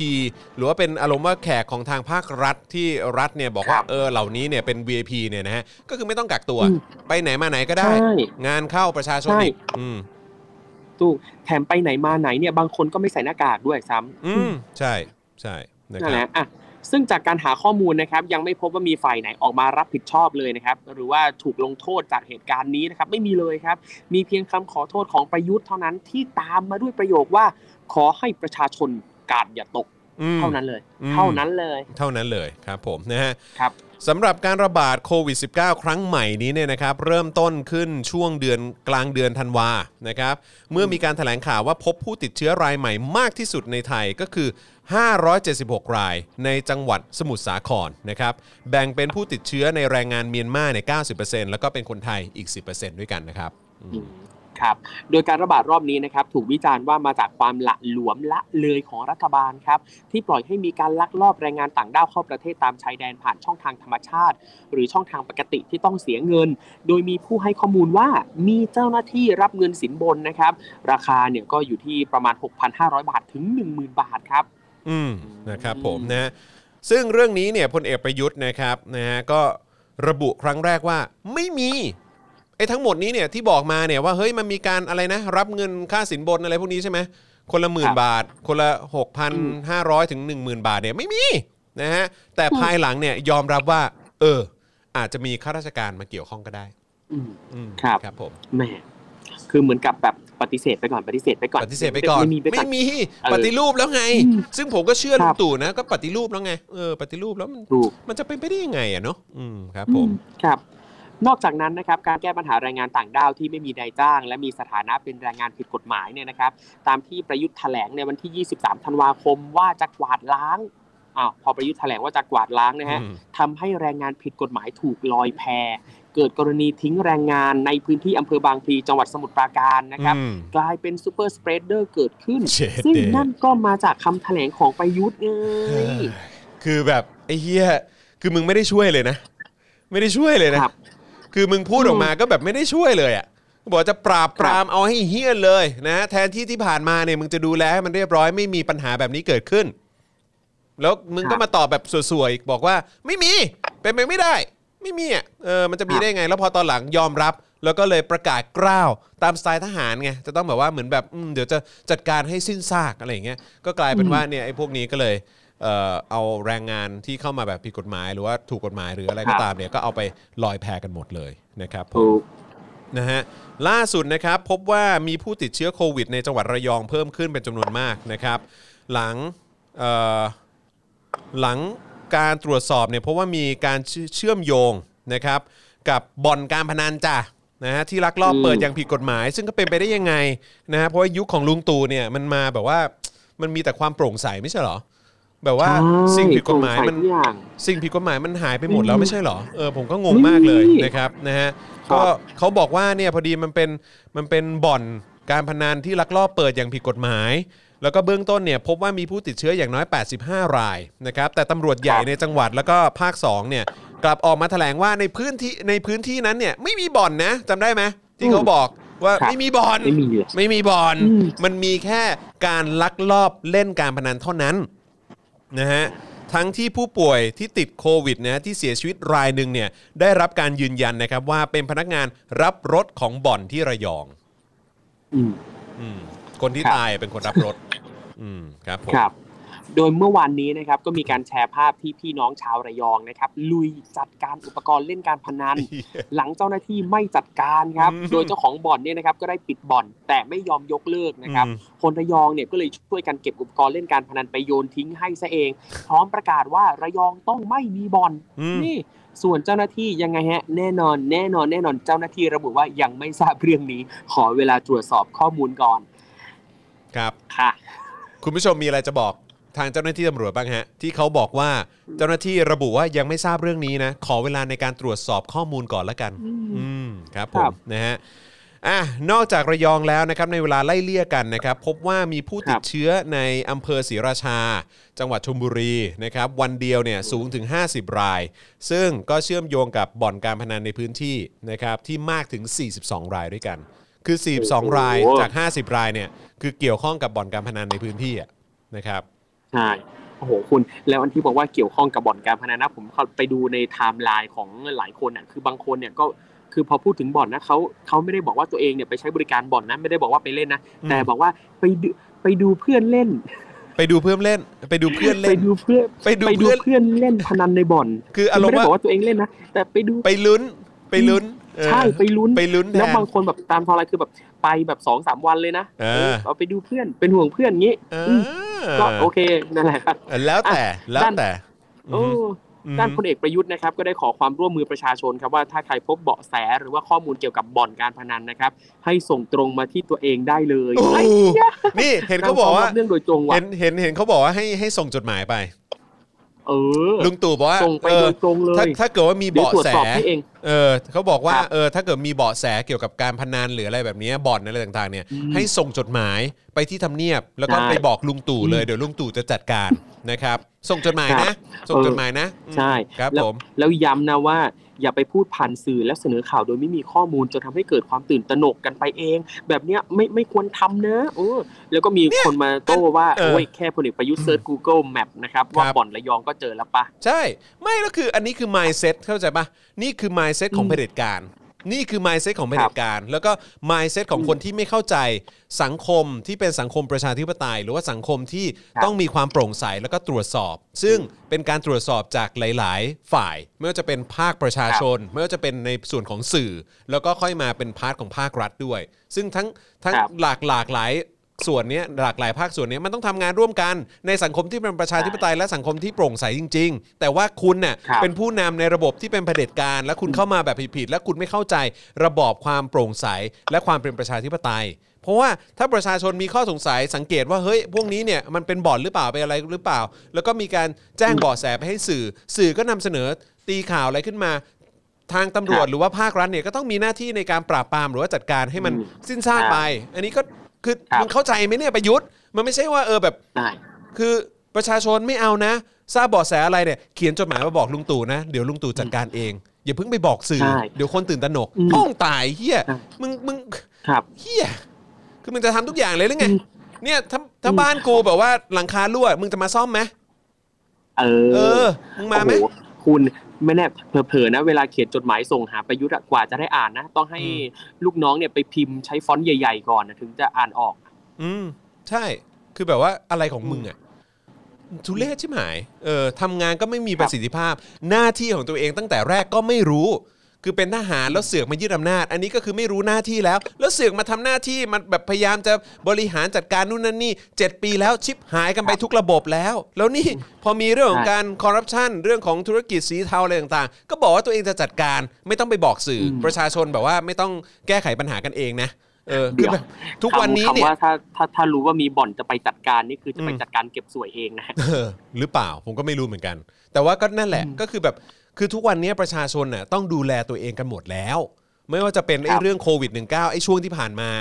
B: หรือว่าเป็นอารมณ์ว่าแขกของทางภาครัฐที่รัฐเนี่ยบอกว่า
D: ครับ
B: เออเหล่านี้เนี่ยเป็น VIP เนี่ยนะฮะก็คือไม่ต้องกักตัว
D: อืม
B: ไปไหนมาไหนก็ได้
D: ใช่
B: งานเข้าประชาชน
D: ใช่
B: อีกอืม
D: ถูกแถมไปไหนมาไหนเนี่ยบางคนก็ไม่ใส่หน้ากากด้วยซ้ำ
B: อืมใช่ใช่นะค
D: นั่นแห
B: รับ
D: ละอะ ซึ่งจากการหาข้อมูลนะครับยังไม่พบว่ามีฝ่ายไหนออกมารับผิดชอบเลยนะครับหรือว่าถูกลงโทษจากเหตุการณ์นี้นะครับไม่มีเลยครับ มีเพียงคำขอโทษของประยุทธ์เท่านั้นที่ตามมาด้วยประโยคว่า ขอให้ประชาชนกาดอย่าตก เท่านั้นเลย
B: อืม
D: เท่านั้นเลย
B: เท่านั้นเลยครับผมนะฮะ
D: ครับ
B: สำหรับการระบาดโควิด -19 ครั้งใหม่นี้เนี่ยนะครับเริ่มต้นขึ้นช่วงเดือนกลางเดือนธันวานะครับเมื่อมีการแถลงข่าวว่าพบผู้ติดเชื้อรายใหม่มากที่สุดในไทยก็คือ 576 รายในจังหวัดสมุทรสาครนะครับแบ่งเป็นผู้ติดเชื้อในแรงงานเมียนมาเนี่ย 90%แล้วก็เป็นคนไทยอีก 10%ด้วยกันนะครับอืม
D: ครับ โดยการระบาดรอบนี้นะครับถูกวิจารณ์ว่ามาจากความละหลวมละเลยของรัฐบาลครับที่ปล่อยให้มีการลักลอบแรงงานต่างด้าวเข้าประเทศตามชายแดนผ่านช่องทางธรรมชาติ หรือช่องทางปกติที่ต้องเสียเงิน โดยมีผู้ให้ข้อมูลว่ามีเจ้าหน้าที่รับเงินสินบนนะครับ ราคาเนี่ยก็อยู่ที่ประมาณ 6,500 บาทถึง 10,000 บาทครับ
B: อืมนะครับผมนะฮะซึ่งเรื่องนี้เนี่ยพลเอกประยุทธ์นะครับนะฮะก็ระบุครั้งแรกว่าไม่มี ไอ้ทั้งหมดนี้เนี่ยที่บอกมาเนี่ยว่าเฮ้ยมันมีการอะไรนะ รับเงินค่าสินบนอะไรพวกนี้ใช่ไหมคนละหมื่
D: คนรับ
B: บาท คนละ 6,500 ถึง 10,000 บาทเนี่ยไม่มีนะฮะแต่ภายหลังเนี่ยยอมรับว่า เออ อาจจะมีข้าราชการมาเกี่ยวข้องก็ได้
D: อืม
B: อืม
D: ครับ
B: ครับผม
D: แหมคือเหมือนกับแบบปฏิเสธไปก่อนปฏิเสธไปก่อน
B: ปฏิเสธไปก่อน
D: ไม่มีไปก่อน
B: ไม่มี
D: เออ
B: ปฏิรูปแล้วไง
D: อืม
B: ซึ่งผมก็เชื่อ
D: ค
B: ลุ
D: รั
B: ง
D: บ
B: ตู่นะก็ปฏิรูปแล้วไงเออปฏิรูปแล้วมัน
D: ถูก
B: มันจะเป็นไปได้ยังไงอะเนาะอืมครับผม
D: ครับ นอกจากนั้นนะครับการแก้ปัญหาแรงงานต่างด้าวที่ไม่มีนายจ้าง และมีสถานะเป็นแรงงานผิดกฎหมายเนี่ยนะครับตามที่ประยุทธ์แถลงในวันที่ 23 ธันวาคมว่าจะกวาดล้างอ้าวพอประยุทธ์แถลงว่าจะกวาดล้างนะฮะ
B: อืม
D: ทำให้แรงงานผิดกฎหมายถูกลอยแพเกิดกรณีทิ้งแรงงานในพื้นที่อำเภอบางพลีจังหวัดสมุทรปราการนะครับ
B: อืม
D: กลายเป็น super spreader เกิดขึ้น
B: เจ็ด
D: ซึ่ง
B: เด
D: นั่นก็มาจากคำแถลงของประยุทธ์ไง
B: คือแบบไอ้เหี้ยคือมึงไม่ได้ช่วยเลยนะ ไม่ได้ช่วยเลยนะ ครับคือมึงพูดออกมาก็แบบไม่ได้ช่วยเลยอะบอกจะปราบปรามเอาให้เฮี้ยนเลยนะแทนที่ที่ผ่านมาเนี่ยมึงจะดูแลให้มันเรียบร้อยไม่มีปัญหาแบบนี้เกิดขึ้น แล้วมึงก็มาตอบแบบสวยๆอีกบอกว่า ไม่มีเป็นไปไม่ได้ ไม่มีอะเออมันจะมีได้ไง แล้วพอตอนหลังยอมรับ แล้วก็เลยประกาศกล้าวตามสไตล์ทหารไงจะต้องแบบว่าเหมือนแบบอืมเดี๋ยวจะจัดการให้สิ้นซากอะไรอย่างเงี้ยก็กลายเป็นว่าเนี่ยไอ้พวกนี้ก็เลย เอ่อเอาแรงงานที่เข้ามาแบบผิดกฎหมาย หรือว่าถูกกฎหมายหรืออะไรก็ตามเนี่ยก็เอาไปลอยแพกันหมดเลยนะครับผม
D: ถูก
B: นะฮะล่าสุดนะครับพบว่ามีผู้ติดเชื้อโควิดในจังหวัดระยองเพิ่มขึ้นเป็นจำนวนมากนะครับ หลังเอ่อหลังการตรวจสอบเนี่ยเพราะว่ามีการเชื่อเชื่อมโยงนะครับกับบ่อนการพนันจ้ะนะฮะที่ลักลอบ
D: อืม
B: เปิดอย่างผิดกฎหมาย ซึ่งก็เป็นไปได้ยังไงนะฮะเพราะว่ายุคของลุงตู่เนี่ยมันมาแบบว่ามันมีแต่ความโปร่งใสไม่ใช่เหรอ แบบว่า
D: ใช่
B: สิ่งผิดกฎหมาย
D: โปร่งใส
B: มัน
D: ทุกอย่าง
B: สิ่งผิดกฎหมายมันหายไปหมดแล้ว
D: อืม
B: ไม่ใช่เหรอเออผมก็งงมากเลย
D: ไม่มี
B: นะครับนะฮะ
D: ครับ
B: ก็เขาบอกว่าเนี่ยพอดีมันเป็นมันเป็นบ่อนการพนันที่ลักลอบเปิดอย่างผิดกฎหมาย แล้วก็เบื้องต้นเนี่ยพบว่ามีผู้ติดเชื้ออย่างน้อย 85 รายนะครับแต่ตำรวจใหญ่ในจังหวัดแล้วก็ภาค2เนี่ยกลับออกมาแถลงว่าในพื้นที่ในพื้นที่นั้นเนี่ยไม่มีบ่อนนะจำได้ไหมที่เขาบอกว่า
D: ครับ
B: ไม่มีบ่อน
D: ไม่มีเลย
B: ไม่มีบ่อน
D: อืม
B: มันมีแค่การลักลอบเล่นการพนันเท่านั้น นะฮะทั้งที่ผู้ป่วยที่ติดโควิดนะที่เสียชีวิตรายหนึ่งเนี่ยได้รับการยืนยันนะครับ ว่าเป็นพนักงานรับรถของบ่อนที่ระยอง
D: อืม
B: อืมคนที่
D: ครับ
B: ตายเป็นคนรับรถ อืมครับผม
D: ครับ โดยเมื่อวานนี้นะครับก็มีการแชร์ภาพที่พี่น้องชาวระยองนะครับลุยจัดการอุปกรณ์เล่นการพนัน หลังเจ้าหน้าที่ไม่จัดการครับ
B: อืม
D: โดยเจ้าของบ่อนเนี่ยนะครับก็ได้ปิดบ่อนแต่ไม่ยอมยกเลิกนะครับ
B: อืม
D: คนระยองเนี่ยก็เลยช่วยกันเก็บอุปกรณ์เล่นการพนันไปโยนทิ้งให้ซะเอง พร้อมประกาศว่าระยองต้องไม่มีบ่อน
B: อืม
D: นี่ส่วนเจ้าหน้าที่ยังไงฮะแน่นอนแน่นอนแน่นอนเจ้าหน้าที่ระบุว่ายังไม่ทราบเรื่องนี้ ขอเวลาตรวจสอบข้อมูลก่อน
B: ครับ
D: ค่ะ
B: คุณผู้ชมมีอะไรจะบอก ทางเจ้าหน้าที่ตำรวจบ้างฮะ ที่เขาบอกว่าเจ้าหน้าที่ระบุว่ายังไม่ทราบเรื่องนี้นะ ขอเวลาในการตรวจสอบข้อมูลก่อนละกัน
D: อืม
B: อืมครับผ
D: ครั
B: ม
D: บ
B: นะฮะอะนอกจากระยองแล้วนะครับในเวลาไล่เลี่ยกันนะครับ พบว่ามีผู้ติด
D: ครับ
B: เชื้อในอำเภอศรีราชา จังหวัดชลบุรีนะครับ วันเดียวเนี่ยสูงถึง 50 ราย ซึ่งก็เชื่อมโยงกับบ่อนการพนันในพื้นที่นะครับที่มากถึง 42 รายด้วยกัน คือ 42 รายจาก 50 รายเนี่ยคือเกี่ยวข้องกับบ่อนการพนันในพื้นที่อะนะครับ
D: ใช่โอ้โหคุณ แล้วอันที่บอกว่าเกี่ยวข้องกับบ่อนการพนันนะผมเข้าไปดูในไทม์ไลน์ของหลายคนอะคือบางคนเนี่ยก็คือพอพูดถึงบ่อนนะเขาเขาไม่ได้บอกว่าตัวเองเนี่ยไปใช้บริการบ่อนนะไม่ได้บอกว่าไปเล่นนะ
B: อืม
D: แต่บอกว่าไปดูไปดูเพื่อนเล่น
B: ไปดูเพื่อนเล่น ไปดูเพื่อน
D: ไป
B: เล่น
D: ดูเพื่อน
B: ไปดู
D: ไปดู
B: เพื่อน
D: เพื่อนเล่นพนันในบ่อน
B: คืออารม
D: ไม่
B: ณ์
D: ได้
B: ว่า
D: บอกว่าตัวเองเล่นนะแต่ไปดู
B: ไปลุ้นไปลุ้นเออ
D: ใช่ไปลุ้น
B: ไปลุ้นแท
D: แล้ว
B: น
D: บางคนแบบตามทออะไรคือแบบไปแบบสองสามวันเลยนะ
B: เออ
D: เออเอาไปดูเพื่อนเป็นห่วงเพื่อนงี้
B: เอ
D: มก็โอเคนั่นแหละครับ
B: อแล้วแต่แล้วแต่
D: โอ้
B: อืม
D: ด้านพลเอกประยุทธ์นะครับก็ได้ขอความร่วมมือประชาชนครับว่าถ้าใครพบเบาะแสหรือว่าข้อมูลเกี่ยวกับบ่อนการพนันนะครับให้ส่งตรงมาที่ตัวเองได้เลย
B: โอ้
D: ไอ้
B: นี่เห็นเขาบอกว่า
D: รพร้มรับเรื่องโดยตรงว่ะ
B: เห็นเห็นเห็นเขาบอกว่าให้ให้ส่งจดหมายไป
D: เออ
B: ลุงตู่บอกว่า
D: ส่งไป
B: เออ
D: โดยตรงเลย
B: ถ้าถ้าเกิดว่ามี
D: เดี๋ยว
B: เบาะ
D: ตรวจ
B: แส
D: สอบให้เอง
B: เออเขาบอกว่า
D: ครับ
B: เออถ้าเกิดมีเบาะแสเกี่ยวกับการพนันหรืออะไรแบบเนี้ยบ่อนอะไรต่างๆเนี่ย
D: อืม
B: ให้ส่งจดหมายไปที่ทำเนียบ แล้วก็
D: ใช่
B: ไปบอกลุงตู่เลย
D: อืม
B: เดี๋ยวลุงตู่จะจัดการนะครับ ส่งจดหมาย
D: ครั
B: นะ
D: บ
B: ส่ง
D: เออ
B: จดหมายนะอืม
D: ใช่
B: ครับ
D: แล้ว
B: ผม
D: แล้วย้ำนะว่า อย่าไปพูดผ่านสื่อและเสนอข่าวโดยไม่มีข้อมูลจะทำให้เกิดความตื่นตระหนกกันไปเอง แบบเนี้ยไม่ไม่ควรทำนะเออแล้วก็มีคนมาโต้ว่า
B: เออ
D: โอ้ยแค่พลเอกประยุทธ์เซิร์ช Google Map นะครับว่า
B: ครับ
D: บ่อนระยองก็เจอแล้วปะ
B: ใช่ ไม่แล้วคืออันนี้คือ mindset เข้าใจปะนี่คือ mindset ของ
D: อืม
B: เผด็จการ นี่คือ mindset ของเผด็จการ แล้วก็ mindset ของคนที่ไม่เข้าใจสังคมที่เป็นสังคมประชาธิปไตย หรือว่าสังคมที่
D: ครับ
B: ต้องมีความโปร่งใสแล้วก็ตรวจสอบ ซึ่งเป็นการตรวจสอบจากหลาย ๆ ฝ่าย ไม่ว่าจะเป็นภาคประชาชน ไม่ว่าจะเป็นในส่วนของสื่อ แล้วก็ค่อยมาเป็น part ของภาครัฐด้วย ซึ่งทั้งทั้ง
D: ครับ
B: หลากหลากหลาย ส่วนเนี้ยหลากหลายภาคส่วนเนี้ยมันต้องทำงานร่วมกันในสังคมที่เป็นประชาธิปไตยและสังคมที่โปร่งใสจริง ๆ แต่ว่าคุณเน่ย
D: ครับ
B: เป็นผู้นำในระบบที่เป็นเผด็จการ และคุณเข้ามาแบบผิดๆและคุณไม่เข้าใจระบอบความโปร่งใสและความเป็นประชาธิปไตย เพราะว่าถ้าประชาชนมีข้อสงสัยสังเกตว่าเฮ้ยพวกนี้เนี่ยมันเป็นบ่อนหรือเปล่าเป็นอะไรหรือเปล่า แล้วก็มีการแจ้งเบาะแสไปให้สื่อ สื่อก็นำเสนอตีข่าวอะไรขึ้นมา ทางตำรวจ
D: ครับ
B: หรือว่าภาครัฐเนี่ยก็ต้องมีหน้าที่ในการปราบปรามหรือว่าจัดการให้มัน
D: อืม
B: สิ้นซาก
D: ครับ
B: ไป อันนี้ก็ คือ
D: ครับ
B: มึงเข้าใจไหมเนี่ยประยุทธ์มันไม่ใช่ว่าเออแบบ
D: ได้
B: คือประชาชนไม่เอานะทราบเบาะแสอะไรเนี่ยเขียนจดหมายมาบอกลุงตู่นะเดี๋ยวลุงตู่จัดการเอง อย่าเพิ่งไปบอกสื่อ
D: ใช่
B: เดี๋ยวคนตื่นตระหนก
D: อืม
B: พ้องตายเฮีย
D: ใช่
B: มึงมึง
D: ครับ
B: เฮียคือมึงจะทำทุกอย่างเลยหรือไง
D: อืม
B: เนี่ยถ้าถ้า
D: อืม
B: บ้านกูแบบว่าหลังคารั่วมึงจะมาซ่อมไหม
D: เอ
B: เอ
D: อ
B: อมึงมาไหม
D: โอ้โหคุณ ไม่แน่เผลอๆนะเวลาเขียนจดหมายส่งหาประยุทธ์อะกว่าจะได้อ่านนะต้องให้
B: อืม
D: ลูกน้องเนี่ยไปพิมพ์ใช้ฟอนต์ใหญ่ ๆ ก่อนนะถึงจะอ่านออก
B: อืมใช่คือแบบว่าอะไรของมึงอะทุเรศใช่ไหมเออทำงานก็ไม่มีประสิทธิภาพ หน้าที่ของตัวเองตั้งแต่แรกก็ไม่รู้ คือเป็นทหารแล้วเสือกมายึดอำนาจ อันนี้ก็คือไม่รู้หน้าที่แล้ว แล้วเสือกมาทำหน้าที่มันแบบพยายามจะบริหารจัดการนู่นนั่นนี่เจ็ดปีแล้วชิปหายกันไปทุกระบบแล้ว แล้วนี่ พอมีเรื่องของการคอร์รัปชันเรื่องของธุรกิจสีเทาอะไรต่างๆ ก็บอกว่าตัวเองจะจัดการไม่ต้องไปบอกสื่ออ
D: ม
B: ประชาชนแบบว่าไม่ต้องแก้ไขปัญหากันเองนะเออคือ
D: เดี๋ยว
B: แบบทุกวันนี้
D: คำ
B: เนี่ย
D: ว่าถ้าถ้าถ้ารู้ว่ามีบ่อนจะไปจัดการนี่คือจะไป
B: อืม
D: จัดการเก็บสวยเองนะฮะ
B: เออหรือเปล่าผมก็ไม่รู้เหมือนกัน แต่ว่าก็นั่นแหละ
D: อืม
B: ก็คือแบบ คือทุกวันนี้ประชาชนน่ะต้องดูแลตัวเองกันหมดแล้ว ไม่ว่าจะเป็นไอ้
D: ครับ
B: เรื่องโควิด -19 ไอ้ช่วงที่ผ่านมา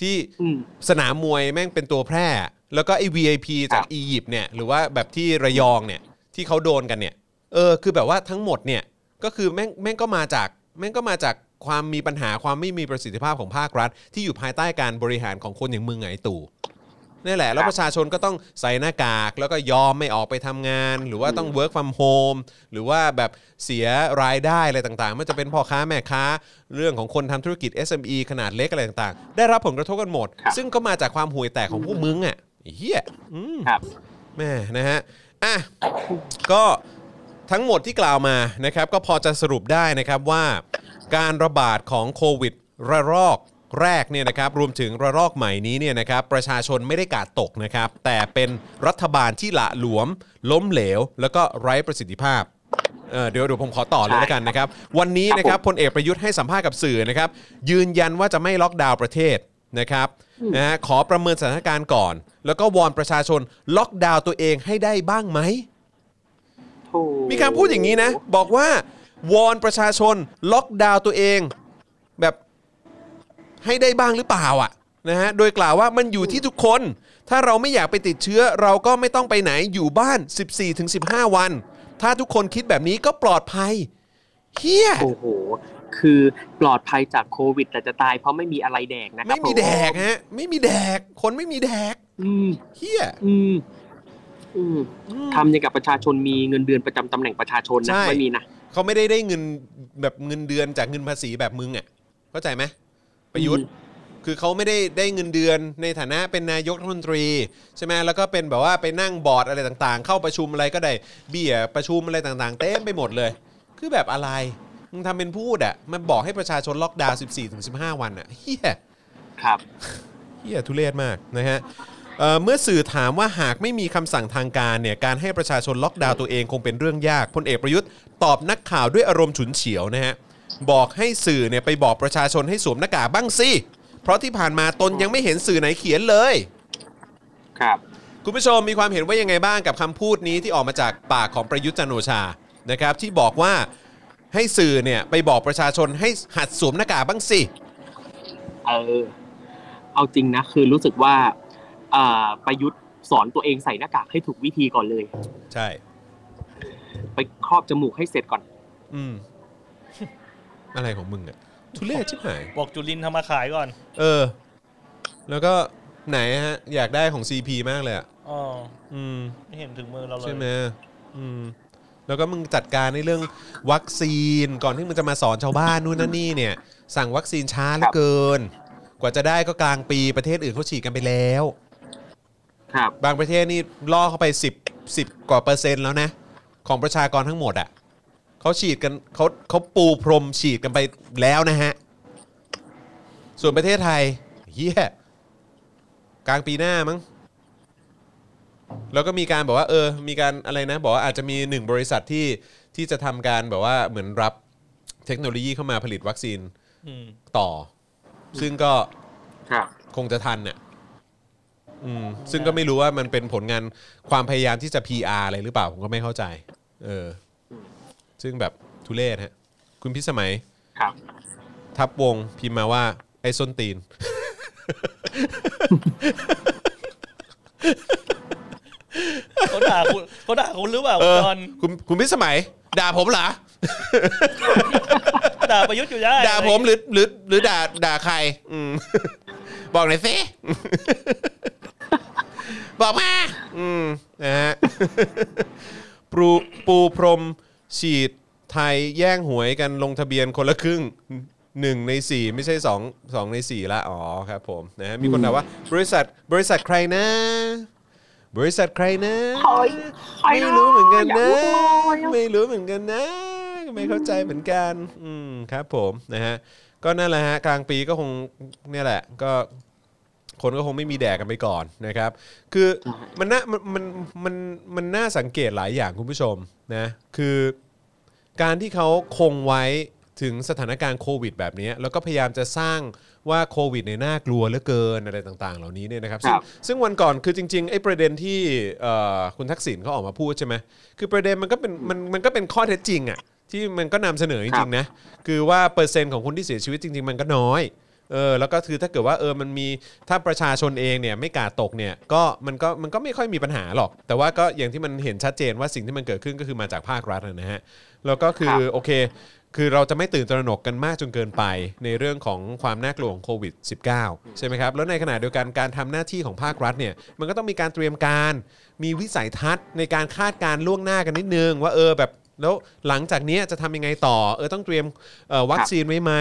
B: ที่
D: อืม
B: สนามมวยแม่งเป็นตัวแพร่ แล้วก็ไอ้ VIP จาก
D: ครับ
B: อียิปต์เนี่ยหรือว่าแบบที่ระยองเนี่ยที่เขาโดนกันเนี่ยเออคือแบบว่าทั้งหมดเนี่ยก็คือแม่งแม่งก็มาจากแม่งก็มาจากความมีปัญหาความไม่มีประสิทธิภาพของภาครัฐ ที่อยู่ภายใต้การบริหารของคนอย่างมึงไงไอ้ตู่ นี่แหละ แล้ว
D: ครับ
B: ประชาชนก็ต้องใส่หน้ากากแล้วก็ยอมไม่ออกไปทำงาน หรือว่าต้อง work from home หรือว่าแบบเสียรายได้อะไรต่างๆไม่ว่าจะเป็นพ่อค้าแม่ค้า เรื่องของคนทำธุรกิจ SME ขนาดเล็กอะไรต่างๆ ได้รับผลกระทบกันหมด
D: ครับ
B: ซึ่งก็มาจากความห่วยแตกของพวกมึงอะไอ้เฮียอืม
D: ครับ
B: แม่นะฮะอะก็ทั้งหมดที่กล่าวมานะครับ ก็พอจะสรุปได้นะครับว่า การระบาดของโควิดระลอก แรกเนี่ยนะครับรวมถึงระลอกใหม่นี้เนี่ยนะครับประชาชนไม่ได้กาดตกนะครับ แต่เป็นรัฐบาลที่ละหลวม ล้มเหลว แล้วก็ไร้ประสิทธิภาพเอ่อเดี๋ยวเดี๋ยวผมขอต่อเลยแล้วกันนะครับ วันนี้นะครับพลเอกประยุทธ์ให้สัมภาษณ์กับสื่อนะครับ ยืนยันว่าจะไม่ล็อกดาวน์ประเทศนะครับนะฮะขอประเมินสถานการณ์ก่อน แล้วก็วอนประชาชนล็อกดาวน์ตัวเองให้ได้บ้างไหม
D: โถ่
B: มีการพูดอย่างนี้นะ บอกว่าวอนประชาชนล็อกดาวน์ตัวเองแบบ ให้ได้บ้างหรือเปล่าอะนะฮะโดยกล่าวว่ามันอยู่ที่ทุกคน ถ้าเราไม่อยากไปติดเชื้อเราก็ไม่ต้องไปไหนอยู่บ้าน 14-15 วัน ถ้าทุกคนคิดแบบนี้ก็ปลอดภัยเฮีย
D: โอ้โหคือปลอดภัยจากโควิด แต่จะตายเพราะไม่มีอะไรแดกนะครับ
B: ไม่มีแดกฮะ ไม่มีแดก คนไม่มีแดก
D: อืม
B: เฮีย
D: อืมอืมทำอย่างกับประชาชนมีเงินเดือนประจำตำแหน่งประชาชนนะ
B: ใช่
D: ไม่มีนะ
B: เขาไม่ได้ได้เงินแบบเงินเดือนจากเงินภาษีแบบมึงอะเข้าใจไหม ประยุทธ์ คือเขาไม่ได้ได้เงินเดือนในฐานะเป็นนายกรัฐมนตรีใช่ไหมแล้วก็เป็นแบบว่าไปนั่งบอร์ดอะไรต่างๆ เข้าประชุมอะไรก็ได้เบี้ยประชุมอะไรต่างๆ เต็มไปหมดเลย คือแบบอะไรมึงทำเป็นพูดอะมันบอกให้ประชาชนล็อกดาวน์14-15 วันอะเฮีย
D: ครับ
B: เฮียทุเรศมากนะฮะเอ่อเมื่อสื่อถามว่าหากไม่มีคำสั่งทางการเนี่ยการให้ประชาชนล็อกดาวน์ตัวเองคงเป็นเรื่องยากพลเอกประยุทธ์ตอบนักข่าวด้วยอารมณ์ฉุนเฉียวนะฮะ บอกให้สื่อเนี่ยไปบอกประชาชนให้สวมหน้ากากบ้างสิเพราะที่ผ่านมาตนยังไม่เห็นสื่อไหนเขียนเลย
D: ครับ
B: คุณผู้ชมมีความเห็นว่ายังไงบ้างกับคำพูดนี้ที่ออกมาจากปากของประยุทธ์จันทร์โอชานะครับ ที่บอกว่าให้สื่อเนี่ยไปบอกประชาชนให้หัดสวมหน้ากากบ้างสิ
D: เออ เอาจริงนะ คือรู้สึกว่าอ่าประยุทธ์สอนตัวเองใส่หน้ากากให้ถูกวิธีก่อนเลย
B: ใช่
D: ไปครอบจมูกให้เสร็จก่อน
B: อืม อะไรของมึงอะทุเรศชิบหาย
C: บอกจุลินทำมาขายก่อน
B: เออ แล้วก็ไหนฮะ อยากได้ของ CP มากเลยอะ
C: อ๋อ
B: อืม
C: ไม่เห็นถึงมือเราเลย
B: ใช่ไหมอืม แล้วก็มึงจัดการในเรื่องวัคซีนก่อนที่มึงจะมาสอนชาวบ้านนู่นนั่นนี่เนี่ย สั่งวัคซีนช้าเหลือเกิน กว่าจะได้ก็กลางปีประเทศอื่นเขาฉีดกันไปแล้ว
D: ครับ
B: บางประเทศนี่ล่อเข้าไป 10 10กว่าเปอร์เซ็นต์แล้วนะ ของประชากรทั้งหมดอะ เขาฉีดกันเขาเขาปูพรมฉีดกันไปแล้วนะฮะ ส่วนประเทศไทยเฮียกลางปีหน้ามั้งแล้วก็มีการบอกว่าเออ มีการอะไรนะ บอกว่าอาจจะมีหนึ่งบริษัทที่ที่จะทำการแบบว่าเหมือนรับเทคโนโลยีเข้ามาผลิตวัคซีน
C: อืม
B: ต่อ ซึ่งก็
D: ครับ
B: คงจะทันเนี่ยอืมซึ่งก็ไม่รู้ว่ามันเป็นผลงานความพยายามที่จะ PR อะไรหรือเปล่า ผมก็ไม่เข้าใจ เออ ซึ่งแบบทุเรศฮะคุณพิสมัย
D: ครับ
B: ทับวงพิมพ์มาว่า ไอ้ส้นตีน
C: เขาด่าคุณเขาด่าคุณหรือเปล่า
B: เออ
C: ตอน
B: คุณคุณพิสมัย ด่าผมเหรอ
C: ด่าประยุทธ์อยู่ได้
B: ด่าผมหรือหรือหรือด่าด่าใคร อืม บอกหน่อยสิ บอกมา อืมนะฮะ ปูปูพรม ฉีดไทยแย่งหวยกันลงทะเบียนคนละครึ่งหนึ่งในสี่ไม่ใช่สองสองในสี่ละ อ๋อครับผมนะฮะมีคนถามว่าบริษัทบริษัทใครนะ บริษัทใครนะ
D: ใครใครนะ
B: ไม่รู้เหมือนกัน
D: อยาก
B: นะ
D: รู้เลยอะ
B: ไม่รู้เหมือนกันนะ ไม่เข้าใจเหมือนกัน อืมครับผมนะฮะก็นั่นแหละฮะกลางปีก็คงเนี่ยแหละก็คนก็คงไม่มีแดกกันไปก่อนนะครับ คือมันน่ามันมันมันมันน่าสังเกตหลายอย่างคุณผู้ชมนะ คือ การที่เขาคงไว้ถึงสถานการณ์โควิดแบบนี้ แล้วก็พยายามจะสร้างว่าโควิดเนี่ยน่ากลัวเหลือเกินอะไรต่างๆ เหล่านี้เนี่ยนะครับ ซึ่ง
D: ครับ
B: ซึ่งวันก่อนคือจริงๆไอ้ประเด็นที่เอ่อคุณทักษิณเขาออกมาพูดใช่ไหมคือประเด็นมันก็เป็นมันมันก็เป็นข้อเท็จจริงอะที่มันก็นำเสนอจริงๆนะคือว่าเปอร์เซ็นต์ของคนที่เสียชีวิตจริง ๆ มันก็น้อยเออแล้วก็คือถ้าเกิดว่าเออมันมีถ้าประชาชนเองเนี่ยไม่กาดตกเนี่ยก็มันก็มันก็ไม่ค่อยมีปัญหาหรอก แต่ว่าก็อย่างที่มันเห็นชัดเจนว่าสิ่งที่มันเกิดขึ้นก็คือมาจากภาครัฐนะฮะ แล้วก็คือ
D: ครับ
B: โอเค คือเราจะไม่ตื่นตระหนกกันมากจนเกินไป ในเรื่องของความน่ากลัวของโควิด -19 ใช่ไหมครับ แล้วในขณะเดียวกันการทำหน้าที่ของภาครัฐเนี่ยมันก็ต้องมีการเตรียมการ มีวิสัยทัศน์ในการคาดการณ์ล่วงหน้ากันนิดนึง ว่าเออแบบ แล้วหลังจากเนี้ยจะทำยังไงต่อ เออต้องเตรียมเอ่อวัคซีนไว้ไหม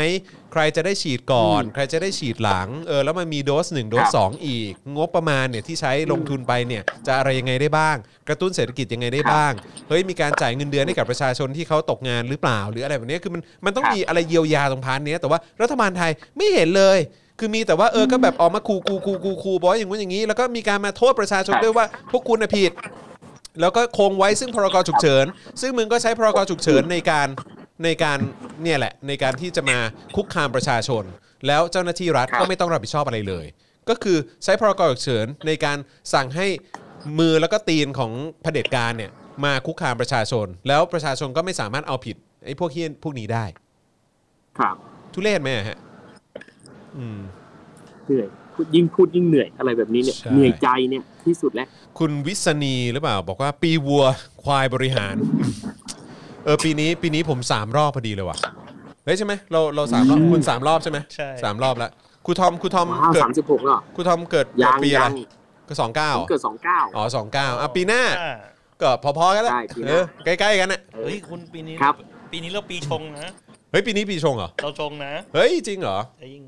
B: ใครจะได้ฉีดก่อน
D: อืม
B: ใครจะได้ฉีดหลัง เออแล้วมันมีโดส1โดสค
D: รับ
B: สองอีก งบประมาณเนี่ยที่ใช้ลงทุนไปเนี่ยจะอะไรยังไงได้บ้าง กระตุ้นเศรษฐกิจยังไงได้บ้าง เฮ้ยมีการจ่ายเงินเดือนให้กับประชาชนที่เขาตกงานหรือเปล่า หรืออะไรแบบเนี้ยคือมันมันต้อง
D: ครับ
B: มีอะไรเยียวยาตรง part เนี้ยแต่ว่ารัฐบาลไทยไม่เห็นเลยคือมีแต่ว่าเออก็แบบออกมาขู่ขู่ขู่ขู่ขู่บอกว่าอย่างงู้นอย่างนี้ แล้วก็มีการมาโทษประชาชน
D: ครับ
B: ด้วยว่าพวกคุณน่ะผิด แล้วก็คงไว้ซึ่งพรกฉุกเฉิน ซึ่งมึงก็ใช้พรกฉุกเฉินในการในการเนี่ยแหละ ในการที่จะมาคุกคามประชาชน แล้วเจ้าหน้าที่รัฐ
D: ครับ
B: ก็ไม่ต้องรับผิดชอบอะไรเลย ก็คือใช้พรกฉุกเฉินในการสั่งให้มือแล้วก็ตีนของเผด็จการเนี่ยมาคุกคามประชาชน แล้วประชาชนก็ไม่สามารถเอาผิดไอ้พวกเฮี้ยนพวกนี้ได้
D: ครับ
B: ทุเรศไหมอะฮะ อืม
D: เหนื่อ ยพูดยิ่งพูดยิ่งเหนื่อยอะไรแบบนี้เนี่ย
B: ใช่
D: เหนื่อยใจเนี่ยที่สุดแล้ว
B: คุณวิษณีหรือเปล่า บอกว่าปีวัวควายบริหาร เออปีนี้ปีนี้ผมสามรอบพอดีเลยว่ะเฮ้ยใช่ไหมเราเราสามรอบคุณสามรอบใช่ไหม
C: ใช่
B: สามรอบแล้วครูทอมครูทอม
D: ว้าว
B: เกิด
D: สามสิบหกแล้วเหรอ
B: ครูทอมเกิด
D: ยั
B: เกิด
D: ง
B: ปีอะไร
D: ยัง
B: ก็สองเก้า
D: ผมเกิดสองเก้า
B: อ๋อสองเก้าอะปีหน้า
C: อ่า
B: ก็พอๆกันแหละ
D: ใช่ปีห
B: เอ
D: น้า
B: อใกล้ๆกันน่ะ
C: เฮ้ยคุณปีนี้
D: ครับ
C: ปีนี้เราปีชงนะ
B: เฮ้ยปีนี้ปีชงเหรอ
C: เราชงนะ
B: เฮ้ยจริงเหรอ
C: จริง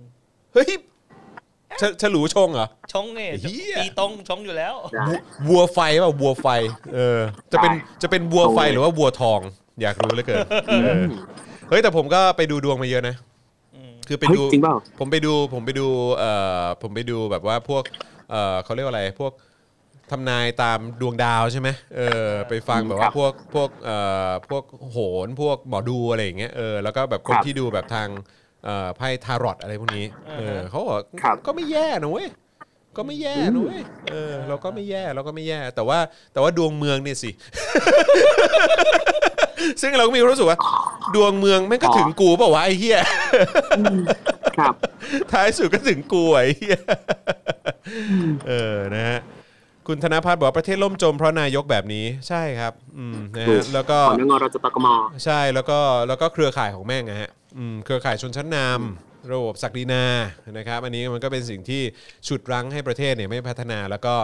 B: เฮ้ย ฉฉลูชงเหรอ
C: ชงเนี่ย
B: เหี้ย
C: ปีตรงชงอยู่แล้ว
D: ใช่
B: วัวไฟเปล่าวัวไฟ เออ จะเป็น
D: ใช่
B: จะเป็นวัวไฟ
D: โอ้ย
B: หรือว่าวัวทอง อยากรู้เหลือเกินเออเฮ้ยแต่ผมก็ไปดูดวงมาเยอะนะ
C: อืม
B: คือไป
D: เฮ้ย
B: ดู
D: จริงเปล่า
B: ผมไปดูผมไปดูเอ่อผมไปดูแบบว่าพวกเอ่อเขาเรียกว่าอะไรพวกทำนายตามดวงดาวใช่ไหมเออไปฟังแบบ
D: ค
B: ว่า
D: รับ
B: พวกพวกเอ่อพวกโหนพวกหมอดูอะไรอย่างเงี้ยเออแล้วก็แบบคน
D: ครับ
B: ที่ดูแบบทางเอ่อ ไพ่ทารอตอะไรพวกนี้เออเขาบอก
D: ครับ
B: ก็ไม่แย่นะเว้ยก็ไม่แย่นะเว้ยเออเราก็ไม่แย่เราก็ไม่แย่ แต่ว่าแต่ว่าดวงเมืองเนี่ยสิ ซึ่งเราก็มีความรู้สึกว่า ดวงเมืองแม่งก็ถึงกูเปล่าวะไอ้เหี้ย
D: ครับ
B: ท้ายสุดก็ถึงกูไอ้เหี้ยเออนะฮะคุณธนพัฒน์บอกว่าประเทศล่มจมเพราะนายกแบบนี้ใช่ครับ อืมนะ
D: ถู
B: ฮะ
D: ก
B: แล้วก็
D: ขอนงเราจะตกม
B: ใช่แล้วก็แล้วก็เครือข่ายของแม่งนะฮะอืม เครือข่ายชนชั้นนำระบบศักดินานะครับอันนี้มันก็เป็นสิ่งที่ฉุดรั้งให้ประเทศเนี่ยไม่พัฒนาแล้วก็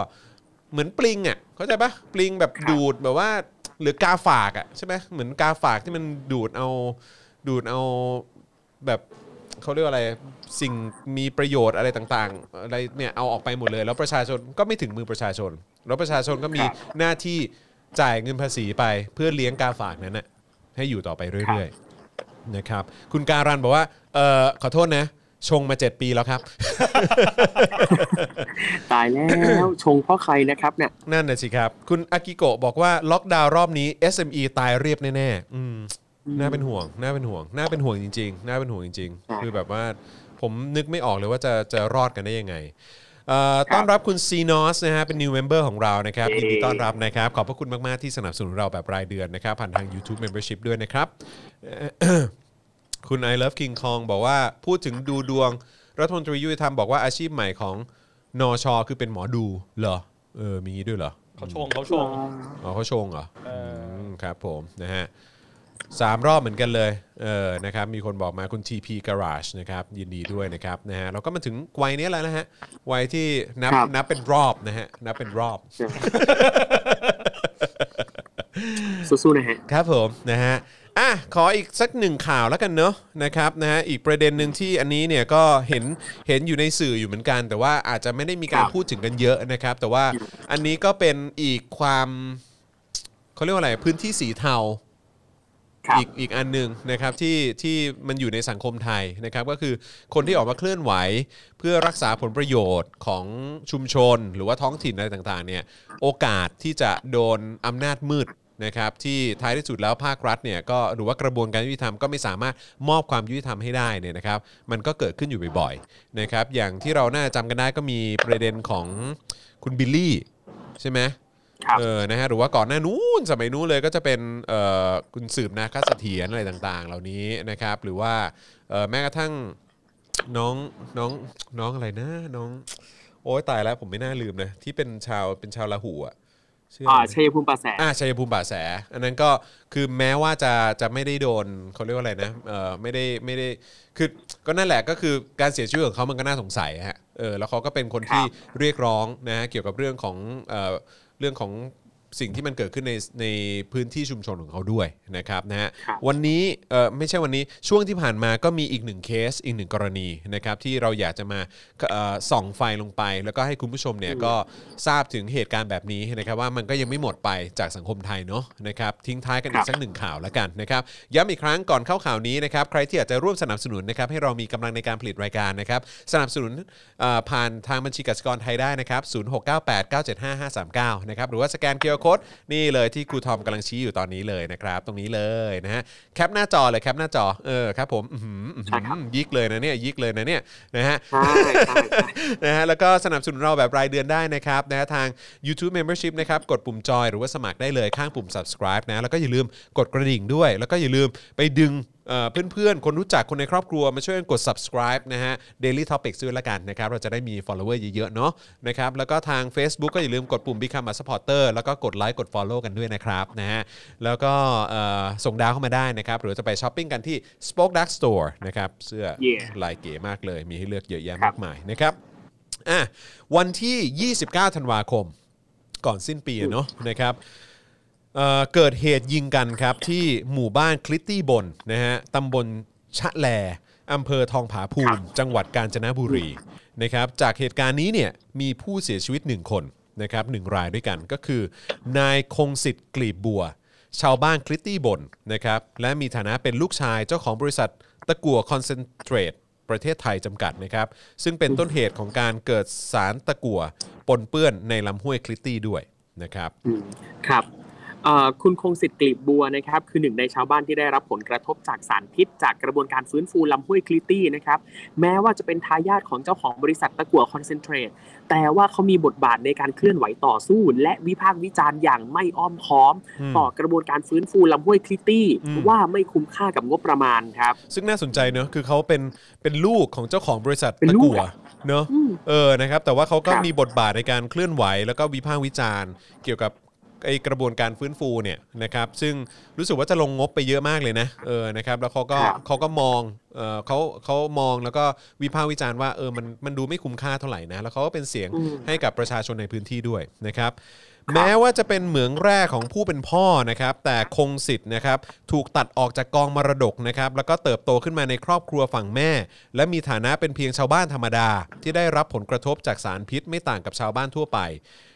B: เหมือนปลิงอะเข้าใจปะปลิงแบบดูดแบบว่าหรือกาฝากอะใช่ไหมเหมือนกาฝากที่มันดูดเอาดูดเอาแบบเขาเรียกว่าอะไรสิ่งมีประโยชน์อะไรต่างๆ อะไรเนี่ยเอาออกไปหมดเลย แล้วประชาชนก็ไม่ถึงมือประชาชน แล้วประชาชนก็มีหน้าที่จ่ายเงินภาษีไปเพื่อเลี้ยงกาฝากนั้นน่ะให้อยู่ต่อไปเรื่อยๆ นะครับคุณการันบอกว่าเออขอโทษนะ ชงมา 7 ปีแล้วครับ
D: ตายแล้วชงเพราะใครนะครับเนี่ย
B: นั่นน่ะสิครับ คุณอากิโกะบอกว่าล็อกดาวน์รอบนี้ SME ตายเรียบแน่ๆอืมน่าเป็นห่วงน่าเป็นห่วงน่าเป็นห่วงจริง ๆ น่าเป็นห่วงจริง
D: ใช่
B: ๆคือแบบว่าผมนึกไม่ออกเลยว่าจะจะรอดกันได้ยังไง เอ่อต้อนรับคุณซีนอสนะฮะเป็น new member ของเรานะครับ
D: เย้
B: ยินดีต้อนรับนะครับ ขอบพระคุณมาก ๆ ที่สนับสนุนเราแบบรายเดือนนะครับ ผ่านทาง YouTube Membership ด้วยนะครับคุณ I love King Kong บอกว่าพูดถึงดูดวง รัฐมนตรียุติธรรมบอกว่าอาชีพใหม่ของนอชอคือเป็นหมอดูเหรอเออมีงี้ด้วยเหรอ
C: เขาชงเขาชง
B: อ๋อเขาชงเหรอ
C: เอออื
B: มครับผมนะฮะ สามรอบเหมือนกันเลยเออนะครับมีคนบอกมาคุณ TP Garage นะครับยินดีด้วยนะครับนะฮะเราก็มาถึงวัยนี้แล้วนะฮะวัยที่นับ
D: ครับ
B: นับเป็นรอบนะฮะนับเป็นรอบ
D: สู้ๆนะฮะ
B: ครับผมนะฮะอะขออีกสักหนึ่งข่าวแล้วกันเนอะนะครับนะฮะอีกประเด็นหนึ่งที่อันนี้เนี่ยก็เห็นเห็นอยู่ในสื่ออยู่เหมือนกัน แต่ว่าอาจจะไม่ได้มีการ
D: ครับ
B: พูดถึงกันเยอะนะครับ แต่ว่าอันนี้ก็เป็นอีกความเขาเรียกว่าอะไรพื้นที่สีเทา
D: ครับ
B: อีกอีกอันหนึ่งนะครับที่ที่มันอยู่ในสังคมไทยนะครับก็คือคนที่ออกมาเคลื่อนไหว เพื่อรักษาผลประโยชน์ของชุมชน หรือว่าท้องถิ่นอะไรต่างๆเนี่ยโอกาสที่จะโดนอำนาจมืดนะครับที่ท้ายที่สุดแล้วภาครัฐเนี่ยก็หรือว่ากระบวนการยุติธรรมก็ไม่สามารถมอบความยุติธรรมให้ได้เนี่ยนะครับ มันก็เกิดขึ้นอยู่บ่อยๆนะครับอย่างที่เราน่าจะจำกันได้ก็มีประเด็นของคุณบิลลี่ใช่ไหม เออนะฮะหรือว่าก่อนหน้านู้นสมัยนู้นเลยก็จะเป็นเอ่อคุณสืบนาคเสถียรอะไรต่างๆ เหล่านี้นะครับ หรือว่าเอ่อแม้กระทั่งน้องน้องน้องอะไรนะน้อง โอ้ยตายแล้วผมไม่น่าลืมเลยที่เป็นชาวเป็นชาวลาหูอะชื่อ
D: อ่า
B: อะไรนะ
D: ชัยภูมิป่าแส
B: อ่าชัยภูมิป่าแส อันนั้นก็คือแม้ว่าจะจะไม่ได้โดนเขาเรียกว่าอะไรนะเออไม่ได้ไม่ได้คือก็นั่นแหละก็คือการเสียชีวิตของเขามันก็น่าสงสัยฮะเออแล้วเขาก็เป็นคนที่เรียกร้องนะฮะเกี่ยวกับเรื่องของเอ่อเรื่องของ สิ่งที่มันเกิดขึ้นในในพื้นที่ชุมชนของเขาด้วยนะครับนะฮะ
D: ครับ
B: วันนี้เออไม่ใช่วันนี้ช่วงที่ผ่านมาก็มีอีกหนึ่งเคสอีกหนึ่งกรณีนะครับที่เราอยากจะมาเอ่อส่องไฟลงไป แล้วก็ให้คุณผู้ชมเนี่ยก็ทราบถึงเหตุการณ์แบบนี้นะครับว่ามันก็ยังไม่หมดไปจากสังคมไทยเนาะนะครับทิ้งท้ายกันอี
D: ครั
B: ก
D: บ
B: สักหนึ่งข่าวแล้วกันนะครับย้ำอีกครั้งก่อนเข้าข่าวนี้นะครับใครที่อยากจะร่วมสนับสนุนนะครับให้เรามีกำลังในการผลิตรายการนะครับสนับสนุนเอ่อผ่านทางบัญชีกสิกรไทยได้นะครับ0698975539นะครับหรือว่าสแกนเคอร์โคดนี่เลยที่ครูทอมกำลังชี้อยู่ตอนนี้เลยนะครับ ตรงนี้เลยนะฮะแคปหน้าจอเลยแคปหน้าจอเออครับผมอื้อหืออื้อหือ
D: ใช่ครับ
B: ยิกเลยนะเนี่ยยิกเลยนะเนี่ยนะฮะ
D: ใช่ใช่ใช่
B: นะฮะแล้วก็สนับสนุนเราแบบรายเดือนได้นะครับนะฮะทาง YouTube Membership นะครับกดปุ่มจอยหรือว่าสมัครได้เลยข้างปุ่ม subscribe นะแล้วก็อย่าลืมกดกระดิ่งด้วย แล้วก็อย่าลืมไปดึง เอ่อเพื่อนๆ คนรู้จักคนในครอบครัวมาช่วยกันกด subscribe นะฮะ Daily Topics ด้วยละกันนะครับ เราจะได้มี follower เยอะๆ เนาะนะครับ แล้วก็ทาง Facebook ก็อย่าลืมกดปุ่ม Become a supporter แล้วก็กดไลค์กด follow กันด้วยนะครับนะฮะ แล้วก็เอ่อส่งดาวเข้ามาได้นะครับ หรือจะไปช้อปปิ้งกันที่ SpokeDark Store นะครับ เสื้อ
D: Yeah
B: ลายเก๋มากเลย มีให้เลือกเยอะแยะ
D: ครั
B: มา
D: บ
B: กมายนะครับอะวันที่ 29 ธันวาคม ก่อนสิ้นปีอะเนาะนะครับ เอ่อเกิดเหตุยิงกันครับ ที่หมู่บ้านคลิตตี้บนนะฮะตำบลชะแลอำเภอทองผาภูมิ จังหวัดกาญจนบุรีนะครับจากเหตุการณ์นี้เนี่ยมีผู้เสียชีวิต 1 คนนะครับหนึ่งรายด้วยกันก็คือ นายคงสิทธิ์กลีบบัว ชาวบ้านคลิตตี้บนนะครับและมีฐานะเป็นลูกชายเจ้าของบริษัทตะกั่วคอนเซนเทรตประเทศไทยจำกัดนะครับซึ่งเป็นต้นเหตุของการเกิดสารตะกั่วปนเปื้อนในลำห้วยคลิตตี้ด้วยนะครับ
D: อืมครับเอ่อ คุณคงสิทธิ์กลีบบัวนะครับคือหนึ่งในชาวบ้านที่ได้รับผลกระทบจากสารพิษ จากกระบวนการฟื้นฟูลำห้วยคลิตตี้นะครับแม้ว่าจะเป็นทายาทของเจ้าของบริษัทตะกั่วคอนเซนเทรตแต่ว่าเขามีบทบาทในการเคลื่อนไหวต่อสู้ และวิพากษ์วิจารณ์อย่างไม่อ้อมค้อม
B: อืม
D: ต่อกระบวนการฟื้นฟูลำห้วยคลิตตี้
B: อืม
D: ว่าไม่คุ้มค่ากับงบประมาณครับ
B: ซึ่งน่าสนใจเนอะคือเขาเป็นเป็นลูกของเจ้าของบริษัท
D: เป็น
B: ตะ
D: ลูก
B: กั่ว
D: อะ
B: เนอะ
D: อืม
B: เออนะครับแต่ว่าเขาก็
D: ครับ
B: มีบทบาทในการเคลื่อนไหว แล้วก็วิพากษ์วิจารณ์ เกี่ยวกับ ไอกระบวนการฟื้นฟูเนี่ยนะครับซึ่งรู้สึกว่าจะลงงบไปเยอะมากเลยนะเออนะครับแล้วเขาก็
D: ครับ
B: เขาก็มองเออเขาเขามองแล้วก็วิพากษ์วิจารณ์ว่าเออมันมันดูไม่คุ้มค่าเท่าไหร่นะแล้วเขาก็เป็นเสียง
D: อืม
B: ให้กับประชาชนในพื้นที่ด้วยนะครับแม้ว่าจะเป็นเหมืองแร่ของผู้เป็นพ่อนะครับ แต่คงสิทธิ์นะครับ ถูกตัดออกจากกองมรดกนะครับ แล้วก็เติบโตขึ้นมาในครอบครัวฝั่งแม่ และมีฐานะเป็นเพียงชาวบ้านธรรมดา ที่ได้รับผลกระทบจากสารพิษไม่ต่างกับชาวบ้านทั่วไปก็เอ่อ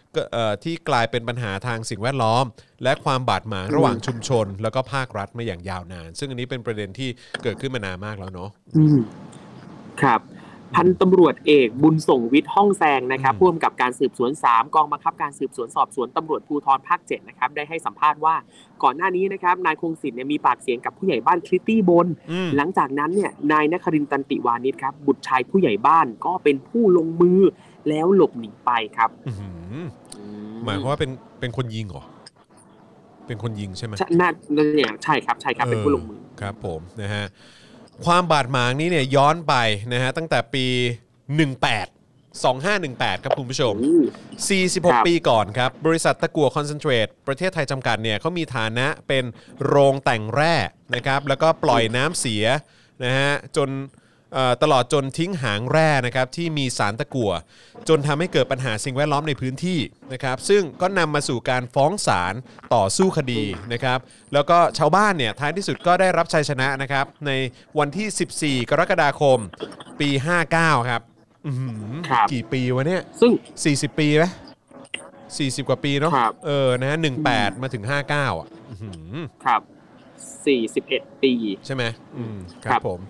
B: ที่กลายเป็นปัญหาทางสิ่งแวดล้อม และความบาดหมางระหว่างชุมชน แล้วก็ภาครัฐมาอย่างยาวนาน ซึ่งอันนี้เป็นประเด็นที่เกิดขึ้นมานานมากแล้วเนาะ
D: อืมครับพันตำรวจเอกบุญส่งวิทย์ห้องแซงนะครับ
B: อืม
D: ร่วมกับการสืบสวน 3 กองบังคับการสืบสวนสอบสวนตำรวจภูธรภาค7นะครับได้ให้สัมภาษณ์ว่าก่อนหน้านี้นะครับนายคงสิทธิ์เนี่ยมีปากเสียงกับผู้ใหญ่บ้านคลิตตี้บน
B: อืม
D: หลังจากนั้นเนี่ยนายนครินทร์ตันติวานิชครับบุตรชายผู้ใหญ่บ้านก็เป็นผู้ลงมือแล้วหลบหนีไปครับ
B: อื้อ หือหมายความว่าเป็นเป็นคนยิงเหรอเป็นคนยิงใช่ไหม
D: ใช่น่าเนี่ยใช่ครับใช่ครับเป็นผู้ลงมือ
B: ครับ ผมนะฮะความบาดหมางนี้เนี่ยย้อนไปนะฮะตั้งแต่ปี 18 2518 ครับคุณผู้ชม
D: โอ้ครับ
B: 46 ปีก่อนครับ บริษัทตะกั่วคอนเซนเทรตประเทศไทยจำกัดเนี่ยเขามีฐานะเป็นโรงแต่งแร่นะครับ แล้วก็ปล่อยน้ำเสียนะฮะจนเอ่อ ตลอดจนทิ้งหางแร่นะครับที่มีสารตะกั่วจนทำให้เกิดปัญหาสิ่งแวดล้อมในพื้นที่นะครับซึ่งก็นำมาสู่การฟ้องศาลต่อสู้คดีนะครับแล้วก็ชาวบ้านเนี่ยท้ายที่สุดก็ได้รับชัยชนะนะครับในวันที่ 14 กรกฎาคมปี 59 ครับอื้อหือ
D: ครับ
B: กี่ปีวะเนี่ย
D: ซึ่ง
B: 40 ปีไหมสี่สิบกว่าปีเนาะ
D: ครับ
B: เออนะฮะหนึ่งแปดมาถึง 59อะอื้อหือ
D: ครับ 41 ปี
B: ใช่ไหมอืมค
D: ครั
B: รับ บผม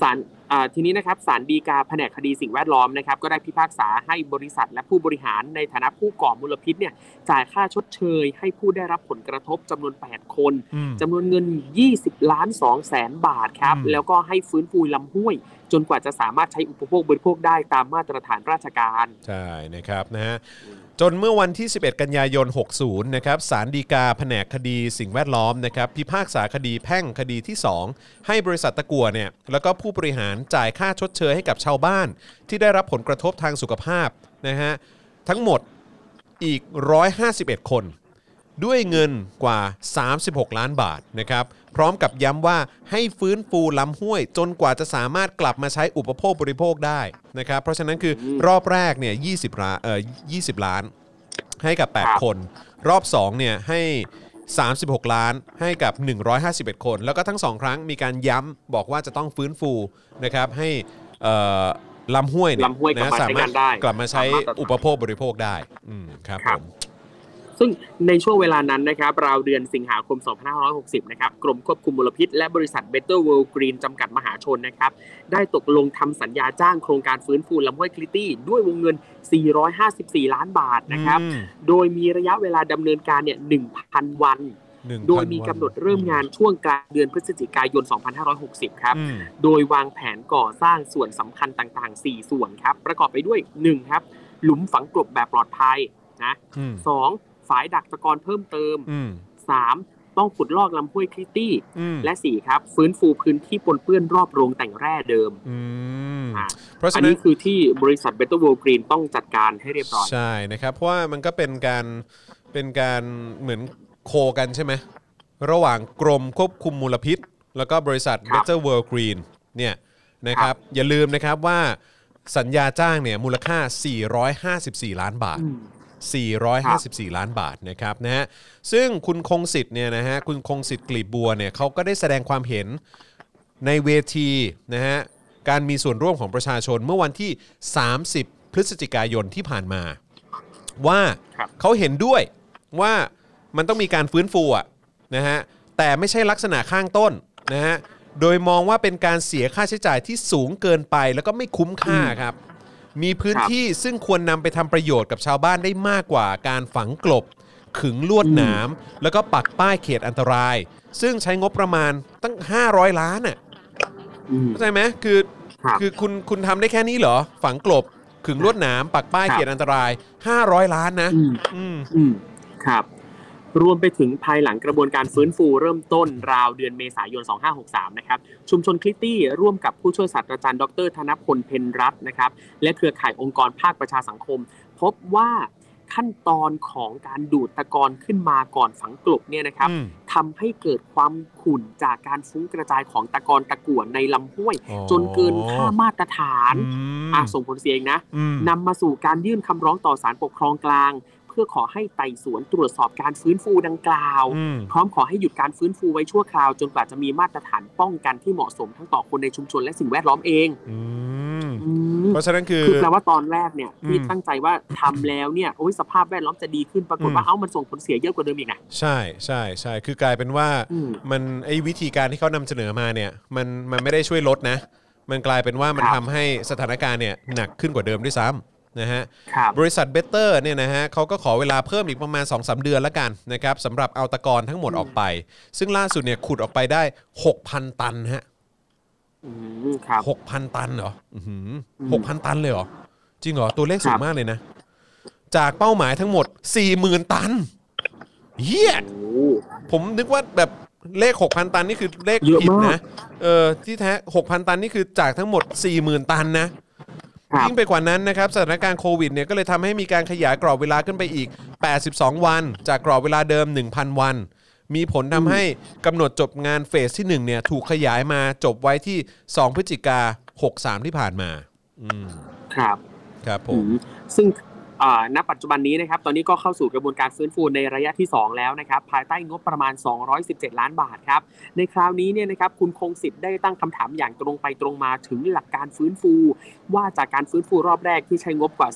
D: ศาลอ่า ทีนี้นะครับศาลฎีกาแผนกคดีสิ่งแวดล้อมนะครับ ก็ได้พิพากษาให้บริษัทและผู้บริหารในฐานะผู้ก่อมลพิษเนี่ยจ่ายค่าชดเชย ให้ผู้ได้รับผลกระทบจำนวน 8 คน
B: อืม
D: จำนวนเงิน 20 ล้าน2แสนบาทครับ
B: อืม
D: แล้วก็ให้ฟื้นฟูลำห้วย จนกว่าจะสามารถใช้อุปโภคบริโภคได้ตามมาตรฐานราชการ
B: ใช่นะครับนะฮะ จนเมื่อวันที่ 11 กันยายน 60 นะครับศาลฎีกาแผนกคดีสิ่งแวดล้อมนะครับพิพากษาคดีแพ่งคดีที่ 2 ให้บริษัทตะกัวเนี่ยแล้วก็ผู้บริหารจ่ายค่าชดเชยให้กับชาวบ้าน ที่ได้รับผลกระทบทางสุขภาพนะฮะทั้งหมดอีก 151 คน ด้วยเงินกว่า 36 ล้านบาทนะครับ พร้อมกับย้ำว่าให้ฟื้นฟูลำห้วย จนกว่าจะสามารถกลับมาใช้อุปโภคบริโภคได้นะครับเพราะฉะนั้นคือรอบแรกเนี่ย20ล้านเอ่อ20 ล้าน ให้กับ
D: ครับ
B: 8คน รอบ2เนี่ยให้ 36 ล้านให้กับ 151 คน แล้วก็ทั้ง2ครั้งมีการย้ำบอกว่าจะต้องฟื้นฟูนะครับให้เอ่อลำห้วยเนี่ย
D: ลำห้วยกลับ
B: นะ
D: มา
B: สา
D: ใช้
B: มารถ
D: งานได้
B: กลับมาใช้
D: ตามมาตรฐาน
B: อุปโภคบริโภคได้อืมครับ
D: ครั
B: ผ
D: บ
B: ม
D: ซึ่งในช่วงเวลานั้นนะครับราวเดือนสิงหาคม 2560 นะครับกรมควบคุมมลพิษ และบริษัท Better World Green จำกัดมหาชนนะครับได้ตกลงทำสัญญาจ้างโครงการฟื้นฟูลำห้วยคลิตตี้ด้วยวงเงิน 454 ล้านบาทนะครับ
B: อืม
D: โดยมีระยะเวลาดำเนินการเนี่ย 1,000 วัน
B: 1,000
D: โดยมีกำหนดเริ่มงานช่วงกลางเดือนพฤศจิกายน 2560 ครับ
B: อืม
D: โดยวางแผนก่อสร้างส่วนสำคัญต่างๆ 4 ส่วนครับ ประกอบไปด้วย 1 ครับ หลุมฝังกลบแบบปลอดภัยนะ
B: อืม
D: สอง ฝายดักตะกอนเพิ่มเติม
B: อืม
D: 3. ต้องขุดลอกลำห้วยคลิตตี้
B: อืม
D: และ4ครับ ฟื้นฟูพื้นที่ปนเปื้อนรอบโรงแต่งแร่เดิม
B: อืม
D: อะ
B: เพราะ
D: อั
B: ฉะ
D: น
B: นั้
D: นี้
B: น
D: คือที่บริษัท Better World Green ต้องจัดการให้เรียบร้อย
B: ใช่นะครับ เพราะว่ามันก็เป็นการเป็นการเหมือนโคกันใช่ไหม ระหว่างกรมควบคุมมลพิษ แล้วก็บริษัท
D: ครับ
B: Better World Green เนี่ยนะครับ อย่าลืมนะครับว่าสัญญาจ้างเนี่ยมูลค่า 454 ล้านบาท
D: อืม
B: 454 ล้านบาทนะครับนะฮะซึ่งคุณคงสิทธิ์เนี่ยนะฮะคุณคงสิทธิ์กลีบบัวเนี่ยเขาก็ได้แสดงความเห็นในเวทีนะฮะการมีส่วนร่วมของประชาชนเมื่อวันที่ 30 พฤศจิกายนที่ผ่านมา ว่า
D: ครับ
B: เขาเห็นด้วยว่ามันต้องมีการฟื้นฟูอะนะฮะแต่ไม่ใช่ลักษณะข้างต้นนะฮะโดยมองว่าเป็นการเสียค่าใช้จ่ายที่สูงเกินไปแล้วก็ไม่คุ้มค่าครับ มีพื้นที่ซึ่งควรนำไปทำประโยชน์กับชาวบ้านได้มากกว่าการฝังกลบ ขึงลวดหนาม แล้วก็ปักป้ายเขตอันตราย ซึ่งใช้งบประมาณตั้ง 500 ล้านอะ
D: อืม
B: เข้าใจไหมคือ
D: ครับ
B: คือคุณคุณทำได้แค่นี้เหรอ ฝังกลบ ขึงลวดหนาม ปักป้าย
D: ครับ
B: เขตอันตราย 500 ล้านนะ
D: อืม
B: อืม
D: อืมครับ รวมไปถึงภายหลังกระบวนการฟื้นฟูเริ่มต้นราวเดือนเมษายน 2563 นะครับ ชุมชนคลิตตี้ร่วมกับผู้ช่วยศาสตราจารย์ดร ธนพลเพนรัตน์นะครับ และเครือข่ายองค์กรภาคประชาสังคม พบว่าขั้นตอนของการดูดตะกอนขึ้นมาก่อนฝังกลบเนี่ยนะครับ
B: อืม
D: ทำให้เกิดความขุ่นจากการฟุ้งกระจายของตะกอนตะกั่วในลำห้วย
B: อ๋อ
D: จนเกินค่ามาตรฐาน
B: อืม
D: อะส่งผลเสียเองนะ
B: อืม
D: นำมาสู่การยื่นคำร้องต่อศาลปกครองกลางเพื่อขอให้ไต่สวนตรวจสอบการฟื้นฟูดังกล่าว
B: อืม
D: พร้อมขอให้หยุดการฟื้นฟูไว้ชั่วคราว จนกว่าจะมีมาตรฐานป้องกันที่เหมาะสมทั้งต่อคนในชุมชนและสิ่งแวดล้อมเอง
B: อืม
D: อืม
B: เพราะฉะนั้นคือ
D: คือแปลว่าตอนแรกเนี่ยที่
B: อืม
D: ตั้งใจว่าทำแล้วเนี่ยโอ้ยสภาพแวดล้อมจะดีขึ้นปรากฏ
B: อืม
D: ว่าเอ้ามันส่งผลเสียเยอะกว่าเดิมอีกนะ
B: ใช่ใช่ใช่คือกลายเป็นว่า
D: อืม
B: มันไอ้วิธีการที่เขานำเสนอมาเนี่ย มันมันไม่ได้ช่วยลดนะ มันกลายเป็นว่ามัน
D: ครับ
B: ทำให้สถานการณ์เนี่ยหนักขึ้นกว่าเดิมด้วยซ้ำ นะฮะ
D: ครับ
B: บริษัทเบเตอร์เนี่ยนะฮะเขาก็ขอเวลาเพิ่มอีกประมาณ 2-3 เดือนละกันนะครับสำหรับเอาตะกอนทั้งหมดออกไป ซึ่งล่าสุดเนี่ยขุดออกไปได้ 6,000 ตันฮะ
D: อืมครับ
B: 6,000ตันเหรออื้อหือ
D: ม
B: หกพันตันเลยเหรอ จริงเหรอ ตัวเลขสู
D: ครั
B: ง
D: บ
B: มากเลยนะ จากเป้าหมายทั้งหมด40,000ตันเฮีย
D: โอ้
B: ผมนึกว่าแบบเลข6,000ตันนี่คือเลข
D: เยอะ
B: ผิด
D: มาก
B: นะ เออที่แท้6,000ตันนี่คือจากทั้งหมด40,000ตันนะ
D: ครับ
B: ยิ่งไปกว่านั้นนะครับสถานการณ์โควิดเนี่ยก็เลยทำให้มีการขยายกรอบเวลาขึ้นไปอีก 82 วัน จากกรอบเวลาเดิม 1,000 วัน มีผลทำให้กำหนดจบงานเฟสที่1เนี่ยถูกขยายมาจบไว้ที่ 2 พฤศจิกา63 ที่ผ่านมา อืม
D: ครับ
B: ครับผ
D: อื
B: ม
D: มซึ่งอ่า ณปัจจุบันนี้นะครับ ตอนนี้ก็เข้าสู่กระบวนการฟื้นฟูในระยะที่ 2 แล้วนะครับ ภายใต้งบประมาณ 217 ล้านบาทครับ ในคราวนี้เนี่ยนะครับ คุณคงสิทธิ์ได้ตั้งคำถามอย่างตรงไปตรงมาถึงหลักการฟื้นฟู ว่าจากการฟื้นฟูรอบแรกที่ใช้งบกว่า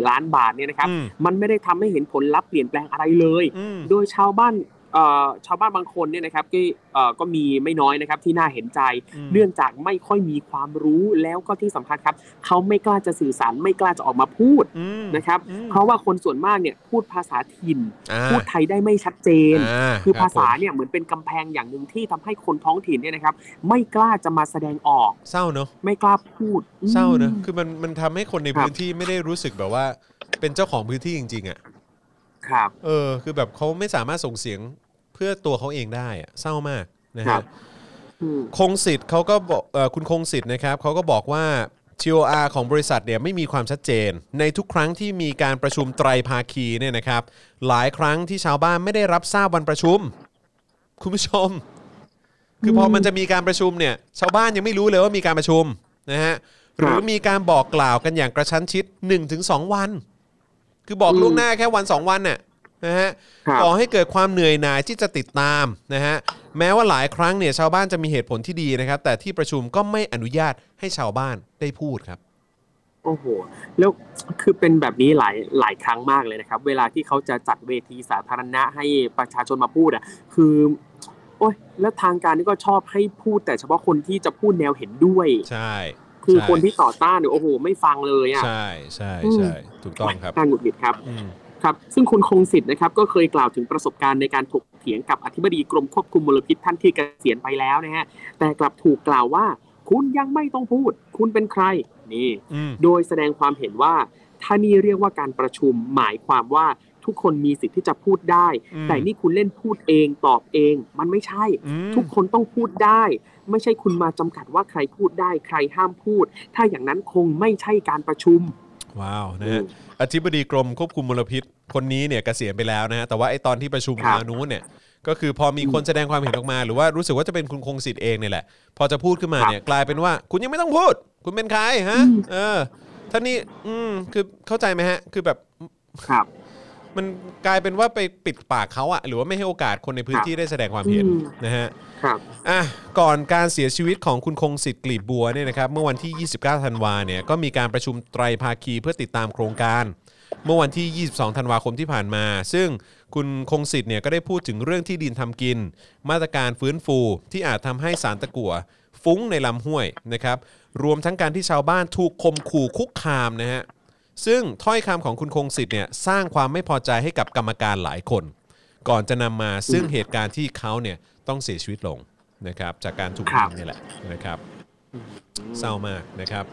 D: 454 ล้านบาทเนี่ยนะครับ
B: อืม
D: มันไม่ได้ทำให้เห็นผลลัพธ์เปลี่ยนแปลงอะไรเลย
B: อืม
D: โดยชาวบ้านเอ่อ ชาวบ้านบางคนเนี่ยนะครับก็เอ่อก็มีไม่น้อยนะครับที่น่าเห็นใจ
B: อืม
D: เนื่องจากไม่ค่อยมีความรู้แล้วก็ที่สำคัญครับเขาไม่กล้าจะสื่อสารไม่กล้าจะออกมาพูด
B: อืม
D: นะครับ
B: อืม
D: เพราะว่าคนส่วนมากเนี่ยพูดภาษาถิ่น
B: อ่า
D: พูดไทยได้ไม่ชัดเจน
B: อ่า
D: คือภาษา
B: รับผม
D: เนี่ยเหมือนเป็นกำแพงอย่างหนึ่งที่ทำให้คนท้องถิ่นเนี่ยนะครับ ไม่กล้าจะมาแสดงออก
B: เศร้าเนอะ
D: ไม่กล้าพูด
B: เศร้าเนอะ
D: อืม
B: คือมันมันทำให้คนใน
D: ครับ
B: พื้นที่ไม่ได้รู้สึกแบบว่า เป็นเจ้าของพื้นที่จริงๆอะ
D: ครับ
B: เออ คือแบบเขาไม่สามารถส่งเสียงเพื่อตัวเขาเองได้อะเศร้ามากนะ
D: ครั
B: ฮะ
D: บอืม
B: คงสิทธิ์เขาก็บอกเอ่อคุณคงสิทธิ์นะครับเขาก็บอกว่า TOR ของบริษัทเนี่ยไม่มีความชัดเจน ในทุกครั้งที่มีการประชุมไตรภาคีเนี่ยนะครับ หลายครั้งที่ชาวบ้านไม่ได้รับทราบวันประชุม คุณผู้ชม คือพอมันจะมีการประชุมเนี่ย ชาวบ้านยังไม่รู้เลยว่ามีการประชุมนะฮะหรือมีการบอกกล่าวกันอย่างกระชั้นชิด 1-2 วัน คือบอก
D: อืม
B: ล่วงหน้าแค่วันสองวันน่ะนะฮะ
D: ครับ
B: ก่อให้เกิดความเหนื่อยหน่ายที่จะติดตามนะฮะแม้ว่าหลายครั้งเนี่ยชาวบ้านจะมีเหตุผลที่ดีนะครับ แต่ที่ประชุมก็ไม่อนุญาตให้ชาวบ้านได้พูดครับ
D: โอ้โหแล้วคือเป็นแบบนี้หลายหลายครั้งมากเลยนะครับ เวลาที่เขาจะจัดเวทีสาธารณะให้ประชาชนมาพูดอะคือโอ้ยแล้วทางการนี่ก็ชอบให้พูดแต่เฉพาะคนที่จะพูดแนวเห็นด้วย
B: ใช่
D: คือ
B: ใช่
D: คนที่ต่อต้านเนี่ยโอ้โหไม่ฟังเลยอะ
B: ใช่ใช่
D: อืม
B: ใช่ถูกต้องครับ
D: น่าหงุดหงิดครับ
B: อืม
D: ครับซึ่งคุณคงสิทธิ์นะครับก็เคยกล่าวถึงประสบการณ์ในการถกเถียงกับอธิบดีกรมควบคุมมลพิษท่านที่เกษียณไปแล้วนะฮะแต่กลับถูกกล่าวว่า คุณยังไม่ต้องพูด คุณเป็นใครนี่
B: อืม
D: โดยแสดงความเห็นว่าถ้านี่เรียกว่าการประชุมหมายความว่าทุกคนมีสิทธิ์ที่จะพูดได้
B: อืม
D: แต่นี่คุณเล่นพูดเองตอบเอง มันไม่ใช่
B: อืม
D: ทุกคนต้องพูดได้ ไม่ใช่คุณมาจำกัดว่าใครพูดได้ใครห้ามพูด ถ้าอย่างนั้นคงไม่ใช่การประชุม
B: ว้าวนะฮะอธิบดีกรมควบคุมมลพิษ คนนี้เนี่ยเกษียณไปแล้วนะฮะแต่ว่าไอ้ตอนที่ประชุม
D: ครับ
B: มานู้นเนี่ยก็คือพอมีคนแสดงความเห็นออกมา หรือว่ารู้สึกว่าจะเป็นคุณคงสิทธิ์เองเนี่ยแหละ พอจะพูดขึ้นมาเนี่ยกลายเป็นว่า คุณยังไม่ต้องพูด คุณเป็นใครฮะ
D: อืม
B: เออท่านนี่อืมคือเข้าใจไหมฮะ คือแบบ
D: ครับ
B: มันกลายเป็นว่าไปปิดปากเขาอะหรือว่าไม่ให้โอกาสคนในพื้นที่ได้แสดงความเห็น
D: อืม
B: นะฮะ
D: ครับ
B: อะก่อนการเสียชีวิตของคุณคงสิทธิ์กลีบบัวเนี่ยนะครับเมื่อวันที่ 29 ธันวาเนี่ยก็มีการประชุมไตรภาคีเพื่อติดตามโครงการ เมื่อวันที่ 22 ธันวาคมที่ผ่านมา ซึ่งคุณคงสิทธิ์เนี่ยก็ได้พูดถึงเรื่องที่ดินทำกิน มาตรการฟื้นฟูที่อาจทำให้สารตะกั่วฟุ้งในลำห้วยนะครับรวมทั้งการที่ชาวบ้านถูกข่มขู่คุกคามนะฮะซึ่งถ้อยคำของคุณคงสิทธิ์เนี่ยสร้างความไม่พอใจให้กับกรรมการหลายคน ก่อนจะนำมาซึ่งเหตุการณ์ที่เขาเนี่ยต้องเสียชีวิตลงนะครับจากการถูก
D: ครั
B: ยิ
D: บ
B: งนี่แหละนะครับเศร้ามากนะครับ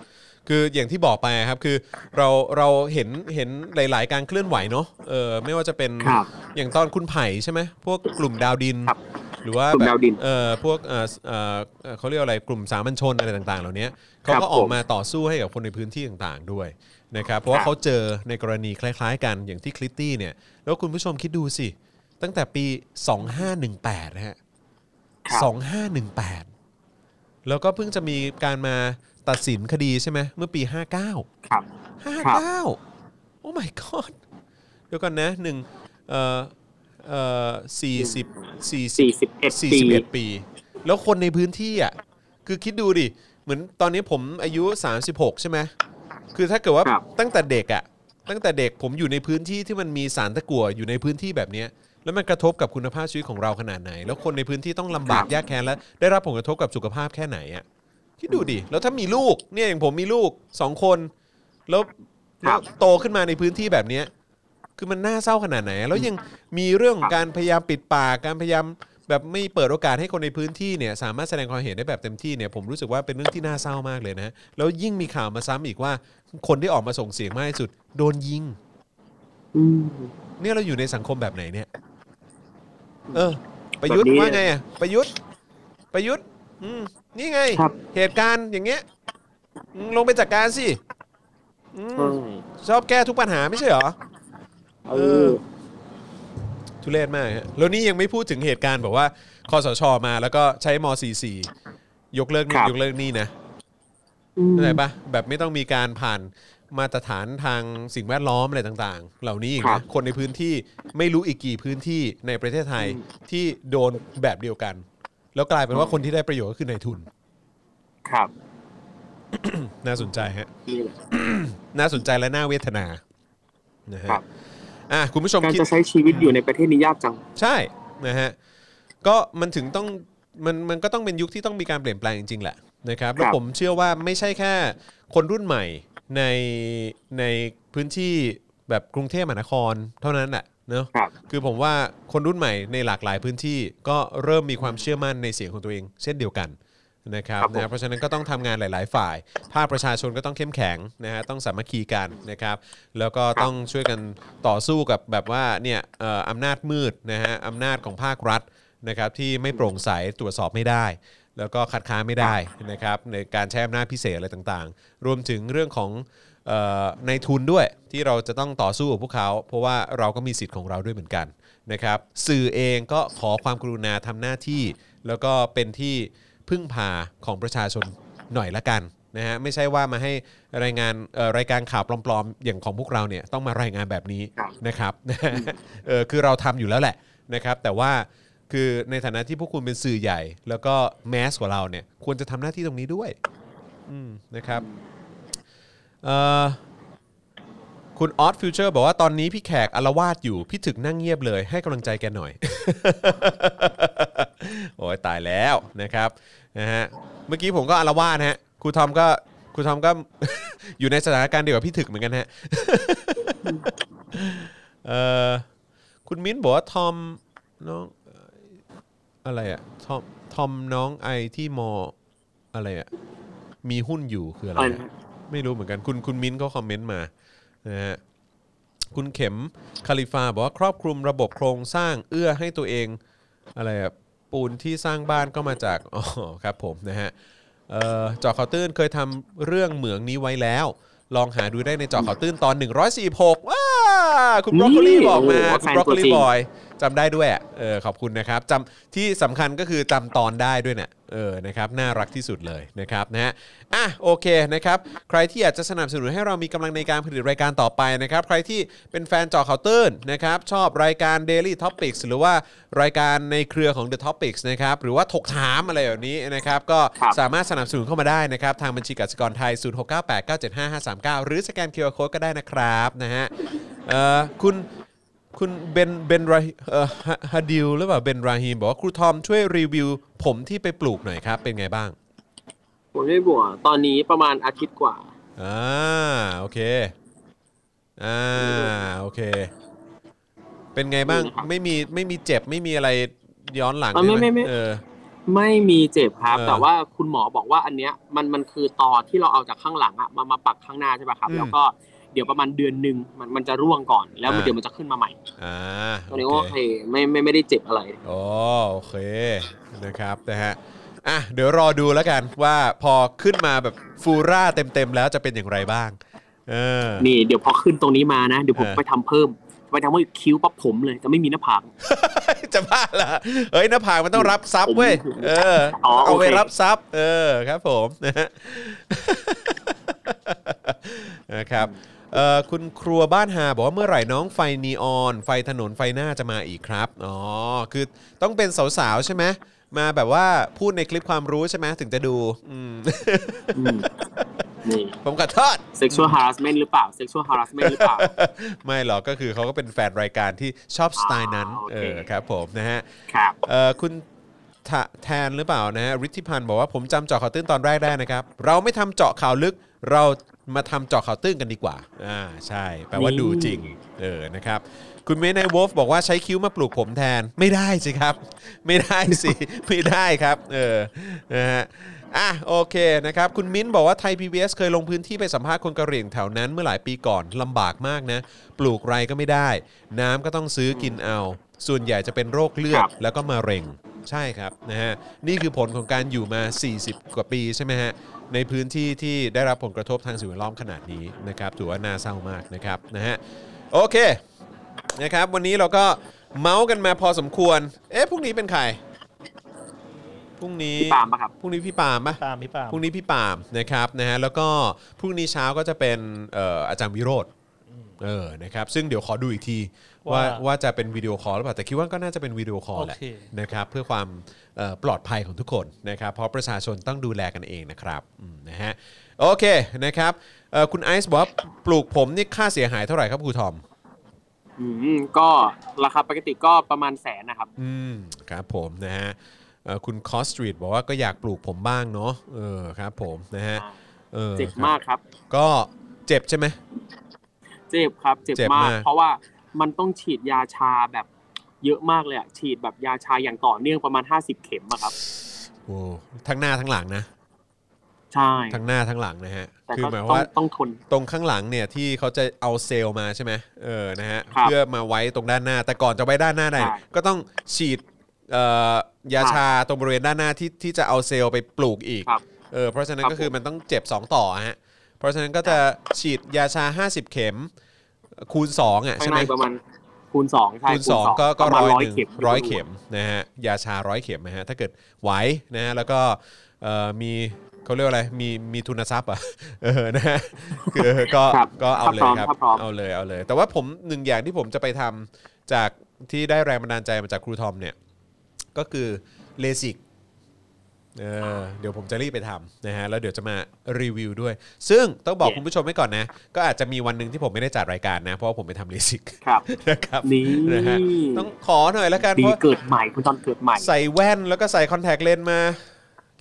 B: คืออย่างที่บอกไปครับคือเราเราเห็นเห็นหลาย ๆ การเคลื่อนไหวเนาะเออไม่ว่าจะเป็น
D: ครับ
B: อย่างตอนคุณไผ่ใช่ไหมพวกกลุ่มดาวดิน
D: ครับ
B: หรือว่าก
D: ลุ่ม
B: แบบ
D: ดาวดิน
B: เออพวกเออเออเอ่อเขาเรียกอะไรกลุ่มสามัญชนอะไรต่าง ๆ เหล่านี้เขา
D: ครับ
B: ก็ออก
D: ผม
B: มาต่อสู้ให้กับคนในพื้นที่ต่างๆด้วยนะครับเพราะว่า
D: ครับ
B: เขาเจอในกรณีคล้าย ๆ กันอย่างที่คลิตตี้เนี่ยแล้วคุณผู้ชมคิดดูสิตั้งแต่ปี 2518นะฮะ
D: ครับ
B: 2518 แล้วก็เพิ่งจะมีการมาตัดสินคดีใช่ไหมเมื่อปี 59
D: ครับ
B: 59 โอ้ my god เดี๋ยวก่อนนะหนึ่งเอ่อเอ่อสี่สิบสี่สิบ
D: 41ปี
B: 41ปี แล้วคนในพื้นที่อะคือคิดดูดิ เหมือนตอนนี้ผมอายุ 36 ใช่ไหมคือถ้าเกิดว่า
D: ครับ
B: ตั้งแต่เด็กอะตั้งแต่เด็กผมอยู่ในพื้นที่ที่มันมีสารตะกั่วอยู่ในพื้นที่แบบเนี้ย แล้วมันกระทบกับคุณภาพชีวิตของเราขนาดไหน แล้วคนในพื้นที่ต้องลำบาก
D: ครับ
B: ยากแค้นและได้รับผลกระทบกับสุขภาพแค่ไหนอะคิดดูดิแล้วถ้ามีลูกเนี่ยอย่างผมมีลูกสองคน แล้ว
D: ครั
B: แล้ว
D: บ
B: โตขึ้นมาในพื้นที่แบบเนี้ยคือมันน่าเศร้าขนาดไหน แล้วยังมีเรื่องของการพยายามปิดปากการพยายามแบบไม่เปิดโอกาสให้คนในพื้นที่เนี่ยสามารถแสดงความเห็นได้แบบเต็มที่เนี่ยผมรู้สึกว่าเป็นเรื่องที่น่าเศร้ามากเลยนะแล้วยิ่งมีข่าวมาซ้ำอีกว่า คนที่ออกมาส่งเสียงมากที่สุด โดนยิง
D: อืม
B: เนี่ยเราอยู่ในสังคมแบบไหนเนี่ย เออ ประยุทธ์
D: แบบนี้
B: ว่าไงอะประยุทธ์ประยุทธ์อืมนี่ไง
D: ครับ
B: เหตุการณ์อย่างเงี้ยอืมลงไปจัดการสิอืม
D: ใช่
B: ชอบแก้ทุกปัญหาไม่ใช่เหรอ
D: เออ
B: ทุเรศมากฮะแล้วนี่ยังไม่พูดถึงเหตุการณ์แบบว่าคอสชมาแล้วก็ใช้ม .44 ยกเลิกนู่
D: คนรับ
B: ยกเลิกนี่นะ
D: อืม
B: เข้าใจปะแบบไม่ต้องมีการผ่าน มาตรฐานทางสิ่งแวดล้อมอะไรต่างๆ เหล่านี้อีก
D: ครั
B: นะ
D: บ
B: คนในพื้นที่ไม่รู้อีกกี่พื้นที่ในประเทศไทย
D: อืม
B: ที่โดนแบบเดียวกัน แล้วกลายเป็นว่าคนที่ได้ประโยชน์ก็คือนายทุน
D: ครับ
B: น่าสนใจฮะ
D: นี่แหละ
B: น่าสนใจและน่าเวทนานะฮะ
D: ครับ
B: อะคุณผู้ชม
D: การ
B: คิด
D: จะใช้ชีวิตอยู่ในประเทศนี้ยากจัง
B: ใช่นะฮะก็มันถึงต้องมันมันก็ต้องเป็นยุคที่ต้องมีการเปลี่ยนแปลงจริงๆแหละนะครับแล้ว
D: ครับ
B: ผมเชื่อว่าไม่ใช่แค่คนรุ่นใหม่ ในในพื้นที่แบบกรุงเทพมหานครเท่านั้นแหละเนอะ
D: ครับ
B: คือผมว่าคนรุ่นใหม่ในหลากหลายพื้นที่ก็เริ่มมีความเชื่อมั่นในเสียงของตัวเอง เช่นเดียวกันนะครับ
D: ครับผม
B: นะเพราะฉะนั้นก็ต้องทำงานหลาย ๆ ฝ่าย ภาคประชาชนก็ต้องเข้มแข็งนะฮะต้องสามัคคีกันนะครับ แล้วก็ต้องช่วยกันต่อสู้กับแบบว่าเนี่ยเอ่ออำนาจมืดนะฮะอำนาจของภาครัฐนะครับที่ไม่โปร่งใสตรวจสอบไม่ได้ แล้วก็คัดค้านไม่ได้นะครับในการใช้อำนาจพิเศษอะไรต่างๆ รวมถึงเรื่องของออในทุนด้วยที่เราจะต้องต่อสู้กับพวกเขา เพราะว่าเราก็มีสิทธิ์ของเราด้วยเหมือนกันนะครับสื่อเองก็ขอความกรุณาทำหน้าที่ แล้วก็เป็นที่พึ่งพาของประชาชนหน่อยละกันนะฮะไม่ใช่ว่ามาให้รายงานรายการข่าวปลอมๆ อย่างของพวกเราเนี่ยต้องมารายงานแบบนี้นะครับคือเราทำอยู่แล้วแหละนะครับแต่ว่า คือในฐานะที่พวกคุณเป็นสื่อใหญ่ แล้วก็แมสกว่าเราเนี่ยควรจะทำหน้าที่ตรงนี้ด้วยอืมนะครับเอ่อคุณออสฟิวเจอร์บอกว่าตอนนี้พี่แขกอารวาสอยู่ พี่ถึกนั่งเงียบเลยให้กำลังใจแกหน่อย โอ้ยตายแล้วนะครับนะฮะเมื่อกี้ผมก็อารวาสนะฮะครูทอมก็ครูทอมก็ อยู่ในสถานการณ์เดียวกับพี่ถึกเหมือนกันฮะ เอ่อคุณมิ้นบอกว่าทอมน้องเอ่ออะไรอะทอมทอมน้องไอที่มออะไรอะมีหุ้นอยู่คืออะไร
D: อะไร
B: อะ
D: นะ
B: ไม่รู้เหมือนกันคุณคุณมิ้นเขาคอมเมนต์มานะฮะคุณเข็มคาลิฟาบอกว่าครอบคลุมระบบโครงสร้างเอื้อให้ตัวเองอะไรอะปูนที่สร้างบ้านก็มาจากอ๋อครับผมนะฮะเอ่อเจอข่าวตื้นเคยทำเรื่องเหมืองนี้ไว้แล้ว ลองหาดูได้ในเจอข่าวตื้นตอน 146ว้าคุณบรอกโคลีบอกมา
D: โอ้
B: คุณ
D: แฟน
B: บรอกโค
D: ตัว
B: ลี
D: จริง
B: บอย จำได้ด้วยอะเออขอบคุณนะครับจำที่สำคัญก็คือจำตอนได้ด้วยเนี่ยเออนะครับน่ารักที่สุดเลยนะครับนะฮะอะโอเคนะครับใครที่อยากจะสนับสนุนให้เรามีกำลังในการผลิตรายการต่อไปนะครับใครที่เป็นแฟนเจอข่าวตื้นนะครับชอบรายการ Daily Topics หรือว่ารายการในเครือของ The Topics นะครับหรือว่าถกถามอะไรแบบนี้นะครับก็
D: ครับ
B: สามารถสนับสนุนเข้ามาได้นะครับทางบัญชีกสิกรไทย 0698975539 หรือสแกน QR Code ก็ได้นะครับนะฮะเอ่อคุณ คุณเบนเบนราเอ่อฮะฮาดิลหรือเปล่าเบนราฮีมบอกว่าครูทอมช่วยรีวิว ผมที่ไปปลูกหน่อยครับ เป็นไงบ้าง
D: ผมไม่บัวตอนนี้ประมาณอาทิตย์กว่า
B: อ่าโอเคอ่าโอเค เป็นไงบ้าง
D: ดีนะครับ
B: ไม่มีไม่มีเจ็บไม่มีอะไรย้อนหลัง
D: อ๋อ
B: ใช่
D: ไม่
B: ไหม
D: ไม่ไม่
B: เออ
D: ไม่มีเจ็บครับ
B: เออ
D: แต่ว่าคุณหมอบอกว่าอันเนี้ยมันมันคือตอที่เราเอาจากข้างหลังอะมามาปักข้างหน้าใช่ป่ะครับ
B: อืม
D: แล้วก็ เดี๋ยวประมาณเดือนหนึ่งมันมันจะร่วงก่อน แล้วมัน
B: อ่า
D: เดี๋ยวมันจะขึ้นมาใหม่
B: อ่า
D: ตอนนี้
B: โอ
D: ก็
B: เค
D: โอเคไม่ไม่ไม่ได้เจ็บอะไร
B: โอ้โอเคนะครับนะฮะอะเดี๋ยวรอดูแล้วกันว่าพอขึ้นมาแบบฟูร่าเต็มๆแล้วจะเป็นอย่างไรบ้างเออ
D: นี่เดี๋ยวพอขึ้นตรงนี้มานะ เดี๋ยวผม
B: เออ
D: ไปทำเพิ่มไปทำว่าคิ้วปั๊บผมเลยจะไม่มีหน้าผาก
B: จะบ้าเหรอเอ้ยหน้าผากมันต้องรับซับเว้ยเออ
D: อ๋อ
B: เอาไว้
D: โอเค
B: รับซับเออครับผมนะฮะนะครับเอ่อ คุณครัวบ้านหาบอกว่าเมื่อไหร่น้องไฟนีออน ไฟถนนไฟหน้าจะมาอีกครับ อ๋อ คือต้องเป็นสาวๆใช่ไหมมาแบบว่าพูดในคลิปความรู้ใช่ไหมถึงจะดูอืม
D: อืมนี่
B: ผมขอโทษ
D: sexual harassment หรือเปล่า sexual harassment หรือเปล่า
B: ไม่หรอกก็คือเขาก็เป็นแฟนรายการที่ชอบสไตล์นั้น
D: อ่าโอ
B: เอ
D: เค
B: อครับผมนะฮะ
D: ครับ
B: เอ่อคุณทะแทนหรือเปล่านะฮะฤทธิพันธ์บอกว่าผมจำเจาะข่าวตื้นตอนแรกได้นะครับ เราไม่ทำเจาะข่าวลึก เรา มาทำเจาะข่าวตื้นกันดีกว่า อ่า ใช่ แปลว่า
D: นี่
B: ดูจริง เออ นะครับ คุณเมย์ในวอฟบอกว่าใช้คิ้วมาปลูกผมแทน ไม่ได้สิครับ ไม่ได้สิ ไม่ได้ครับ เออ นะฮะ อะ โอเค นะครับ คุณมิ้นบอกว่าไทย PBS เคยลงพื้นที่ไปสัมภาษณ์คนกะเหรี่ยงแถวนั้นเมื่อหลายปีก่อนลำบากมากนะ ปลูกไรก็ไม่ได้ น้ำก็ต้องซื้อกินเอา ส่วนใหญ่จะเป็นโรคเลือ
D: ค
B: ด
D: รับ
B: แล้วก็มะเร็ง ใช่ครับ นะฮะ นี่คือผลของการอยู่มา 40 กว่าปีใช่ไหมฮะ ในพื้นที่ที่ได้รับผลกระทบทางสิ่งแวดล้อมขนาดนี้นะครับถือว่าน่าเศร้ามากนะครับนะฮะโอเคนะครับวันนี้เราก็เมาท์กันมาพอสมควร เอ๊ะพรุ่งนี้เป็นใครพรุ่งนี้
D: พี่ปาล์มปะครับ
B: พรุ่งนี้พี่ปาล์มปะ
C: ตามพี่ปาล์ม
B: พรุ่งนี้พี่ปาล์มนะครับนะฮะแล้วก็พรุ่งนี้เช้าก็จะเป็นเอ่ออาจารย์วิโรธเออนะครับซึ่งเดี๋ยวขอดูอีกทีว่า
C: ว่า
B: ว่าจะเป็นวิดีโอคอลหรือเปล่าแต่คิดว่าก็น่าจะเป็นวิดีโอคอลแหละ
C: โอเค
B: นะครับเพื่อความเอ่อ ปลอดภัยของทุกคนนะครับเพราะประชาชนต้องดูแลกันเองนะครับอืมนะฮะโอเคนะครับเอ่อคุณไอซ์บอกว่าปลูกผมนี่ค่าเสียหายเท่าไหร่ครับครูทอม
D: อืมก็ราคาปกติก็ประมาณแสนนะครับ
B: อืมครับผมนะฮะเอ่อคุณคอสตรีทบอกว่าก็อยากปลูกผมบ้างเนาะเออครับผมนะฮะออ
D: เจ็บ
B: ครับ
D: มากครับ
B: ก็เจ็บใช่ไหม
D: เจ็บครับ เจ็บ
B: เจ็บ
D: มาก
B: มาก
D: เพราะว่ามันต้องฉีดยาชาแบบ เยอะมากเลยอะฉีดแบบยาชาอย่างต่อเนื่องประมาณ50เข็มอะครับ
B: โอ้ทั้งหน้าทั้งหลังนะ
D: ใช่
B: ทั้งหน้าทั้งหลังนะฮะ
D: แต่
B: คือ
D: ก็
B: หมาย
D: ต้อง
B: ว่า
D: ต้องทน
B: ตรงข้างหลังเนี่ยที่เขาจะเอาเซลล์มาใช่ไหมเออนะฮะ
D: ครับ
B: เพื่อมาไว้ตรงด้านหน้า แต่ก่อนจะไว้ด้านหน้าได้เนี่ย
D: ใช่
B: ก็ต้องฉีดเอ่อยา
D: ครับ
B: ชาตรงบริเวณด้านหน้าที่ที่จะเอาเซลล์ไปปลูกอีก
D: ครับ
B: เออเพราะฉะนั้น
D: ครับ
B: ก็คือมันต้องเจ็บ 2 ต่อฮะเพราะฉะนั้นก็จะฉีดยาชา 50 เข็มคูณ2อะ
D: ข้า
B: ใช่
D: ง
B: ไห
D: ใน
B: ม
D: ประมาณ คูณสองใช่
B: คูณสองก็ก็
D: ประมาณ
B: ร้อย
D: ร้อย
B: หนึ่ง
D: เข็ม
B: ร้อยเข็มนะฮะยาชาร้อยเข็มนะฮะถ้าเกิดไหวนะฮะแล้วก็เอ่อมีเขาเรียกว่าอะไรมีมีทุนทรัพย์อะเออนะฮะคือก็
D: ครับ
B: ก็เอาเลย
D: ถ้าพร้อม
B: ครับ
D: ถ้าพร้อม
B: เอาเลยเอาเลย แต่ว่าผมหนึ่งอย่างที่ผมจะไปทำจากที่ได้แรงบันดาลใจมาจากครูทอมเนี่ย ก็คือเลสิก เออเดี๋ยวผมจะรีบไปทำนะฮะแล้วเดี๋ยวจะมารีวิวด้วย ซึ่งต้องบอก
D: Yeah.
B: คุณผู้ชมไว้ก่อนนะ ก็อาจจะมีวันหนึ่งที่ผมไม่ได้จัดรายการนะ เพราะว่าผมไปทำเลสิก
D: ครับ
B: นะครับ
D: นี่
B: นะฮะต้องขอหน่อยแล้วกัน
D: ดี
B: เพราะ
D: เกิดใหม่คุณจอห์นเกิดใหม่
B: ใส่แว่นแล้วก็ใส่คอนแทคเลนส์มา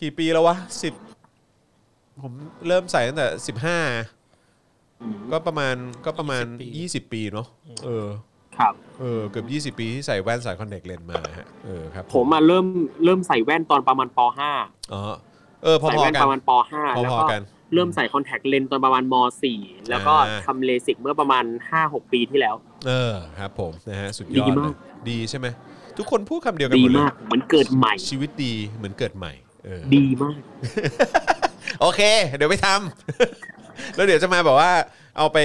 B: กี่ปีแล้ววะสิบผมเริ่มใส่ตั้งแต่สิบห้าก็ประมาณก็ประมาณ
C: 20ปี
B: 20ปีเนาะเออ
D: ครับ
B: เออเกือบ20 ปีที่ใส่แว่นใส่คอนแทคเลนส์มาฮะเออครับ
D: ผมมาเริ่มเริ่มใส่แว่นตอนประมาณป
B: อ๋อเออพ
D: .5 ใส่
B: อ
D: แว่น
B: ๆกัน
D: ประมาณป
B: พ
D: .5 แล้ว
B: อ
D: ก็
B: ๆกัน
D: เริ่มใส่คอนแทคเลนส์ตอนประมาณม .4 แล้วก็
B: อ่า
D: ทำเลสิกเมื่อประมาณ 5-6 ปีที่แล้ว
B: เออครับผมนะฮะสุดย
D: ดี
B: อดเล
D: มายก
B: ดีใช่ไหมทุกคนพูดคำเดียวกัน
D: ดี
B: หมดเลย
D: มากเหมือนเกิดใหม่
B: ชีวิตดีเหมือนเกิดใหม่เออ
D: ดีมาก
B: โอเค เดี๋ยวไปทำแล้วเดี๋ยวจะมาแบบว่า เอาไป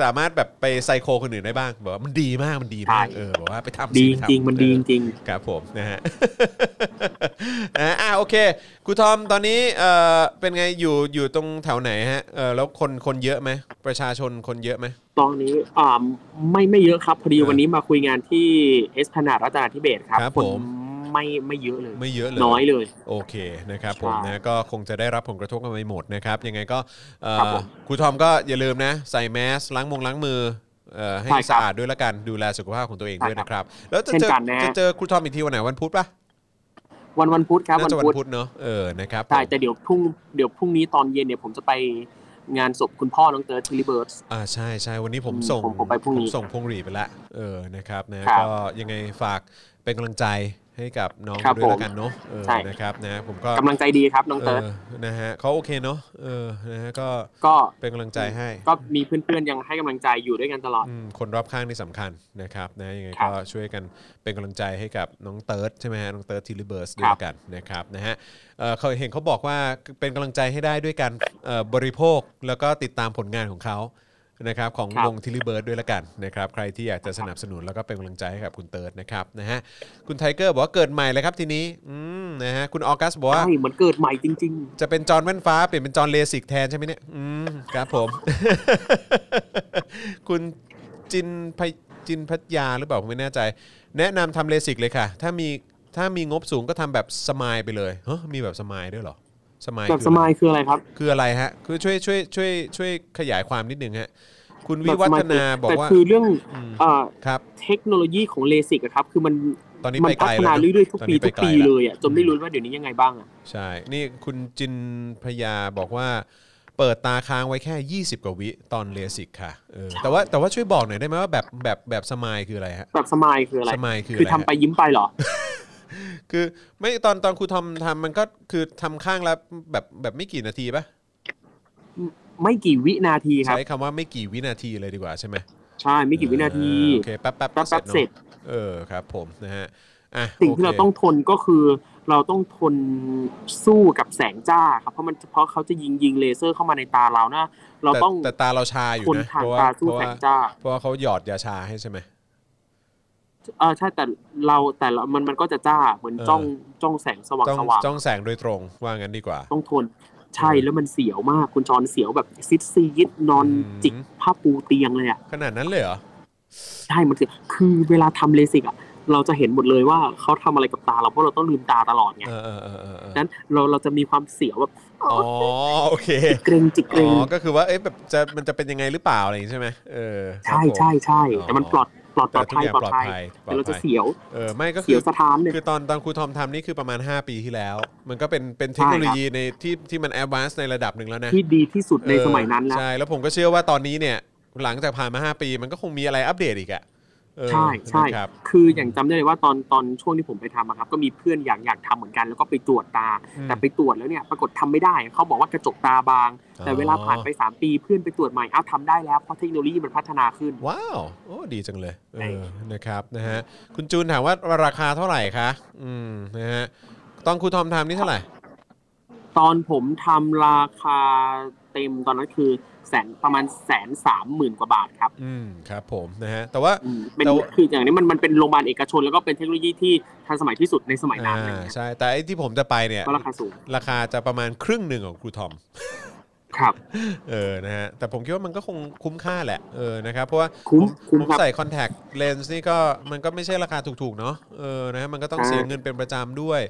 B: สามารถแบบไปไซโคคนอื่นได้บ้างบอกว่ามันดีมากมันดีมาก
D: ใช่
B: เออบอกว่าไปทำสิ
D: ดี
B: ไป
D: จ
B: ทำ
D: ริงๆมันดี
B: เอ
D: จ
B: อ
D: ริง
B: ครับผมนะฮะอ่าอะโอเคครูทอมตอนนี้เอ่อเป็นไงอยู่อยู่ตรงแถวไหนฮะเออแล้วคนคนเยอะไหมประชาชนคนเยอะไหม
D: ๆตอนนี้อ่าไม่ไม่เยอะครับพอดี
B: เออ
D: วันนี้มาคุยงานที่เอสพนาดรัตนาธิเบศครับ
B: ครับ
D: คน
B: ผม
D: ไม่ไม่เยอะเลย
B: ไม่เยอะเลย
D: น้อยเลย
B: โอเคนะครับผม
D: ใช่
B: นะก็คงจะได้รับผลกระทบกันไปหมดนะครับ ยังไงก็เอ่อ
D: ครับผม
B: ครูทอมก็อย่าลืมนะ ใส่แมสล้างมงล้างมือเอ่อให้
D: ใช่ครับ
B: สะอาดด้วยละกันดูแลสุขภาพของตัวเอง
D: ใช่
B: ด้วย
D: ครับ
B: นะครับ แล้วจะ
D: เช่น
B: เจอ
D: กันนะ
B: จะเจอครูทอมอีกทีวันไหนวันพุธปะ
D: วันวันพุธครับ
B: น่า
D: วัน
B: จะวัน
D: พุธ
B: พุธเนอะเออนะครับ
D: ใช่
B: ผม
D: แต่เดี๋ยวพรุ่งเดี๋ยวพรุ่งนี้ตอนเย็นเนี่ยผมจะไปงานศพคุณพ่อน้องเติร์ด Tilly Birds
B: อ่าใช่ใช่วันนี้ผม
D: อืม
B: ส่ง
D: ผมผมไปพรุ่งนี้
B: ผมส่งพวงหรีดไปละเออนะครับนะครับก็ยังไงฝากเป็นกำลังใจ ให้กับน้อง
D: ครับ
B: ด้วย
D: ผม
B: ละกันเนาะเออ
D: ใช่
B: นะครับนะผมก็
D: กำลังใจดีครับน้อง
B: เติ
D: ร์ดเอ
B: อนะฮะเขาโอเคเนาะเออนะฮะก็
D: ก็
B: เป็นกำลังใจให้
D: ก็มีเพื่อนๆยังให้กำลังใจอยู่ด้วยกันตลอด
B: อืมคนรอบข้างนี่สำคัญนะครับนะยังไง
D: ครับก็
B: ช่วยกันเป็นกำลังใจให้กับน้องเติร์ดใช่ไหมฮะน้องเติร์ด Tilly Birds ด้วยค
D: รับ
B: ละกันนะครับนะฮะเอ่อเขาเห็นเขาบอกว่าเป็นกำลังใจให้ได้ด้วยการเอ่อบริโภคแล้วก็ติดตามผลงานของเขา นะครับของ
D: ครับ
B: วง Tilly Birds ด้วยละกันนะครับใครที่อยากจะสนับสนุนแล้วก็เป็นกำลังใจให้กับคุณเติร์ดนะครับนะฮะคุณไทเกอร์บอกว่าเกิดใหม่เลยครับทีนี้อืมนะฮะคุณออกัสบอกว่า
D: ใช่เหมือนเกิดใหม่จริง
B: จะเป็นจอห์นแว่นฟ้าเปลี่ยนเป็นจอห์นเลสิกแทนใช่ไหมเนี่ยอืมครับผม คุณจินพยจินพัทยาหรือเปล่าผมไม่แน่ใจ แนะนำทำเลสิกเลยค่ะ ถ้ามีถ้ามีงบสูงก็ทำแบบสมายไปเลยเฮ้ยมีแบบสมายด้วยเหรอ สมาย
D: ๆแบบ
B: คือ
D: ส
B: อะไร
D: มายคืออะไรครับ
B: คืออะไรฮะ คือช่วยช่วยช่วยช่วยขยายความนิดนึงฮะ คุณวิวัฒนาบอก
D: แต่
B: ว่า
D: คือเรื่อง
B: อืม
D: เอ่อ
B: ครับ
D: เทคโนโลยีของเลสิกอะครับ คือมัน
B: ตอนนี้
D: มั
B: ไปไก
D: พั
B: ล
D: ฒ
B: แล้ว
D: นา
B: นะ
D: เรื่อยๆทุก
B: ตอน
D: ปี
B: นี้ไป
D: ทุก
B: ไกล
D: ปี
B: แล้ว
D: เลยอะจนไม่รู้ว่าเดี๋ยวนี้ยังไงบ้างอะ
B: ใช่ นี่คุณจินพยาบอกว่าเปิดตาค้างไว้แค่ 20 กว่าวิตอนเลสิกค่ะเออแต่ว่าแต่ว่าช่วยบอกหน่อยได้ไหมว่าแบบแบบแบบสมายคืออะไรฮะ
D: แบบสมายคืออะไร
B: สมายคือ
D: คือ
B: อะไร
D: ทำไป
B: ฮะ
D: ยิ้มไปเหรอ
B: คือไม่ตอนตอนครูทอมทำมันก็คือทำข้างละแบบแบบไม่กี่นาทีปะ
D: ไม่กี่วินาทีครับ
B: ใช้คำว่าไม่กี่วินาทีเลยดีกว่าใช่ไหม
D: ใช่ไม่กี่วินาที
B: เออโอเคแป๊บแป๊บ
D: แป๊บ
B: ก็
D: แป๊บเสร็จ
B: นอะเออครับ ผมนะฮะอะ
D: สิ่งที่เรา
B: โค
D: ต้องทนก็คือ เราต้องทนสู้กับแสงจ้าครับเพราะมันเพราะเขาจะยิงยิงเลเซอร์เข้ามาในตาเรานะเรา
B: แต่
D: ต้อง
B: แต่ตาเราชาอยู่
D: ทน
B: นะ
D: ทาง
B: เพราะว่า
D: ตาสู้
B: เพราะ
D: แส
B: ว่าง
D: จ้า
B: เพราะว่าเขาหยอดยาชาให้ใช่ไหม
D: เออใช่แต่เราแต่ละมันมันก็จะจ้าเหมือน
B: เออ
D: จ้องจ้องแสงสว่าง
B: จ้อง
D: สว่าง
B: จ้องแสงโดยตรงว่างั้นดีกว่า
D: ต้องทนใช่
B: เออ
D: แล้วมันเสียวมากคุณจรเสียวแบบซิดซีดนอน
B: อืม
D: จิกผ้าปูเตียงเลยอะ
B: ขนาดนั้นเลยเหรอ
D: ใช่มันคือคือเวลาทำเลสิกอะเราจะเห็นหมดเลยว่าเขาทำอะไรกับตาเราเพราะเราต้องลืมตาตลอดไง
B: เออเออเออเออเออ
D: นั้นเราเราจะมีความเสียวแบบ
B: อ๋อโอเค
D: เกรงจิกเก
B: อ๋
D: รง
B: อก็คือว่าเอ๊ะแบบจะมันจะเป็นยังไงหรือเปล่าอะไรอย่างงี้ใช่ไหมเออครั
D: ใช่
B: บผม
D: ใช่ใช่
B: อ๋อ
D: แต่มันปลอด ปลอดปล
B: แต่
D: อด
B: ทุก
D: ภัย
B: อย่าง
D: ปลอ
B: ปลอ
D: ด
B: ด
D: ภัย
B: ภัยปลอ
D: แต่
B: ด
D: เราจะ
B: ภัย
D: เสียว
B: เออไม่ก็คื
D: เสีย
B: อ
D: วสะท้านเนี่ย
B: คือตอนตอนครูทอมทำนี่คือประมาณ 5 ปีที่แล้ว มันก็เป็นเป็นเทคโนโลยีในที่ที่มันแอดวานซ์ในระดับหนึ่งแล้วนะ
D: ที่ดีที่สุดใน
B: เออ
D: สมัยนั้นแล้ว
B: ใช่แล้วผมก็เชื่อว่าตอนนี้เนี่ยหลังจากผ่านมา 5 ปี มันก็คงมีอะไรอัปเดตอีกอะเออ
D: ใช่ใช่
B: นะครับ
D: คืออย่างจำได้เลยว่าตอนตอนช่วงที่ผมไปทำอะครับ ก็มีเพื่อนอยากอยากทำเหมือนกัน แล้วก็ไปตรวจตา
B: อืม
D: แต่ไปตรวจแล้วเนี่ยปรากฏทำไม่ได้ เขาบอกว่ากระจกตาบาง แต่
B: อ๋อ
D: เวลาผ่านไป 3 ปีเพื่อนไปตรวจใหม่อ้าวทำได้แล้วเพราะเทคโนโลยีมันพัฒนาขึ้น
B: ว้าวโอ้ดีจังเลยเอ
D: ใช่
B: อนะครับนะฮะคุณจูนถามว่าราคาเท่าไหร่คะอืมนะฮะตอนครูทอมทำนี่เท่าไหร่
D: ตอนผมทำราคา เต็มตอนนั้นคือแสนประมาณแสนสามหมื่นกว่าบาทครับ
B: อืมครับผมนะฮะแต่ว่า
D: อืมเป็น
B: แต่ว่า
D: คืออย่างนี้มันมันเป็นโรงพยาบาลเอกชน แล้วก็เป็นเทคโนโลยีที่ทันสมัยที่สุดในสมัยนั้น
B: อ่า
D: อะไรเงี้ย
B: ใช่แต่ไอ้ที่ผมจะไปเนี่ย
D: ก็ราคาสูง
B: ราคาจะประมาณครึ่งหนึ่งของครูทอม
D: ครับ
B: เออนะฮะแต่ผมคิดว่ามันก็คงคุ้มค่าแหละเออนะครับเพราะว่า
D: คุ้ม
B: ผม
D: คุ้ม
B: ผม
D: ครับ
B: ใส่คอนแทคเลนส์นี่ก็มันก็ไม่ใช่ราคาถูกๆเนาะเออนะฮะมันก็ต้อง
D: ใช่
B: เสียเงินเป็นประจำด้วย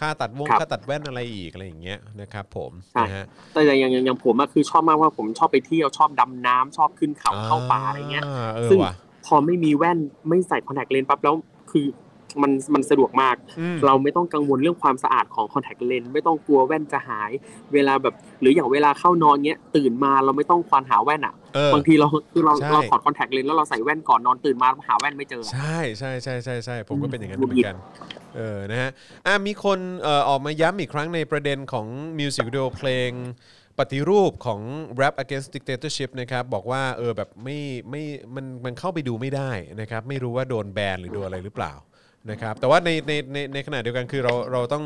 B: ค่าตัดวง
D: ครับ
B: ค่าตัดแว่นอะไรอีกอะไรอย่างเงี้ยนะครับผม
D: ใช่
B: นะฮะ
D: แต่อย่างอย่างอย่างอย่างผมอะคือชอบมากว่าผมชอบไปเที่ยวชอบดำน้ำชอบขึ้นเขาเข้าป่าอะไรเงี้ย
B: เออ
D: ซึ่ง
B: ว่ะ
D: พอไม่มีแว่นไม่ใส่คอนแทคเลนส์ปั๊บแล้วคือ มันมันสะดวกมาก
B: อืม
D: เราไม่ต้องกังวลเรื่องความสะอาดของคอนแทคเลนส์ไม่ต้องกลัวแว่นจะหาย เวลาแบบหรืออย่างเวลาเข้านอนเงี้ยตื่นมาเราไม่ต้องควานหาแว่นอะ
B: เออ
D: บางทีเราคือเรา
B: ใช่
D: เราถอดคอนแทคเลนส์แล้วเราใส่แว่นก่อนนอนตื่นมาหาแว่นไม่เจอ
B: ใช่ใช่ใช่ใช่ใช่ผมก็เป็นอย่างนั้น
D: หงุ
B: เห
D: ด
B: มื
D: หงิ
B: อ
D: ด
B: นกันเออนะฮะอะมีคนเอ่อออกมาย้ำอีกครั้งในประเด็นของมิวสิกวิดีโอเพลงปฏิรูปของ Rap Against Dictatorship นะครับบอกว่าเออแบบไม่ไม่มันมันเข้าไปดูไม่ได้นะครับไม่รู้ว่าโดนแบนหรือโดนอะไรหรือเปล่า นะครับแต่ว่าในในในในขณะเดียวกันคือเราเราต้อง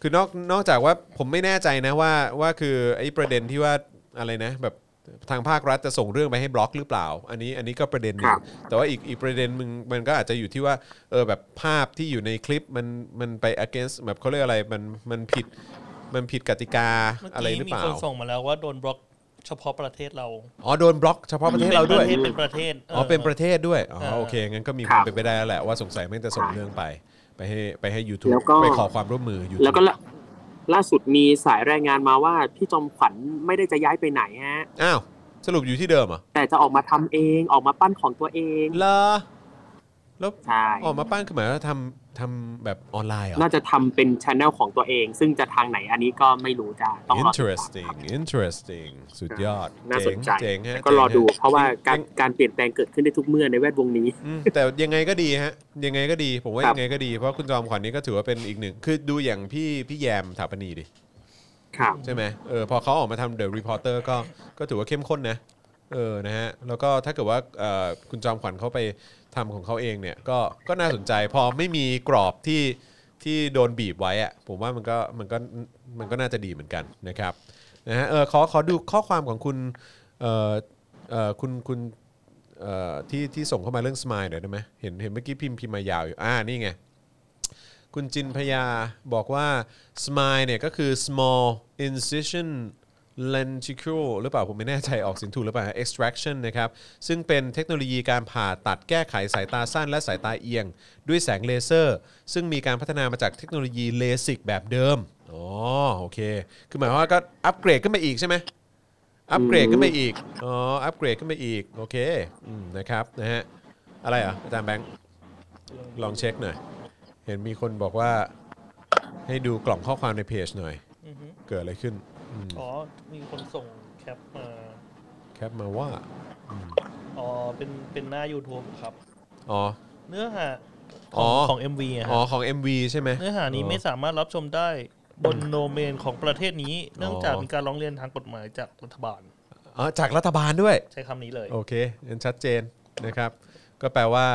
B: คือนอกนอกจากว่าผมไม่แน่ใจนะว่าว่าคือไอ้ประเด็นที่ว่าอะไรนะแบบทางภาครัฐจะส่งเรื่องไปให้บล็อกหรือเปล่า อันนี้อันนี้ก็ประเด็นหนึ่
D: ครั
B: ง
D: บ
B: แต่ว่าอีกอีกประเด็นมึงมันก็อาจจะอยู่ที่ว่าเออแบบภาพที่อยู่ในคลิปมันมันไป against แบบเขาเรียกอะไรมันมันผิดมันผิดกติกา
C: เมื่อ
B: อะไร
C: กี้
B: หรือ
C: มี
B: เปล่า
C: คนส่งมาแล้วว่าโดนบล็อก เฉพาะประเทศเรา
B: อ๋อโดนบล็อกเฉพาะประเทศเราด้วย
C: เป็นประเทศ
B: อ๋อเป็นประเทศด้วยอ๋อ
C: เออ
B: โอเคงั้นก็มีค
D: ครั
B: วาม
D: บ
B: เป็นไปได้แล้วแหละว่าสงสัยแม่งจะส่งเรื่องไป ไปให้ไปให้ YouTube
D: แล้วก็
B: ไปขอความร่วมมือ YouTube
D: แล้วก็ล่าล่าสุดมีสายรายงานมาว่าพี่จอมขวัญไม่ได้จะย้ายไปไหนฮะ
B: อ้าวสรุปอยู่ที่เดิมเหรอ
D: แต่จะออกมาทำเองออกมาปั้นของตัวเอง
B: เหรอ แล้ว
D: ใช่
B: ออกมาปั้นคือหมายว่าทำทำแบบออนไลน์เหรอ
D: น่าจะทำเป็นช anel ของตัวเอง ซึ่งจะทางไหนอันนี้ก็ไม่รู้จ้าต้องรอติดตาม
B: interesting interesting สุดยอด
D: น่าสนใจ
B: เจ๋งฮะ
D: ก็รอดู
B: จ๋งฮ
D: เพราะว่าการ
B: จง
D: การเปลี่ยนแปลงเกิดขึ้นได้ทุกเมื่อในแวดวงนี้
B: อืมแต่ยังไงก็ดีฮะ ยังไงก็ดี ผมว่า
D: ครับ
B: ยังไงก็ดี เพราะคุณจอมขวัญนี่ก็ถือว่าเป็นอีกหนึ่ง คือดูอย่างพี่พี่แยมถาปนีดิ
D: ครับ
B: ใช่ไหมเออพอเขาออกมาทำ The Reporter ก็ก็ถือว่าเข้มข้นนะ เออนะฮะ แล้วก็ถ้าเกิดว่าเอ่อคุณจอมขวัญเขาไป ทำของเขาเองเนี่ยก็ก็น่าสนใจพอไม่มีกรอบที่ที่โดนบีบไว้อะผมว่ามันก็มันก็มันก็น่าจะดีเหมือนกันนะครับนะฮะเออขอขอดูข้อความของคุณเอ่อเอ่อคุณคุณเอ่อที่ที่ส่งเข้ามาเรื่อง Smile หน่อยได้ไหมเห็นเห็นเมื่อกี้พิมพ์พิมพ์มายาวอยู่อ่านี่ไงคุณจินพยาบอกว่า smile เนี่ยก็คือ small incision lenticle หรือเปล่า ผมไม่แน่ใจออกเสียงถูกหรือเปล่า extraction นะครับ ซึ่งเป็นเทคโนโลยีการผ่าตัดแก้ไขสายตาสั้นและสายตาเอียง ด้วยแสงเลเซอร์ ซึ่งมีการพัฒนามาจากเทคโนโลยีเลสิกแบบเดิม อ๋อ โอเค คือหมายความว่าก็อัปเกรดขึ้นไปอีกใช่ไหมอัปเกรดขึ้นไปอีก อ๋อ อัปเกรดขึ้นไปอีก โอเคอืมนะครับ นะฮะ อะไรอะอาจารย์แบงค์ลองเช็คหน่อย เห็นมีคนบอกว่าให้ดูกล่องข้อความในเพจหน่อย
C: อือฮึ
B: เกิดอะไรขึ้น อืม
C: อ๋อ มีคนส่งแคปมา
B: แคปมาว่า
C: อ๋อ เป็นเป็นหน้า YouTube ครับ
B: อ๋อ
C: เนื้อหาข
B: อ๋
C: อ
B: อ
C: งของ MV อะ
B: อ๋อ
C: ฮะ
B: ของ MV ใช่ไหม
C: เนื้อหานี้ไม่สามารถรับชมได้บนโดเมนของประเทศนี้ เนื่องจากมีการร้องเรียนทางกฎหมายจากรัฐบาล
B: อ๋อจากรัฐบาลด้วย
C: ใช้คำนี้เลย
B: โอเคงั้นชัดเจนนะครับ ก็แปลว่า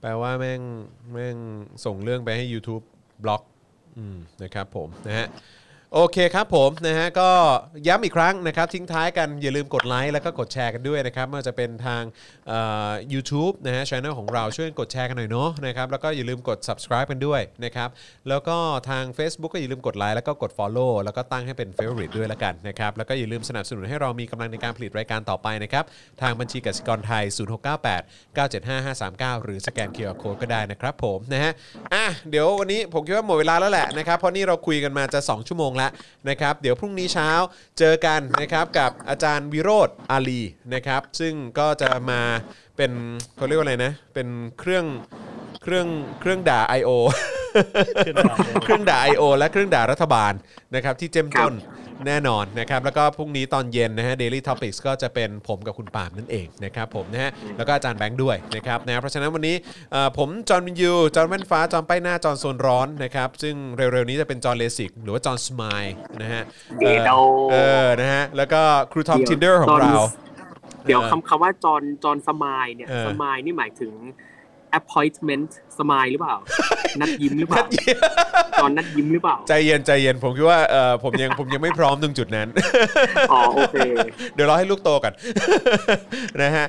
B: แปลว่าแม่งแม่งส่งเรื่องไปให้ YouTube บล็อกอืมนะครับผมนะฮะ โอเคครับผมนะฮะก็ย้ำอีกครั้งนะครับทิ้งท้ายกันอย่าลืมกดไลค์แล้วก็กดแชร์กันด้วยนะครับไม่ว่าจะเป็นทางเอ่อ YouTube นะฮะช่องของเราช่วยกดแชร์กันหน่อยเนาะนะครับแล้วก็อย่าลืมกด subscribe กันด้วยนะครับแล้วก็ทาง Facebook ก็อย่าลืมกดไลค์แล้วก็กด follow แล้วก็ตั้งให้เป็น favorite ด้วยละกันนะครับแล้วก็อย่าลืมสนับสนุนให้เรามีกำลังในการผลิตรายการต่อไปนะครับทางบัญชีกสิกรไทย 0698 975 539 หรือสแกน QR Code ก็ได้นะครับผมนะฮะอะเดี๋ยววันนี้ผมคิดว่าหมดเวลาแล้วแหละนะครับเพราะนี่เราคุยกันมาจะ 2 ชั่วโมงแล้วนะครับ เดี๋ยวพรุ่งนี้เช้าเจอกันนะครับกับอาจารย์วิโรธอาลีนะครับ ซึ่งก็จะมาเป็นเขาเรียกว่าอะไรนะ เป็นเครื่องเครื่องเครื่องด่า I.O.
C: เครื่องด่า I.O.
B: เครื่องด่า I.O. และเครื่องด่ารัฐบาลนะครับที่เจ้มจนแน่นอนนะครับแล้วก็พรุ่งนี้ตอนเย็นนะฮะ Daily Topics ก็จะเป็นผมกับคุณปาล์มนั่นเองนะครับผมนะฮะแล้วก็อาจารย์แบงค์ด้วยนะครับนะเพราะฉะนั้นวันนี้เอ่อผมจอห์นวิญญูจอห์นแว่นฟ้าจอห์นป้ายหน้าจอห์นโซนร้อนนะครับซึ่งเร็วๆนี้จะเป็นจอห์นเลสิกหรือว่าจอห์น smile นะฮะ
D: เดโด
B: เออนะฮะแล้วก็ครูทอม
D: เดี๋ยว
B: Tinder ของเรา
D: เดี๋ยว
B: เออ
D: คำคำว่าจอห์นจอห์น smile เนี่ย
B: เออ
D: smile นี่หมายถึง appointment smile หรือเปล่า นัดยิ้มหรือเปล่าจอห์นนัดยิ้มหรือเปล่า
B: ใจเย็นใจเย็นผมคิดว่าเออผมยังผมยังไม่พร้อมตรงจุดนั้น
D: อ๋อโอเค
B: เดี๋ยวรอให้ลูกโตก่อนนะฮะ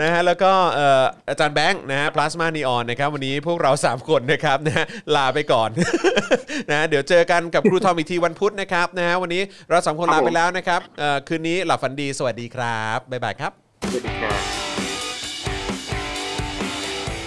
B: นะฮะแล้วก็เอ่ออาจารย์แบงค์นะฮะพลาสมานีออนนะครับวันนี้พวกเรา 3 คนนะครับนะฮะลาไปก่อนนะฮะเดี๋ยวเจอกันกับครูทอมอีกทีวันพุธนะครับนะฮะวันนี้เราสามคน
D: ครั
B: ลา
D: บผมลา
B: ไปแล้วนะครับเอ่อคืนนี้หลับฝันดีสวัสดีครับบ๊ายบายครับ
D: สวัสดีครับ